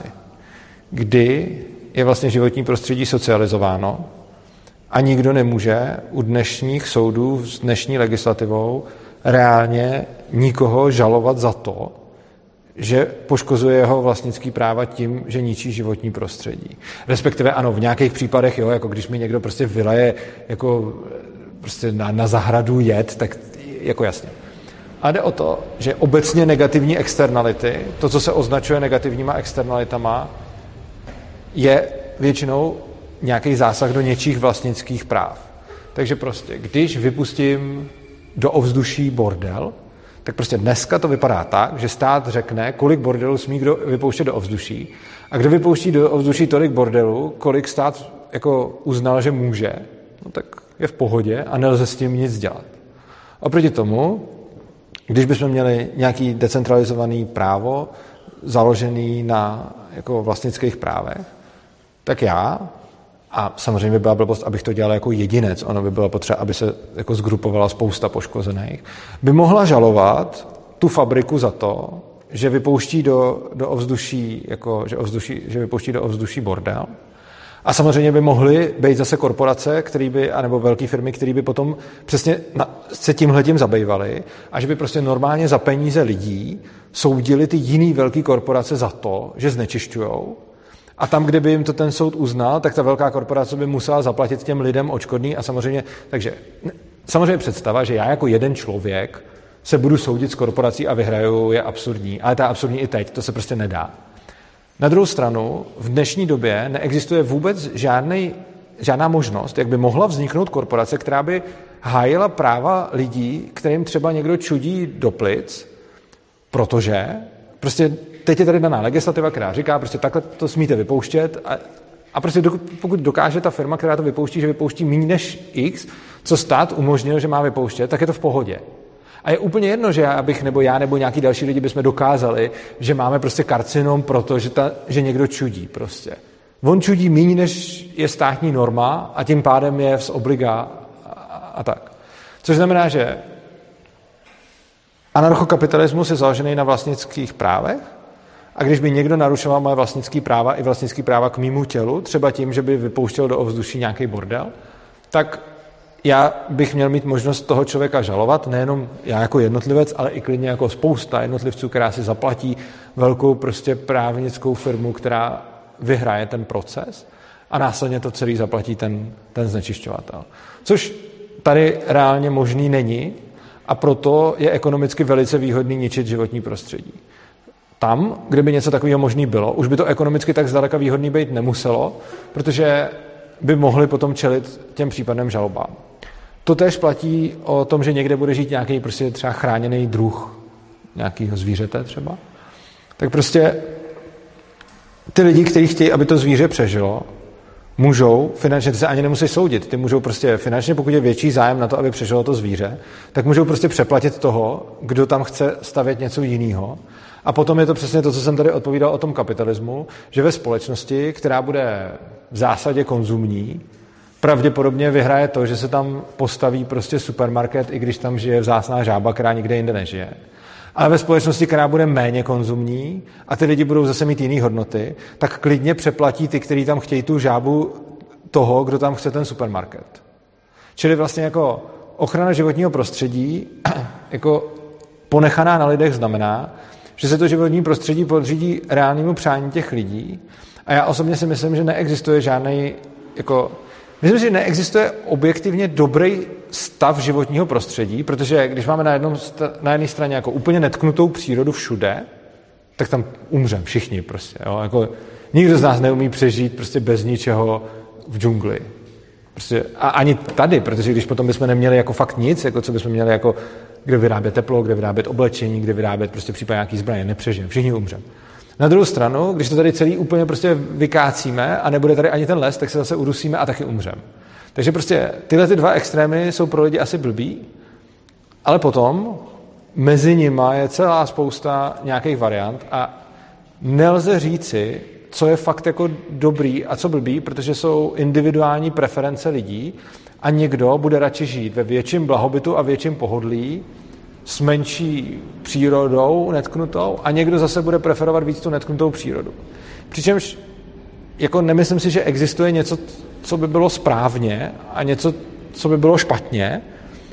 kdy je vlastně životní prostředí socializováno a nikdo nemůže u dnešních soudů s dnešní legislativou reálně nikoho žalovat za to, že poškozuje jeho vlastnický práva tím, že ničí životní prostředí. Respektive ano, v nějakých případech, jo, jako když mi někdo prostě vyleje jako prostě na, na zahradu jet, tak jako jasně. A jde o to, že obecně negativní externality, to, co se označuje negativníma externalitama, je většinou nějaký zásah do něčích vlastnických práv. Takže prostě, když vypustím do ovzduší bordel, tak prostě dneska to vypadá tak, že stát řekne, kolik bordelů smí kdo vypouštět do ovzduší. A kdo vypouští do ovzduší tolik bordelů, kolik stát jako uznal, že může, no tak je v pohodě a nelze s tím nic dělat. Oproti tomu, když bychom měli nějaký decentralizovaný právo, založený na jako vlastnických právech, tak já, a samozřejmě by byla blbost, abych to dělal jako jedinec, ono by bylo potřeba, aby se jako zgrupovala spousta poškozených, by mohla žalovat tu fabriku za to, že vypouští do, do ovzduší, jako, že, ovzduší, že vypouští do ovzduší bordel. A samozřejmě by mohly být zase korporace, který by, anebo velké firmy, které by potom přesně na, se tímhletím zabývaly a že by prostě normálně za peníze lidí soudili ty jiný velké korporace za to, že znečišťujou a tam, kde by jim to ten soud uznal, tak ta velká korporace by musela zaplatit těm lidem očkodný a samozřejmě, takže samozřejmě představa, že já jako jeden člověk se budu soudit s korporací a vyhraju, je absurdní. Ale ta absurdní i teď, to se prostě nedá. Na druhou stranu, v dnešní době neexistuje vůbec žádný, žádná možnost, jak by mohla vzniknout korporace, která by hájila práva lidí, kterým třeba někdo čudí do plic, protože prostě teď je tady daná legislativa, která říká, prostě takhle to smíte vypouštět a, a prostě do, pokud dokáže ta firma, která to vypouští, že vypouští méně než X, co stát umožnil, že má vypouštět, tak je to v pohodě. A je úplně jedno, že já bych, nebo já, nebo nějaký další lidi bychom dokázali, že máme prostě karcinom, protože ta, že někdo čudí prostě. On čudí méně, než je státní norma a tím pádem je z obliga a, a tak. Což znamená, že anarchokapitalismus je založený na vlastnických právech, a když by někdo narušoval moje vlastnické práva i vlastnické práva k mýmu tělu, třeba tím, že by vypouštěl do ovzduší nějaký bordel, tak já bych měl mít možnost toho člověka žalovat, nejenom já jako jednotlivec, ale i klidně jako spousta jednotlivců, která si zaplatí velkou prostě právnickou firmu, která vyhraje ten proces a následně to celý zaplatí ten, ten znečišťovatel. Což tady reálně možný není a proto je ekonomicky velice výhodný ničit životní prostředí. Tam, kde by něco takového možný bylo, už by to ekonomicky tak zdaleka výhodný být nemuselo, protože by mohli potom čelit těm případným žalobám. To tež platí o tom, že někde bude žít nějaký prostě třeba chráněný druh nějakého zvířete třeba. Tak prostě ty lidi, kteří chtějí, aby to zvíře přežilo, můžou finančně, ty se ani nemusí soudit, ty můžou prostě finančně, pokud je větší zájem na to, aby přežilo to zvíře, tak můžou prostě přeplatit toho, kdo tam chce stavět něco jiného a potom je to přesně to, co jsem tady odpovídal o tom kapitalismu, že ve společnosti, která bude v zásadě konzumní, pravděpodobně vyhraje to, že se tam postaví prostě supermarket, i když tam žije vzácná žába, která nikde jinde nežije. Ale ve společnosti, která bude méně konzumní a ty lidi budou zase mít jiné hodnoty, tak klidně přeplatí ty, kteří tam chtějí tu žábu toho, kdo tam chce ten supermarket. Čili vlastně jako ochrana životního prostředí jako ponechaná na lidech znamená, že se to životní prostředí podřídí reálnému přání těch lidí. A já osobně si myslím, že neexistuje žádný, jako, myslím, že neexistuje objektivně dobrý stav životního prostředí, protože když máme na, jednom, na jedné straně jako úplně netknutou přírodu všude, tak tam umřeme všichni prostě. Jo? Jako, nikdo z nás neumí přežít prostě bez ničeho v džungli. Prostě, a ani tady, protože když potom bychom neměli jako fakt nic, jako co bychom měli jako kde vyrábět teplo, kde vyrábět oblečení, kde vyrábět prostě případně nějaký zbraně, nepřežijeme, všichni umřeme. Na druhou stranu, když to tady celý úplně prostě vykácíme a nebude tady ani ten les, tak se zase udusíme a taky umřem. Takže prostě tyhle ty dva extrémy jsou pro lidi asi blbý, ale potom mezi nima je celá spousta nějakých variant a nelze říci, co je fakt jako dobrý a co blbý, protože jsou individuální preference lidí a někdo bude radši žít ve větším blahobytu a větším pohodlí s menší přírodou netknutou a někdo zase bude preferovat víc tu netknutou přírodu. Přičemž jako nemyslím si, že existuje něco, co by bylo správně a něco, co by bylo špatně,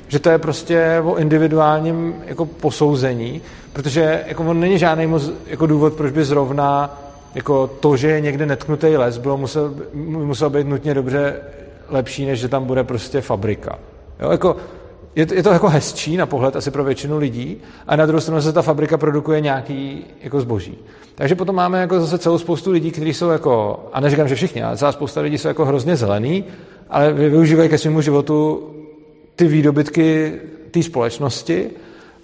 že to je prostě o individuálním jako posouzení, protože jako on není žádný moc, jako důvod, proč by zrovna jako to, že je někde netknutý les, bylo musel, musel být nutně dobře lepší, než že tam bude prostě fabrika. Jo, jako, je, to, je to jako hezčí na pohled asi pro většinu lidí a na druhou stranu se ta fabrika produkuje nějaký jako zboží. Takže potom máme jako zase celou spoustu lidí, kteří jsou jako, a neříkám, že všichni, ale celá spousta lidí jsou jako hrozně zelený, ale využívají ke svému životu ty výdobytky té společnosti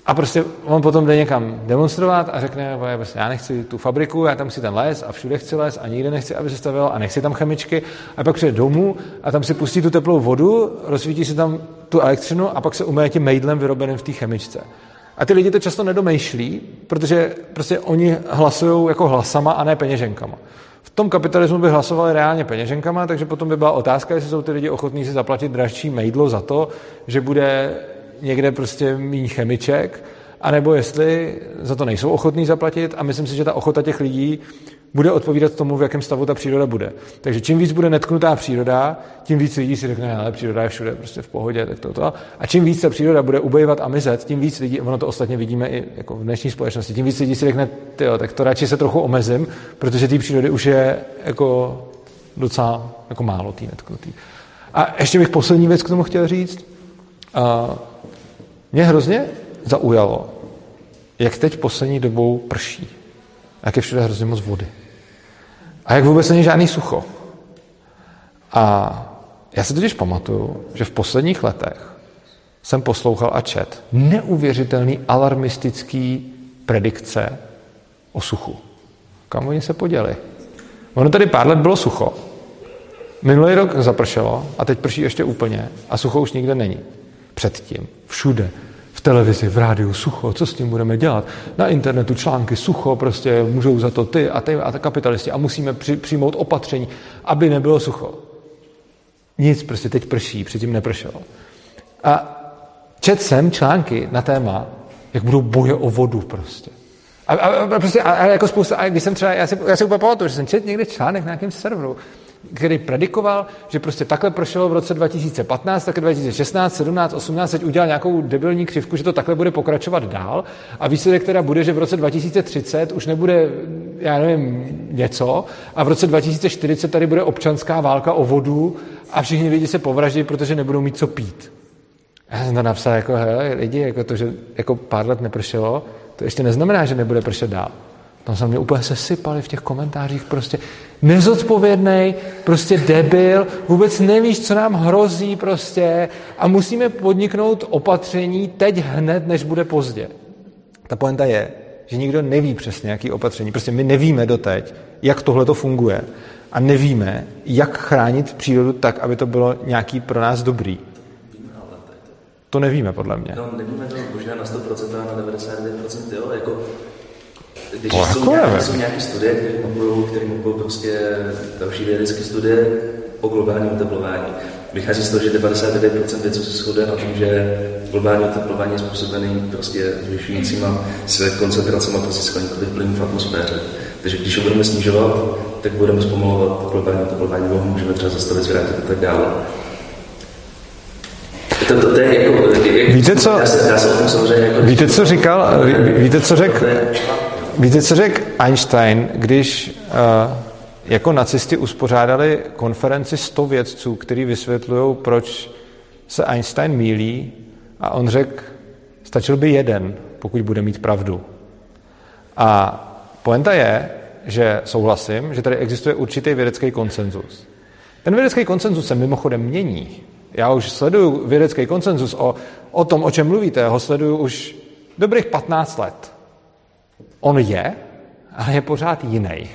a prostě on potom jde někam demonstrovat a řekne, prostě já nechci tu fabriku, já tam si ten les a všude chci les a nikde nechci, aby se stavil a nechci tam chemičky. A pak přijde domů a tam si pustí tu teplou vodu, rozsvítí si tam tu elektřinu a pak se umyje tím mejdlem vyrobeným v té chemičce. A ty lidi to často nedomýšlí, protože prostě oni hlasují jako hlasama a ne peněženkama. V tom kapitalismu by hlasovali reálně peněženkama, takže potom by byla otázka, jestli jsou ty lidi ochotní si zaplatit dražší mejdlo za to, že bude někde prostě méně chemiček, anebo jestli za to nejsou ochotní zaplatit a myslím si, že ta ochota těch lidí bude odpovídat tomu, v jakém stavu ta příroda bude. Takže čím víc bude netknutá příroda, tím víc lidí si řekne, ale příroda je všude prostě v pohodě, tak to, to. A čím víc ta příroda bude ubejvat a mizet, tím víc lidí, ono to ostatně vidíme i jako v dnešní společnosti, tím víc lidí si řekne, tyjo, tak to radši se trochu omezím, protože té přírody už je jako docela jako málo tý netknutý. A ještě bych poslední věc k tomu chtěl říct. Uh, mě hrozně zaujalo, jak teď poslední dobou prší. Jak je všude hrozně moc vody. A jak vůbec není žádný sucho. A já si totiž pamatuju, že v posledních letech jsem poslouchal a čet neuvěřitelný alarmistický predikce o suchu. Kam oni se poděli? Ono tady pár let bylo sucho. Minulý rok zapršelo a teď prší ještě úplně a sucho už nikde není. Předtím, všude, v televizi, v rádiu sucho, co s tím budeme dělat? Na internetu články sucho, prostě můžou za to ty a ty a ty kapitalisti a musíme při, přijmout opatření, aby nebylo sucho. Nic, prostě teď prší, předtím nepršelo. A čet jsem články na téma, jak budou boje o vodu prostě. A, a, a, prostě, a, a jako spousta, a když jsem třeba, já si, já si úplně pamatuju, že jsem čet někde článek na nějakém serveru, který predikoval, že prostě takhle prošlo v roce 2015, takhle 2016, 17, 18, teď udělal nějakou debilní křivku, že to takhle bude pokračovat dál a výsledek teda bude, že v roce 2030 už nebude, já nevím, něco a v roce 2040 tady bude občanská válka o vodu a všichni lidi se povraždí, protože nebudou mít co pít. Já jsem to napsal jako, hele, lidi, jako to, že jako pár let nepršelo, to ještě neznamená, že nebude pršet dál. Tam se mě úplně sesypali v těch komentářích prostě nezodpovědný, prostě debil, vůbec nevíš, co nám hrozí prostě a musíme podniknout opatření teď hned, než bude pozdě. Ta poenta je, že nikdo neví přesně, jaký opatření. Prostě my nevíme doteď, jak tohle to funguje a nevíme, jak chránit přírodu tak, aby to bylo nějaký pro nás dobrý. To nevíme, podle mě. No, nevíme to možná na 100%, a na 99%, jo, jako když to jsou, nějaké, jsou nějaké studie, které mokují, které prostě další vědecké studie o globálním oteplování. Vychází z toho, že 99% věců se shoduje na tom, že globální oteplování je způsobený prostě zvyšujícíma se koncentracemi prostě skleníkových plynů v atmosféře. Takže když ho budeme snižovat, tak budeme zpomalovat globální oteplování, ho můžeme třeba zastavit, zvrátit a tak dále. To, to, to je jako, víte, co, já se, já se o tom samozřejmě jako, víte, co říkal, víte, co řekl, Víte, co řekl Einstein, když uh, jako nacisti uspořádali konferenci 100 vědců, kteří vysvětlují, proč se Einstein mílí a on řekl, stačil by jeden, pokud bude mít pravdu. A poenta je, že souhlasím, že tady existuje určitý vědecký konsenzus. Ten vědecký konsenzus se mimochodem mění. Já už sleduju vědecký konsenzus o, o tom, o čem mluvíte, ho sleduju už dobrých 15 let. On je, ale je pořád jiný.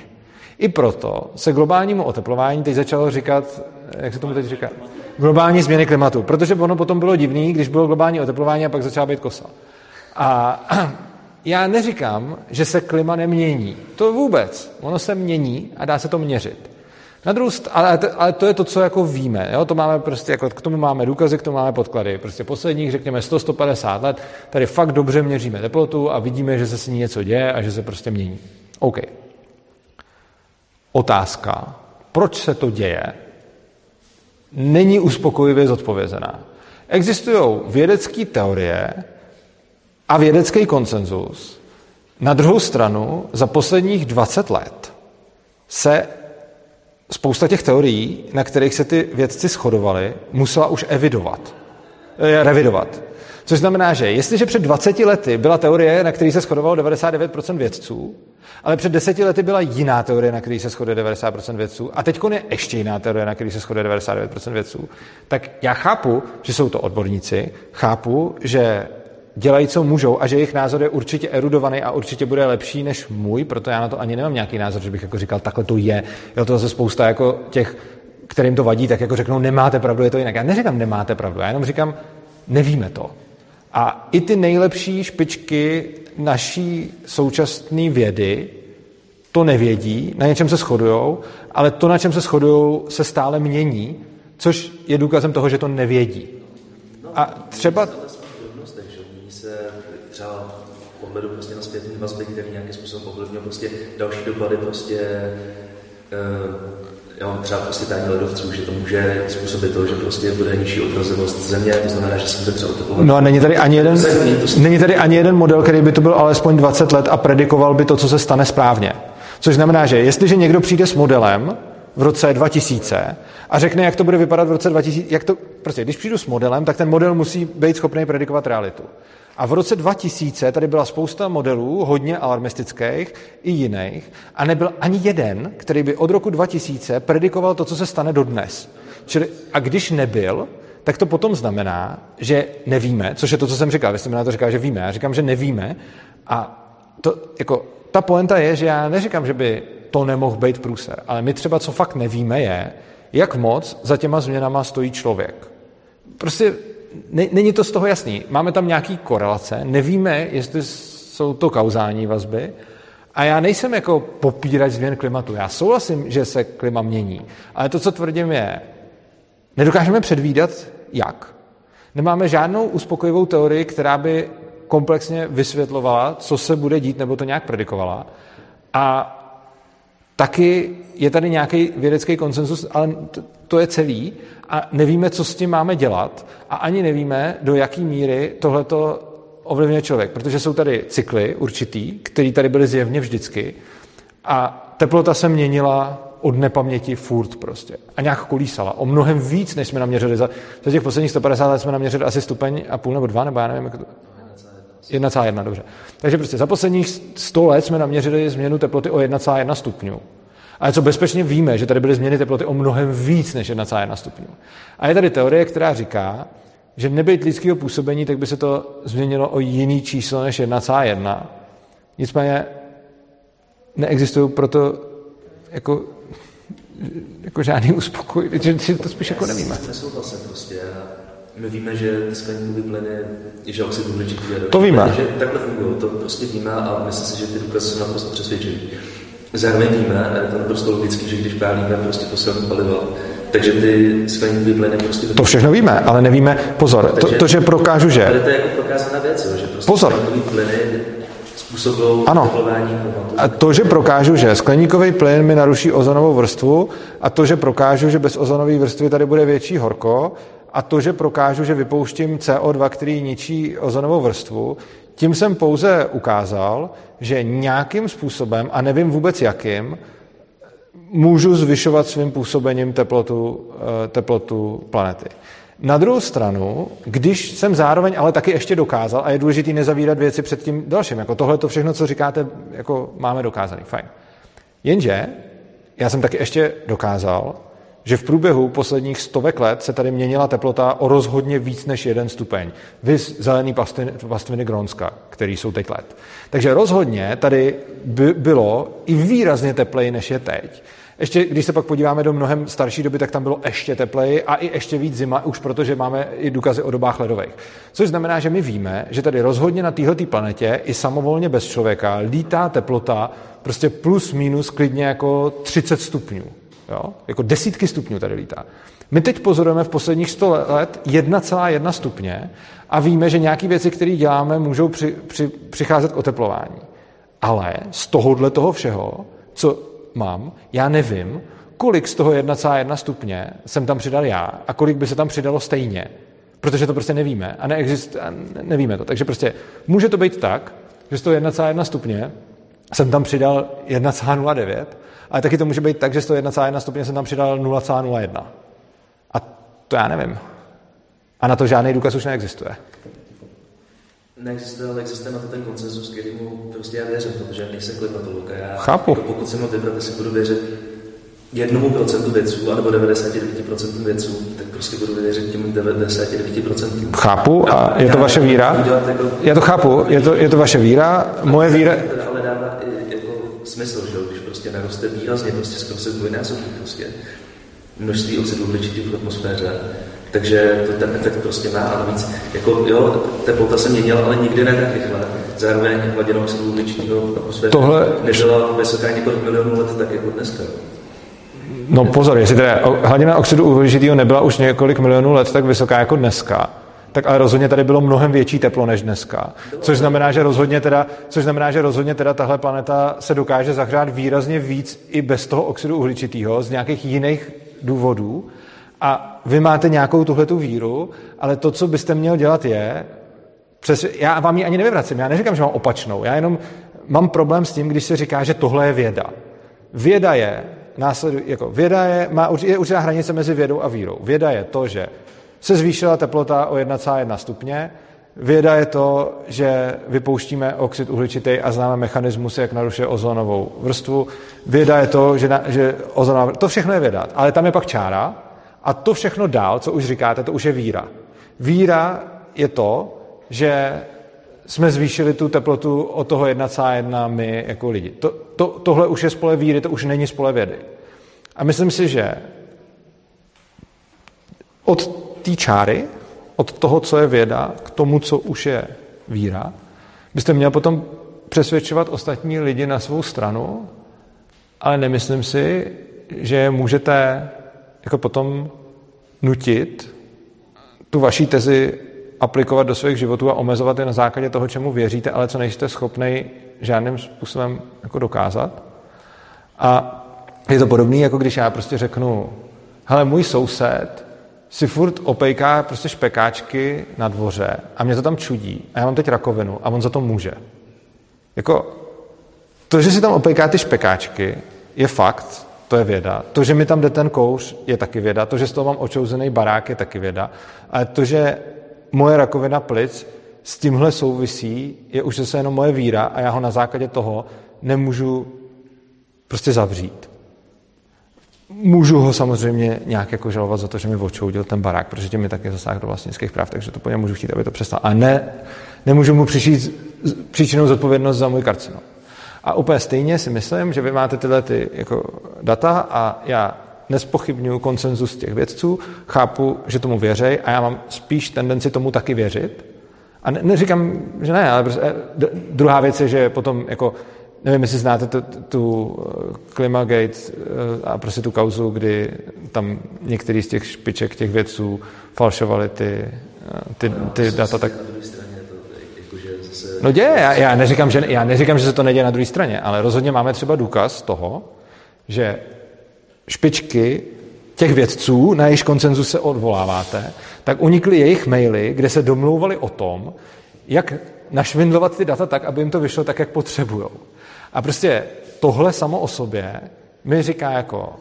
I proto se globálnímu oteplování teď začalo říkat, jak se tomu teď říká, globální změny klimatu, protože ono potom bylo divný, když bylo globální oteplování a pak začala být kosa. A já neříkám, že se klima nemění. To vůbec. Ono se mění a dá se to měřit. Na druhou ale, ale, to je to, co jako víme. Jo? To máme prostě, jako, k tomu máme důkazy, k tomu máme podklady. Prostě posledních, řekněme, 100-150 let tady fakt dobře měříme teplotu a vidíme, že se s ní něco děje a že se prostě mění. OK. Otázka, proč se to děje, není uspokojivě zodpovězená. Existují vědecké teorie a vědecký konsenzus. Na druhou stranu, za posledních 20 let se spousta těch teorií, na kterých se ty vědci shodovali, musela už evidovat, eh, revidovat. Což znamená, že jestliže před 20 lety byla teorie, na který se shodovalo 99% vědců, ale před 10 lety byla jiná teorie, na který se shoduje 90% vědců, a teď je ještě jiná teorie, na který se shoduje 99% vědců, tak já chápu, že jsou to odborníci, chápu, že dělají, co můžou a že jejich názor je určitě erudovaný a určitě bude lepší než můj, proto já na to ani nemám nějaký názor, že bych jako říkal, takhle to je. Jo, to zase spousta jako těch, kterým to vadí, tak jako řeknou, nemáte pravdu, je to jinak. Já neříkám, nemáte pravdu, já jenom říkám, nevíme to. A i ty nejlepší špičky naší současné vědy to nevědí, na něčem se shodují, ale to, na čem se shodují, se stále mění, což je důkazem toho, že to nevědí. A třeba pohledu prostě na zpětný vazby, který nějakým způsobem ovlivňují prostě další dopady prostě uh, jo, třeba prostě tání ledovců, že to může způsobit to, že prostě bude nižší odrazivost země, to znamená, že se bude třeba oteplovat. No a není tady ani jeden, není tady ani jeden model, který by to byl alespoň 20 let a predikoval by to, co se stane správně. Což znamená, že jestliže někdo přijde s modelem v roce 2000 a řekne, jak to bude vypadat v roce 2000, jak to, prostě, když přijdu s modelem, tak ten model musí být schopný predikovat realitu. A v roce 2000 tady byla spousta modelů, hodně alarmistických i jiných, a nebyl ani jeden, který by od roku 2000 predikoval to, co se stane dodnes. Čili, a když nebyl, tak to potom znamená, že nevíme, což je to, co jsem říkal. Vy jste mi na to říkal, že víme. Já říkám, že nevíme. A to, jako, ta poenta je, že já neříkám, že by to nemohl být průser, ale my třeba, co fakt nevíme, je, jak moc za těma změnama stojí člověk. Prostě není to z toho jasný. Máme tam nějaký korelace, nevíme, jestli jsou to kauzální vazby, a já nejsem jako popírač změn klimatu. Já souhlasím, že se klima mění. Ale to, co tvrdím, je, nedokážeme předvídat, jak. Nemáme žádnou uspokojivou teorii, která by komplexně vysvětlovala, co se bude dít, nebo to nějak predikovala. A taky je tady nějaký vědecký konsenzus, ale to je celý a nevíme, co s tím máme dělat a ani nevíme, do jaké míry tohleto ovlivňuje člověk, protože jsou tady cykly určitý, které tady byly zjevně vždycky a teplota se měnila od nepaměti furt prostě. A nějak kolísala. O mnohem víc, než jsme naměřili. Za, za těch posledních 150 let jsme naměřili asi stupeň a půl nebo dva, nebo já nevím, jak to... 1,1, dobře. Takže prostě za posledních 100 let jsme naměřili změnu teploty o 1,1 stupňů. Ale co bezpečně víme, že tady byly změny teploty o mnohem víc než 1,1 stupňů. A je tady teorie, která říká, že nebyt lidského působení, tak by se to změnilo o jiný číslo než 1,1. Nicméně neexistují proto jako, jako žádný uspokoj, že to spíš jako nevíme. Nesouhlasím prostě. My víme, že ty skleníkové plyny, že oxid uhličitý To víme. Že takhle fungují, to prostě víme a myslím si, že ty důkazy jsou naprosto přesvědčují. Zároveň víme, a je to naprosto logické, že když pálíme prostě fosilní paliva, takže ty skleníkové plyny prostě... To všechno víme, ale nevíme, pozor, takže, to, to, že prokážu, že... Tady to je jako prokázaná věc, že prostě pozor. plyny způsobují ano. A to, že prokážu, že skleníkový plyn mi naruší ozonovou vrstvu a to, že prokážu, že bez ozonové vrstvy tady bude větší horko a to, že prokážu, že vypouštím CO2, který ničí ozonovou vrstvu, tím jsem pouze ukázal, že nějakým způsobem, a nevím vůbec jakým, můžu zvyšovat svým působením teplotu, eh, teplotu planety. Na druhou stranu, když jsem zároveň ale taky ještě dokázal, a je důležité nezavírat věci před tím dalším, jako tohle to všechno, co říkáte, jako máme dokázaný, fajn. Jenže já jsem taky ještě dokázal, že v průběhu posledních stovek let se tady měnila teplota o rozhodně víc než jeden stupeň. Vys zelený pastviny, pastviny Grónska, který jsou teď let. Takže rozhodně tady by bylo i výrazně tepleji, než je teď. Ještě, když se pak podíváme do mnohem starší doby, tak tam bylo ještě tepleji a i ještě víc zima, už protože máme i důkazy o dobách ledových. Což znamená, že my víme, že tady rozhodně na této planetě i samovolně bez člověka lítá teplota prostě plus minus klidně jako 30 stupňů. Jo? Jako desítky stupňů tady lítá. My teď pozorujeme v posledních 100 let 1,1 stupně a víme, že nějaké věci, které děláme, můžou při, při, přicházet k oteplování. Ale z tohohle toho všeho, co mám, já nevím, kolik z toho 1,1 stupně jsem tam přidal já a kolik by se tam přidalo stejně. Protože to prostě nevíme a, neexist, a nevíme to. Takže prostě může to být tak, že z toho 1,1 stupně jsem tam přidal 1,09, ale taky to může být tak, že z toho 1,1 stupně jsem tam přidal 0,01. A to já nevím. A na to žádný důkaz už neexistuje neexistuje, ale existuje na to ten koncenzus, který mu prostě já věřím, protože nejsem klimatolog a já, Chápu. Jako pokud si mám vybrat, jestli budu věřit jednomu procentu vědců, anebo 99% vědců, tak prostě budu věřit těm 99%. Chápu a je to vaše víra? Jako, já to chápu, je to, je to vaše víra, moje víra... Ale dává jako smysl, že když prostě naroste výrazně, prostě skoro se dvojnásobí prostě množství oxidu uhličitých v atmosféře, takže to ten efekt prostě má a navíc, jako jo, teplota se měnila, ale nikdy ne tak rychle. Zároveň hladina oxidu uhličitého v atmosféře Tohle... nebyla vysoká několik milionů let, tak jako dneska. No pozor, jestli teda hladina oxidu uhličitého nebyla už několik milionů let tak vysoká jako dneska, tak ale rozhodně tady bylo mnohem větší teplo než dneska. Což znamená, že rozhodně teda, což znamená, že rozhodně teda tahle planeta se dokáže zahřát výrazně víc i bez toho oxidu uhličitého z nějakých jiných důvodů. A vy máte nějakou tuhletu víru, ale to, co byste měl dělat, je, přes, já vám ji ani nevyvracím, já neříkám, že mám opačnou, já jenom mám problém s tím, když se říká, že tohle je věda. Věda je, následu, jako věda je, má, je určitá hranice mezi vědou a vírou. Věda je to, že se zvýšila teplota o 1,1 stupně, Věda je to, že vypouštíme oxid uhličitý a známe mechanismus, jak narušuje ozonovou vrstvu. Věda je to, že, na, že ozonová To všechno je věda. Ale tam je pak čára, a to všechno dál, co už říkáte, to už je víra. Víra je to, že jsme zvýšili tu teplotu o toho 1,1 my jako lidi. To, to, tohle už je spole víry, to už není spole vědy. A myslím si, že od té čáry, od toho, co je věda, k tomu, co už je víra, byste měl potom přesvědčovat ostatní lidi na svou stranu, ale nemyslím si, že můžete jako potom nutit tu vaší tezi aplikovat do svých životů a omezovat je na základě toho, čemu věříte, ale co nejste schopný žádným způsobem jako dokázat. A je to podobné, jako když já prostě řeknu, hele, můj soused si furt opejká prostě špekáčky na dvoře a mě to tam čudí a já mám teď rakovinu a on za to může. Jako, to, že si tam opejká ty špekáčky, je fakt, to je věda. To, že mi tam jde ten kouř, je taky věda. To, že z toho mám očouzený barák, je taky věda. Ale to, že moje rakovina plic s tímhle souvisí, je už zase jenom moje víra a já ho na základě toho nemůžu prostě zavřít. Můžu ho samozřejmě nějak jako žalovat za to, že mi očoudil ten barák, protože tím mi taky zasáhl do vlastnických práv, takže to po něm můžu chtít, aby to přestal. A ne, nemůžu mu přišít příčinou zodpovědnost za můj karcinom. A úplně stejně si myslím, že vy máte tyhle ty jako data a já nespochybnuju konsenzus těch vědců, chápu, že tomu věřej a já mám spíš tendenci tomu taky věřit. A ne, neříkám, že ne, ale prostě, eh, druhá věc je, že potom jako nevím, jestli znáte tu, tu eh, Climagate eh, a prostě tu kauzu, kdy tam některý z těch špiček těch vědců falšovali ty, ty, ty data. Tak... No děje, já, já, neříkám, že, já neříkám, že se to neděje na druhé straně, ale rozhodně máme třeba důkaz toho, že špičky těch vědců, na jejich koncenzu se odvoláváte, tak unikly jejich maily, kde se domlouvali o tom, jak našvindlovat ty data tak, aby jim to vyšlo tak, jak potřebují. A prostě tohle samo o sobě mi říká jako,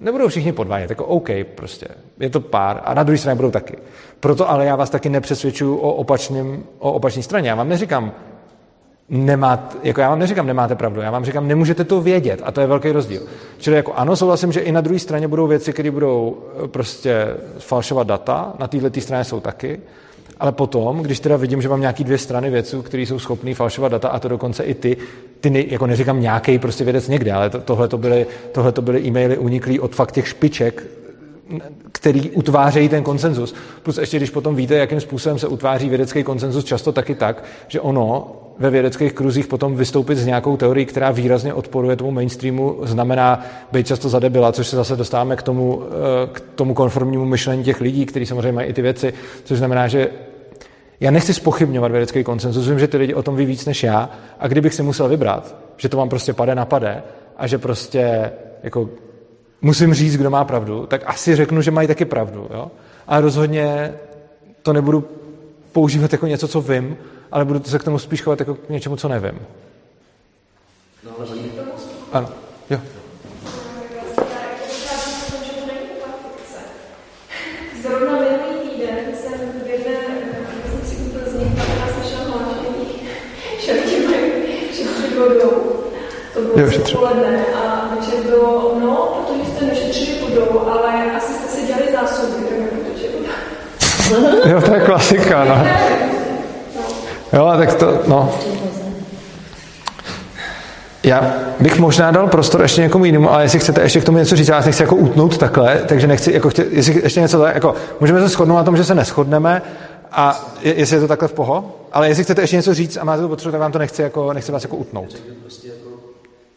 nebudou všichni podvádět, jako OK, prostě, je to pár a na druhé straně budou taky. Proto ale já vás taky nepřesvědčuju o, opačným, o opačné straně. Já vám neříkám, nemáte, jako já vám neříkám, nemáte pravdu, já vám říkám, nemůžete to vědět a to je velký rozdíl. Čili jako ano, souhlasím, že i na druhé straně budou věci, které budou eh, prostě falšovat data, na této straně jsou taky, ale potom, když teda vidím, že mám nějaký dvě strany věců, které jsou schopné falšovat data, a to dokonce i ty, ty ne, jako neříkám nějaký prostě vědec někde, ale to, tohle, to byly, tohle to byly e-maily uniklý od fakt těch špiček, který utvářejí ten konsenzus. Plus ještě, když potom víte, jakým způsobem se utváří vědecký konsenzus, často taky tak, že ono ve vědeckých kruzích potom vystoupit s nějakou teorií, která výrazně odporuje tomu mainstreamu, znamená být často zadebila, což se zase dostáváme k tomu, eh, k tomu konformnímu myšlení těch lidí, kteří samozřejmě mají i ty věci, což znamená, že já nechci spochybňovat vědecký konsenzus, vím, že ty lidi o tom ví víc než já a kdybych si musel vybrat, že to vám prostě pade na pade a že prostě jako musím říct, kdo má pravdu, tak asi řeknu, že mají taky pravdu. Jo? Ale rozhodně to nebudu používat jako něco, co vím, ale budu se k tomu spíš chovat jako k něčemu, co nevím. No, ale oni... Ano, jo. Zrovna minulý týden jsem v jedné vesnici u Plzně dvakrát slyšela hlášení, že lidi mají šetřit vodou. To bylo odpoledne a večer bylo, no, protože jste nešetřili vodou, ale asi jste si dělali zásoby, tak nebudu voda. Jo, to je klasika, no. Jo, tak to, no. Já bych možná dal prostor ještě někomu jinému, ale jestli chcete ještě k tomu něco říct, já nechci jako utnout takhle, takže nechci, jako chtě, jestli ještě něco tak, jako můžeme se shodnout na tom, že se neschodneme a je, jestli je to takhle v poho, ale jestli chcete ještě něco říct a máte to potřebu, tak vám to nechci, jako, nechci vás jako utnout. Prostě jako,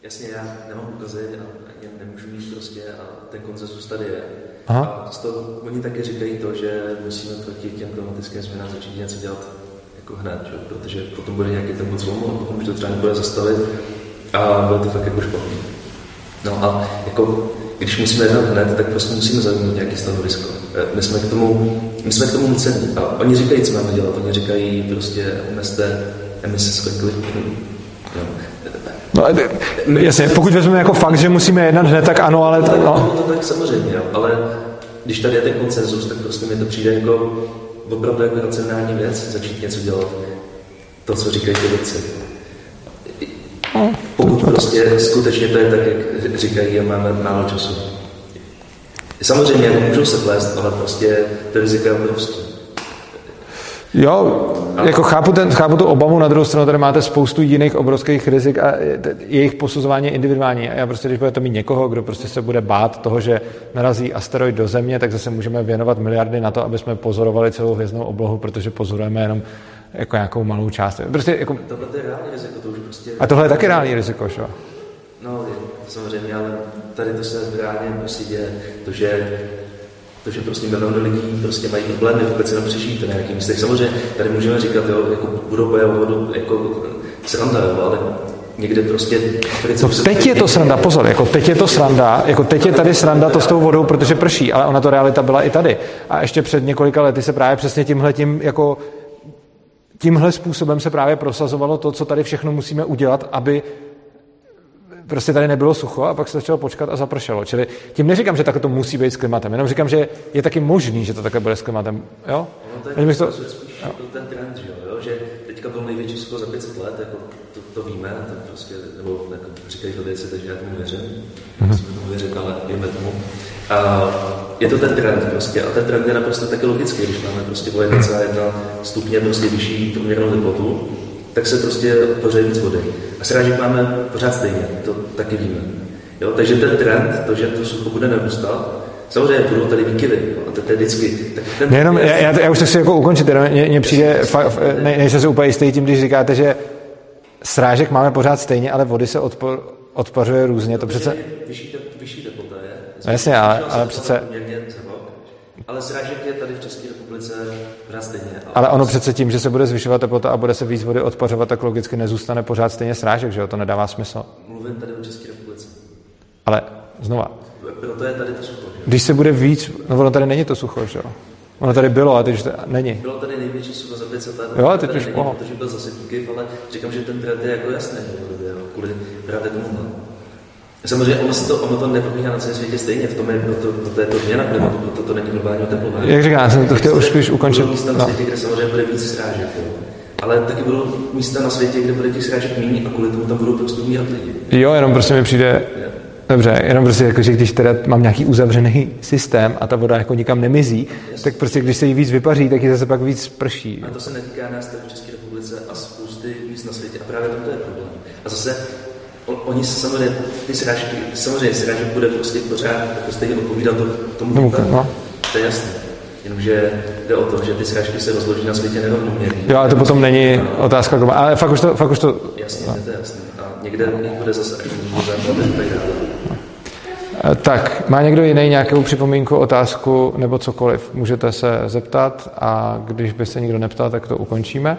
jasně já nemám ukazy a ani nemůžu mít prostě a ten konsenzus tady je. Aha. A z toho, oni taky říkají to, že musíme proti těm klimatickým změnám začít něco dělat jako hned, že? protože potom bude nějaký ten bod zlomu a potom už to třeba nebude zastavit a bude to fakt jako špatný. No a jako, když musíme jednat hned, tak prostě musíme zaujmout nějaký stanovisko. Eh, My jsme k tomu, my jsme k tomu nuceni. A oni říkají, co máme dělat. Oni říkají prostě omezte emise skleníkových plynů. No, jasně, pokud vezmeme jako fakt, že musíme jednat hned, tak ano, ale... Ale No. no. to tak samozřejmě, ale když tady je ten koncenzus, tak prostě mi to přijde jako opravdu jako racionální věc, začít něco dělat. To, co říkají ty věci. Pokud prostě skutečně to je tak, jak říkají a máme málo času. Samozřejmě můžou se plést, ale prostě to riziko je obrovské. Jo, jako chápu, ten, chápu tu obavu, na druhou stranu tady máte spoustu jiných obrovských rizik a jejich posuzování je individuální. A já prostě, když budete mít někoho, kdo prostě se bude bát toho, že narazí asteroid do Země, tak zase můžeme věnovat miliardy na to, aby jsme pozorovali celou hvězdnou oblohu, protože pozorujeme jenom jako nějakou malou část. Prostě jako, Tohle to je reálný riziko, to už prostě... a tohle je taky reálný riziko, že jo? No, samozřejmě, ale tady to se reálně prostě děje, to, že to, že prostě miliony lidí prostě mají problémy vůbec jenom přežít na nějakých místech. Samozřejmě tady můžeme říkat, jo, jako budou vodu, jako sranda, jo, ale někde prostě... No, teď je to sranda, pozor, jako teď je to sranda, jako teď je tady sranda to s tou vodou, protože prší, ale ona to realita byla i tady. A ještě před několika lety se právě přesně tímhle tím jako tímhle způsobem se právě prosazovalo to, co tady všechno musíme udělat, aby prostě tady nebylo sucho a pak se začalo počkat a zapršelo. Čili tím neříkám, že takhle to musí být s klimatem, jenom říkám, že je taky možný, že to takhle bude s klimatem. Jo? No, to je to, to, spíš jako ten trend, že, jo, že teďka byl největší sucho za 500 let, jako to, to víme, to prostě, nebo jako, říkají to věci, takže já tomu věřím, Mhm. musíme tomu věřit, ale věříme tomu. A je to ten trend prostě, a ten trend je naprosto taky logický, když máme prostě o 1,1 stupně prostě vyšší průměrnou teplotu, tak se prostě pořád víc vody. A srážek máme pořád stejně, to taky víme. Jo, takže ten trend, to, že to sucho bude narůstat, samozřejmě budou tady výkyvy, a to, to je vždycky. Tak ten Jenom, já, já, já už to chci jako ukončit, jenom mně, přijde, fa, ne, nejsem si úplně jistý tím, když říkáte, že srážek máme pořád stejně, ale vody se odpor, odpařuje různě, to přece... Vyšší, vyšší teplota je. No jasně, ale- ale přece- poměrně Ale srážek je tady v České republice pořád stejně. Ale ono přece tím, že se bude zvyšovat teplota a bude se víc vody odpařovat, tak logicky nezůstane pořád stejně srážek, že jo? To nedává smysl. Mluvím tady o České republice. Ale znova, Proto je tady to sucho. že? když se bude víc, no ono tady není to sucho, že jo? Ono tady bylo, a teď už to není. Bylo tady největší sucho za 500 let. Jo, ale teď už není. Protože byl zase výkyv, ale říkám, že ten trend je jako jasný jo, kvůli právě tomuhle. Samozřejmě ono, se to, ono to neprobíhá na celém světě stejně, v tom je, proto, proto je to změna klimatu, proto to není globální oteplování. Jak říkám, já jsem to chtěl už spíš ukončit. Budou místa na No. světě, kde samozřejmě bude víc srážek, jo. ale taky budou místa na světě, kde bude těch srážek méně a kvůli tomu tam budou prostě umírat lidi. Jo, jenom prostě mi přijde, Dobře, jenom prostě jako, že když teda mám nějaký uzavřený systém a ta voda jako nikam nemizí, yes. tak prostě když se jí víc vypaří, tak ji zase pak víc prší. A to se netýká nás tady v České republice a spousty míst na světě a právě to je problém. A zase oni se samozřejmě, ty srážky, samozřejmě srážek bude prostě pořád jako stejně odpovídat to, tomu no, no. To je jasné. Jenomže jde o to, že ty srážky se rozloží na světě nerovnoměrně. Jo, ale to potom není no. otázka, ale fakt už to... Fakt už to jasně, no. to je jasné. A někde bude zase až. Eh, tak, má někdo jiný nějakou připomínku, otázku nebo cokoliv? Můžete se zeptat a když by se nikdo neptal, tak to ukončíme.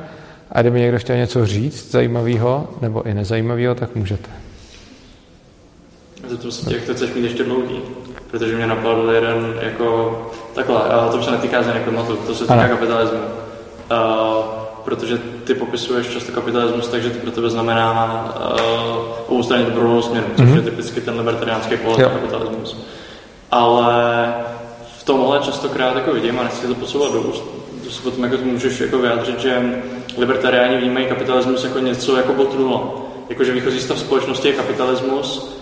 A kdyby někdo chtěl něco říct zajímavého nebo i nezajímavého, tak můžete. Zeptám se tě, jak to chceš mít ještě dlouhý, protože mě napadl jeden jako takhle, ale to se netýká země klimatu, to se týká ano. kapitalismu. Uh, protože ty popisuješ často kapitalismus tak, že to pro tebe znamená uh, oboustranně dobrovolnou směru, což mm-hmm. je typicky ten libertariánský pohled na kapitalismus. Ale v tomhle častokrát jako vidím, a nechci to posouvat do úst, to se potom jako to můžeš jako vyjádřit, že libertariáni vnímají kapitalismus jako něco jako bod nula. Jakože výchozí stav společnosti je kapitalismus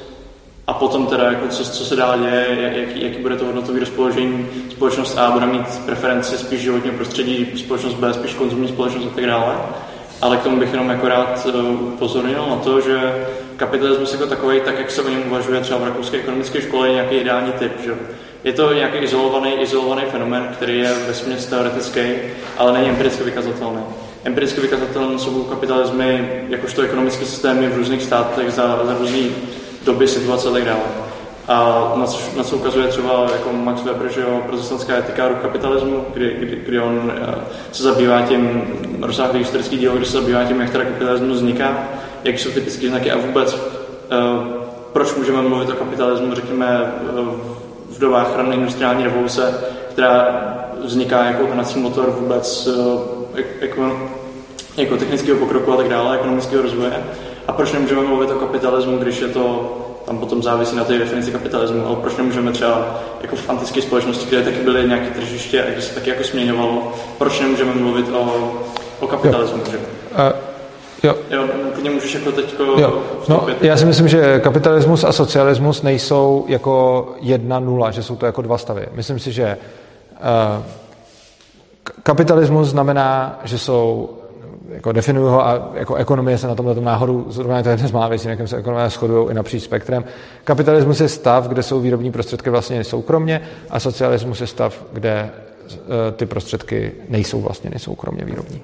a potom teda, jako co, co se dál děje, jaký, jaký bude to hodnotové rozpoložení, společnost A bude mít preference spíš životního prostředí, společnost B spíš konzumní společnost a tak dále. Ale k tomu bych jenom jako rád eh, upozornil na to, že kapitalismus jako takový, tak jak se o něm uvažuje třeba v rakouské ekonomické škole, je nějaký ideální typ. Že? Je to nějaký izolovaný, izolovaný fenomén, který je ve teoretický, ale není empiricky vykazatelný. Empiricky vykazatelné jsou kapitalismy, jakožto ekonomické systémy v různých státech za, za různý doby, situace a tak dále. A na co, na co ukazuje třeba jako Max Weber, že jo, protestantská etika ruch kapitalismu, kdy, kdy, kdy on uh, se zabývá tím, rozsáhlý historický díl, kdy se zabývá tím, jak teda kapitalismus vzniká, jak jsou typické znaky a vůbec uh, proč můžeme mluvit o kapitalismu, řekněme, v dobách rané industriální revoluce, která vzniká jako hnací motor vůbec jako, jako technického pokroku a tak dále, ekonomického rozvoje. A proč nemůžeme mluvit o kapitalismu, když je to tam potom závisí na té definici kapitalismu, ale proč nemůžeme třeba jako v antické společnosti, kde taky byly nějaké tržiště a kde se taky jako směňovalo, proč nemůžeme mluvit o, o kapitalismu? Jo. Že? Uh, jo. Jo, klidně můžeš jako teďko jo. No, já si myslím, že kapitalismus a socialismus nejsou jako jedna nula, že jsou to jako dva stavy. Myslím si, že uh, kapitalismus znamená, že jsou jako definuju ho a jako ekonomie se na tomhle náhodu, zrovna to je jedna z mála věcí, se ekonomie shodují i napříč spektrem. Kapitalismus je stav, kde jsou výrobní prostředky vlastně soukromně a socialismus je stav, kde e, ty prostředky nejsou vlastně soukromně výrobní.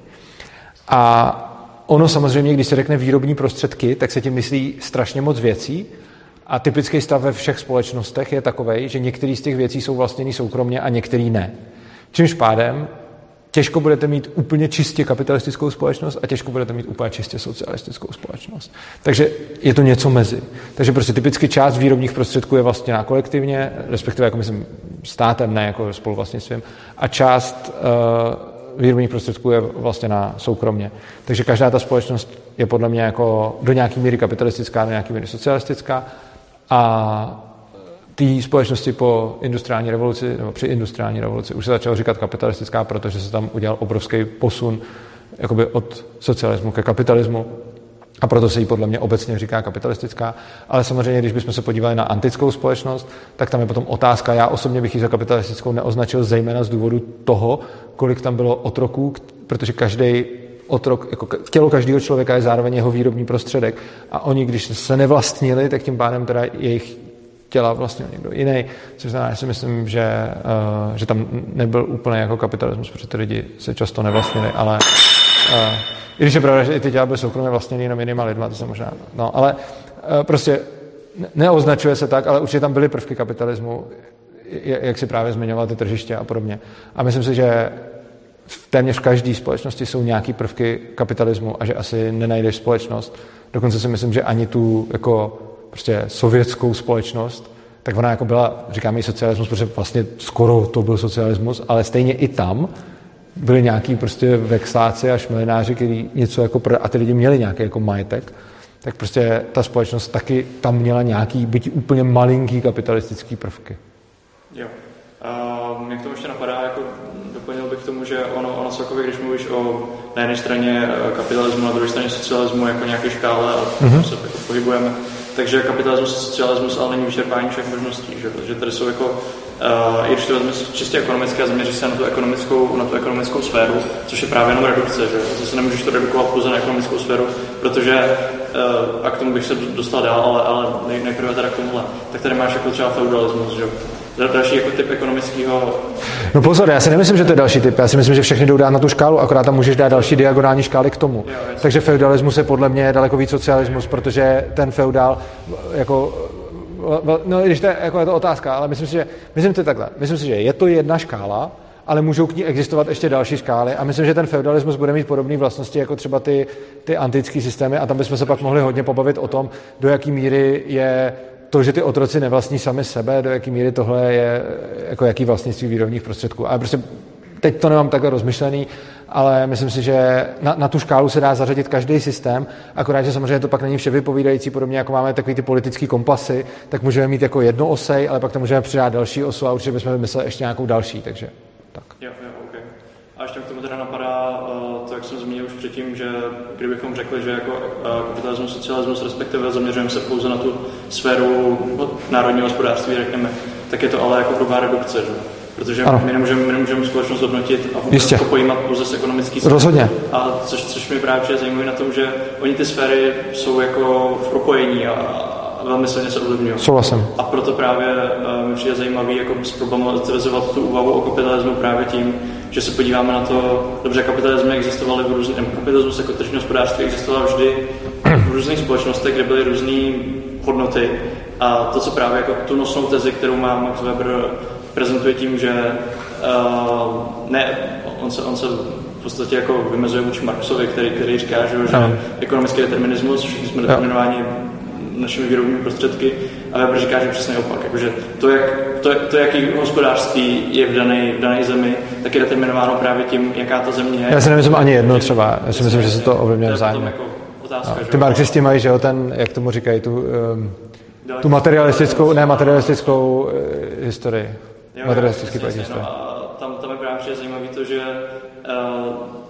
A ono samozřejmě, když se řekne výrobní prostředky, tak se tím myslí strašně moc věcí, a typický stav ve všech společnostech je takový, že některé z těch věcí jsou vlastněny soukromně a některé ne. Čímž pádem těžko budete mít úplně čistě kapitalistickou společnost a těžko budete mít úplně čistě socialistickou společnost. Takže je to něco mezi. Takže prostě typicky část výrobních prostředků je vlastně kolektivně, respektive jako myslím státem, ne jako spoluvlastnictvím, a část uh, výrobních prostředků je vlastně na soukromně. Takže každá ta společnost je podle mě jako do nějaké míry kapitalistická, do nějaké míry socialistická a té společnosti po industriální revoluci, nebo při industriální revoluci, už se začalo říkat kapitalistická, protože se tam udělal obrovský posun jakoby od socialismu ke kapitalismu. A proto se jí podle mě obecně říká kapitalistická. Ale samozřejmě, když bychom se podívali na antickou společnost, tak tam je potom otázka. Já osobně bych ji za kapitalistickou neoznačil zejména z důvodu toho, kolik tam bylo otroků, protože každý otrok, jako tělo každého člověka je zároveň jeho výrobní prostředek. A oni, když se nevlastnili, tak tím pádem teda jejich těla vlastně někdo jiný, což znamená, že si myslím, že, uh, že tam nebyl úplně jako kapitalismus, protože ty lidi se často nevlastnili, ale uh, i když je pravda, že i ty těla byly soukromě vlastněny jenom jinýma lidma, to se možná, no, ale uh, prostě neoznačuje se tak, ale určitě tam byly prvky kapitalismu, jak si právě zmiňoval ty tržiště a podobně. A myslím si, že v téměř každé společnosti jsou nějaké prvky kapitalismu a že asi nenajdeš společnost. Dokonce si myslím, že ani tu jako prostě sovětskou společnost, tak ona jako byla, říkáme i socialismus, protože vlastně skoro to byl socialismus, ale stejně i tam byli nějaký prostě vexláci a šmelináři, kteří něco jako, a ty lidi měli nějaký jako majetek, tak prostě ta společnost taky tam měla nějaký, byť úplně malinký kapitalistický prvky. Jo. A mě k tomu ještě napadá, jako doplnil bych k tomu, že ono, ono celkově, když mluvíš o na jedné straně eh, kapitalismu, na druhé straně socialismu jako nějaké škále a mm-hmm. se jako pohybujeme. Takže kapitalismus a socialismus ale není vyčerpání všech možností, že? že tady jsou jako Uh, i když to vezme čistě ekonomické a zaměří se na tu ekonomickou, na tu ekonomickou sféru, což je právě jenom redukce, že zase nemůžeš to redukovat pouze na ekonomickou sféru, protože, uh, a k tomu bych se dostal dál, ale, ale nejprve teda k tomuhle, tak tady máš jako třeba feudalismus, že další jako typ ekonomického. No pozor, já si nemyslím, že to je další typ. Já si myslím, že všechny jdou dát na tu škálu, akorát tam můžeš dát další diagonální škály k tomu. Jo, Takže feudalismus je podle mě daleko víc socialismus, protože ten feudál jako no, když to je, jako je to otázka, ale myslím si, že, myslím si takhle, myslím si, že je to jedna škála, ale můžou k ní existovat ještě další škály a myslím, že ten feudalismus bude mít podobné vlastnosti jako třeba ty, ty antické systémy a tam bychom se pak mohli hodně pobavit o tom, do jaké míry je to, že ty otroci nevlastní sami sebe, do jaké míry tohle je jako jaký vlastnictví výrobních prostředků. Ale prostě teď to nemám takhle rozmyšlený, ale myslím si, že na, na tu škálu se dá zařadit každý systém, akorát, že samozřejmě to pak není vše vypovídající, podobně jako máme takový ty politický kompasy, tak můžeme mít jako jedno osej, ale pak tam můžeme přidat další osu a určitě bychom vymysleli ještě nějakou další, takže tak. Jo, jo, okay. A ještě k tomu teda napadá to, jak jsem zmínil už předtím, že kdybychom řekli, že jako eh, kapitalismus, socialismus, respektive zaměřujeme se pouze na tu sféru národního hospodářství, řekněme, tak je to ale jako hrubá redukce, že? Protože ano. my nemůžeme, my nemůžeme společnost hodnotit a vůbec to pojímat pouze z ekonomický sféry. Rozhodně. A což, což mi právě zajímavé na tom, že oni ty sféry jsou jako v propojení a, velmi silně se ovlivňují. Souhlasím. A proto právě uh, mi přijde zajímavý jako zproblematizovat tu úvahu o kapitalismu právě tím, že se podíváme na to, dobře, kapitalismy existovaly v různých, kapitalismus jako tržní hospodářství existoval vždy v různých společnostech, kde byly různé hodnoty. A to, co právě jako tu nosnou tezi, kterou má Max Weber prezentuje tím, že uh, ne, on se, on se v podstatě jako vymezuje vůči Marxovi, který, který říká, že, že ekonomický determinismus, všichni jsme determinováni našimi výrobními prostředky, Weber říká, že přesně opak. Jakože to, jak, to, to, jaký hospodářství je v dané, v dané zemi, tak je determinováno právě tím, jaká ta země je. Já si nemyslím ani jedno třeba. Já si myslím, že se to ovlivňuje vzájemně. Jako otázka, no. Ty marxisti mají, že jo, ten, jak tomu říkají, tu, um, tu materialistickou, ne materialistickou uh, historii. Jo, materialistický no, a tam, tam je právě zajímavé to, že uh,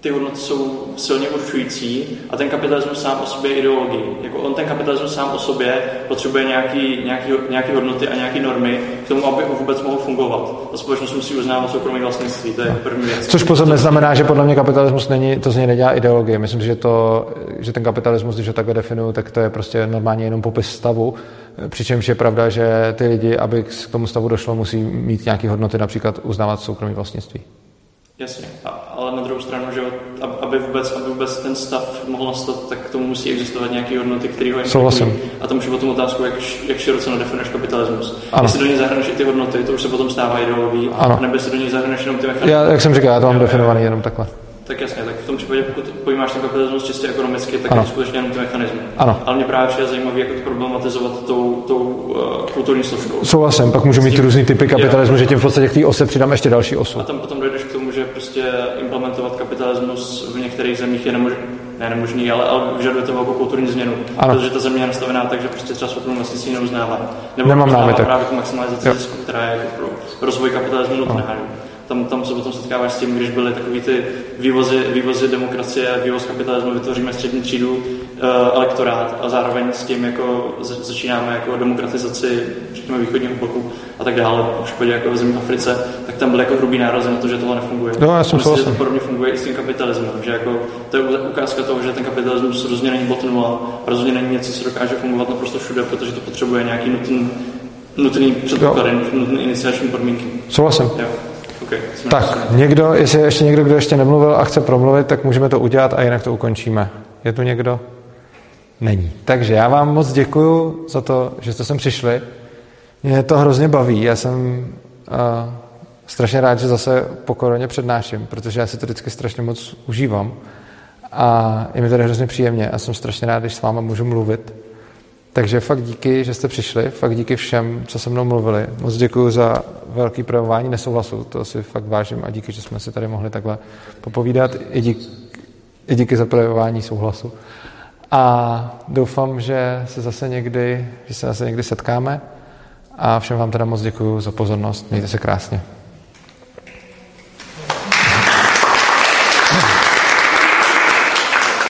ty hodnoty jsou silně určující a ten kapitalismus sám o sobě je ideologii. Jako on ten kapitalismus sám o sobě potřebuje nějaký, nějaký, nějaký hodnoty a nějaké normy k tomu, aby vůbec mohl fungovat. Ta společnost musí uznávat soukromé vlastnictví, to je první věc. Což pozor neznamená, že podle mě kapitalismus není, to z něj nedělá ideologie. Myslím, že, to, že ten kapitalismus, když ho takhle definuju, tak to je prostě normálně jenom popis stavu. Přičemž je pravda, že ty lidi, aby k tomu stavu došlo, musí mít nějaké hodnoty, například uznávat soukromé vlastnictví. Jasně, a, ale na druhou stranu, že aby vůbec, aby vůbec ten stav mohl nastat, tak k tomu musí existovat nějaké hodnoty, které ho Souhlasím. A to už je potom otázku, jak, jak široce nadefinuješ kapitalismus. Ano. Jestli do něj zahrneš i ty hodnoty, to už se potom stává ideologií, ano. nebo jestli do něj zahrneš jenom ty mechanizmy. Já, jak jsem říkal, já to mám definovaný jenom takhle. Tak jasně, tak v tom případě, pokud pojímáš ten kapitalismus čistě ekonomicky, tak ano. je skutečně jenom ty mechanizmy. Ano. Ale mě právě je zajímavé, jak to problematizovat tou, tou uh, kulturní složkou. Souhlasím, pak můžu mít různý typy kapitalismu, že tím v podstatě k té ose přidám ještě další osu. A tam potom dojdeš k tomu, prostě implementovat kapitalismus v některých zemích je nemožné ne nemožný, ale, ale vyžaduje to velkou kulturní změnu. Ano. Protože ta země je nastavená tak, že prostě třeba soukromé vlastnictví neuznává. Nebo Nemám uznává právě tu maximalizaci zisku, která je jako pro rozvoj kapitalismu nutná tam, tam se potom setkáváš s tím, když byly takový ty vývozy, vývozy demokracie, vývoz kapitalismu, vytvoříme střední třídu, elektorát a zároveň s tím jako začínáme jako demokratizaci, řekněme, východního bloku a tak dále, v případě jako v zemí Africe, tak tam byly jako hrubý nárazy na to, že tohle nefunguje. No, já jsem Myslím, že to podobně funguje i s tím kapitalismem, že jako to je ukázka toho, že ten kapitalismus rozhodně není bot nula, rozhodně není něco, co dokáže fungovat naprosto všude, protože to potřebuje nějaký nutný, nutný předpoklady, nutný iniciační podmínky. Souhlasím. Jo. Okay, tak, někdo, jestli ještě někdo, kdo ještě nemluvil a chce promluvit, tak můžeme to udělat a jinak to ukončíme. Je tu někdo? Není. Takže já vám moc děkuju za to, že jste sem přišli. Mě to hrozně baví. Já jsem uh, strašně rád, že zase po koroně přednáším, protože já si to vždycky strašně moc užívám. A je mi tady hrozně příjemně a jsem strašně rád, když s váma můžu mluvit. Takže fakt díky, že jste přišli, fakt díky všem, co se mnou mluvili. Moc děkuji za velký projevování nesouhlasu, to si fakt vážím a díky, že jsme si tady mohli takhle popovídat. I díky, i díky za projevování souhlasu. A doufám, že se zase někdy, že se zase někdy setkáme. A všem vám teda moc děkuji za pozornost. Mějte se krásně.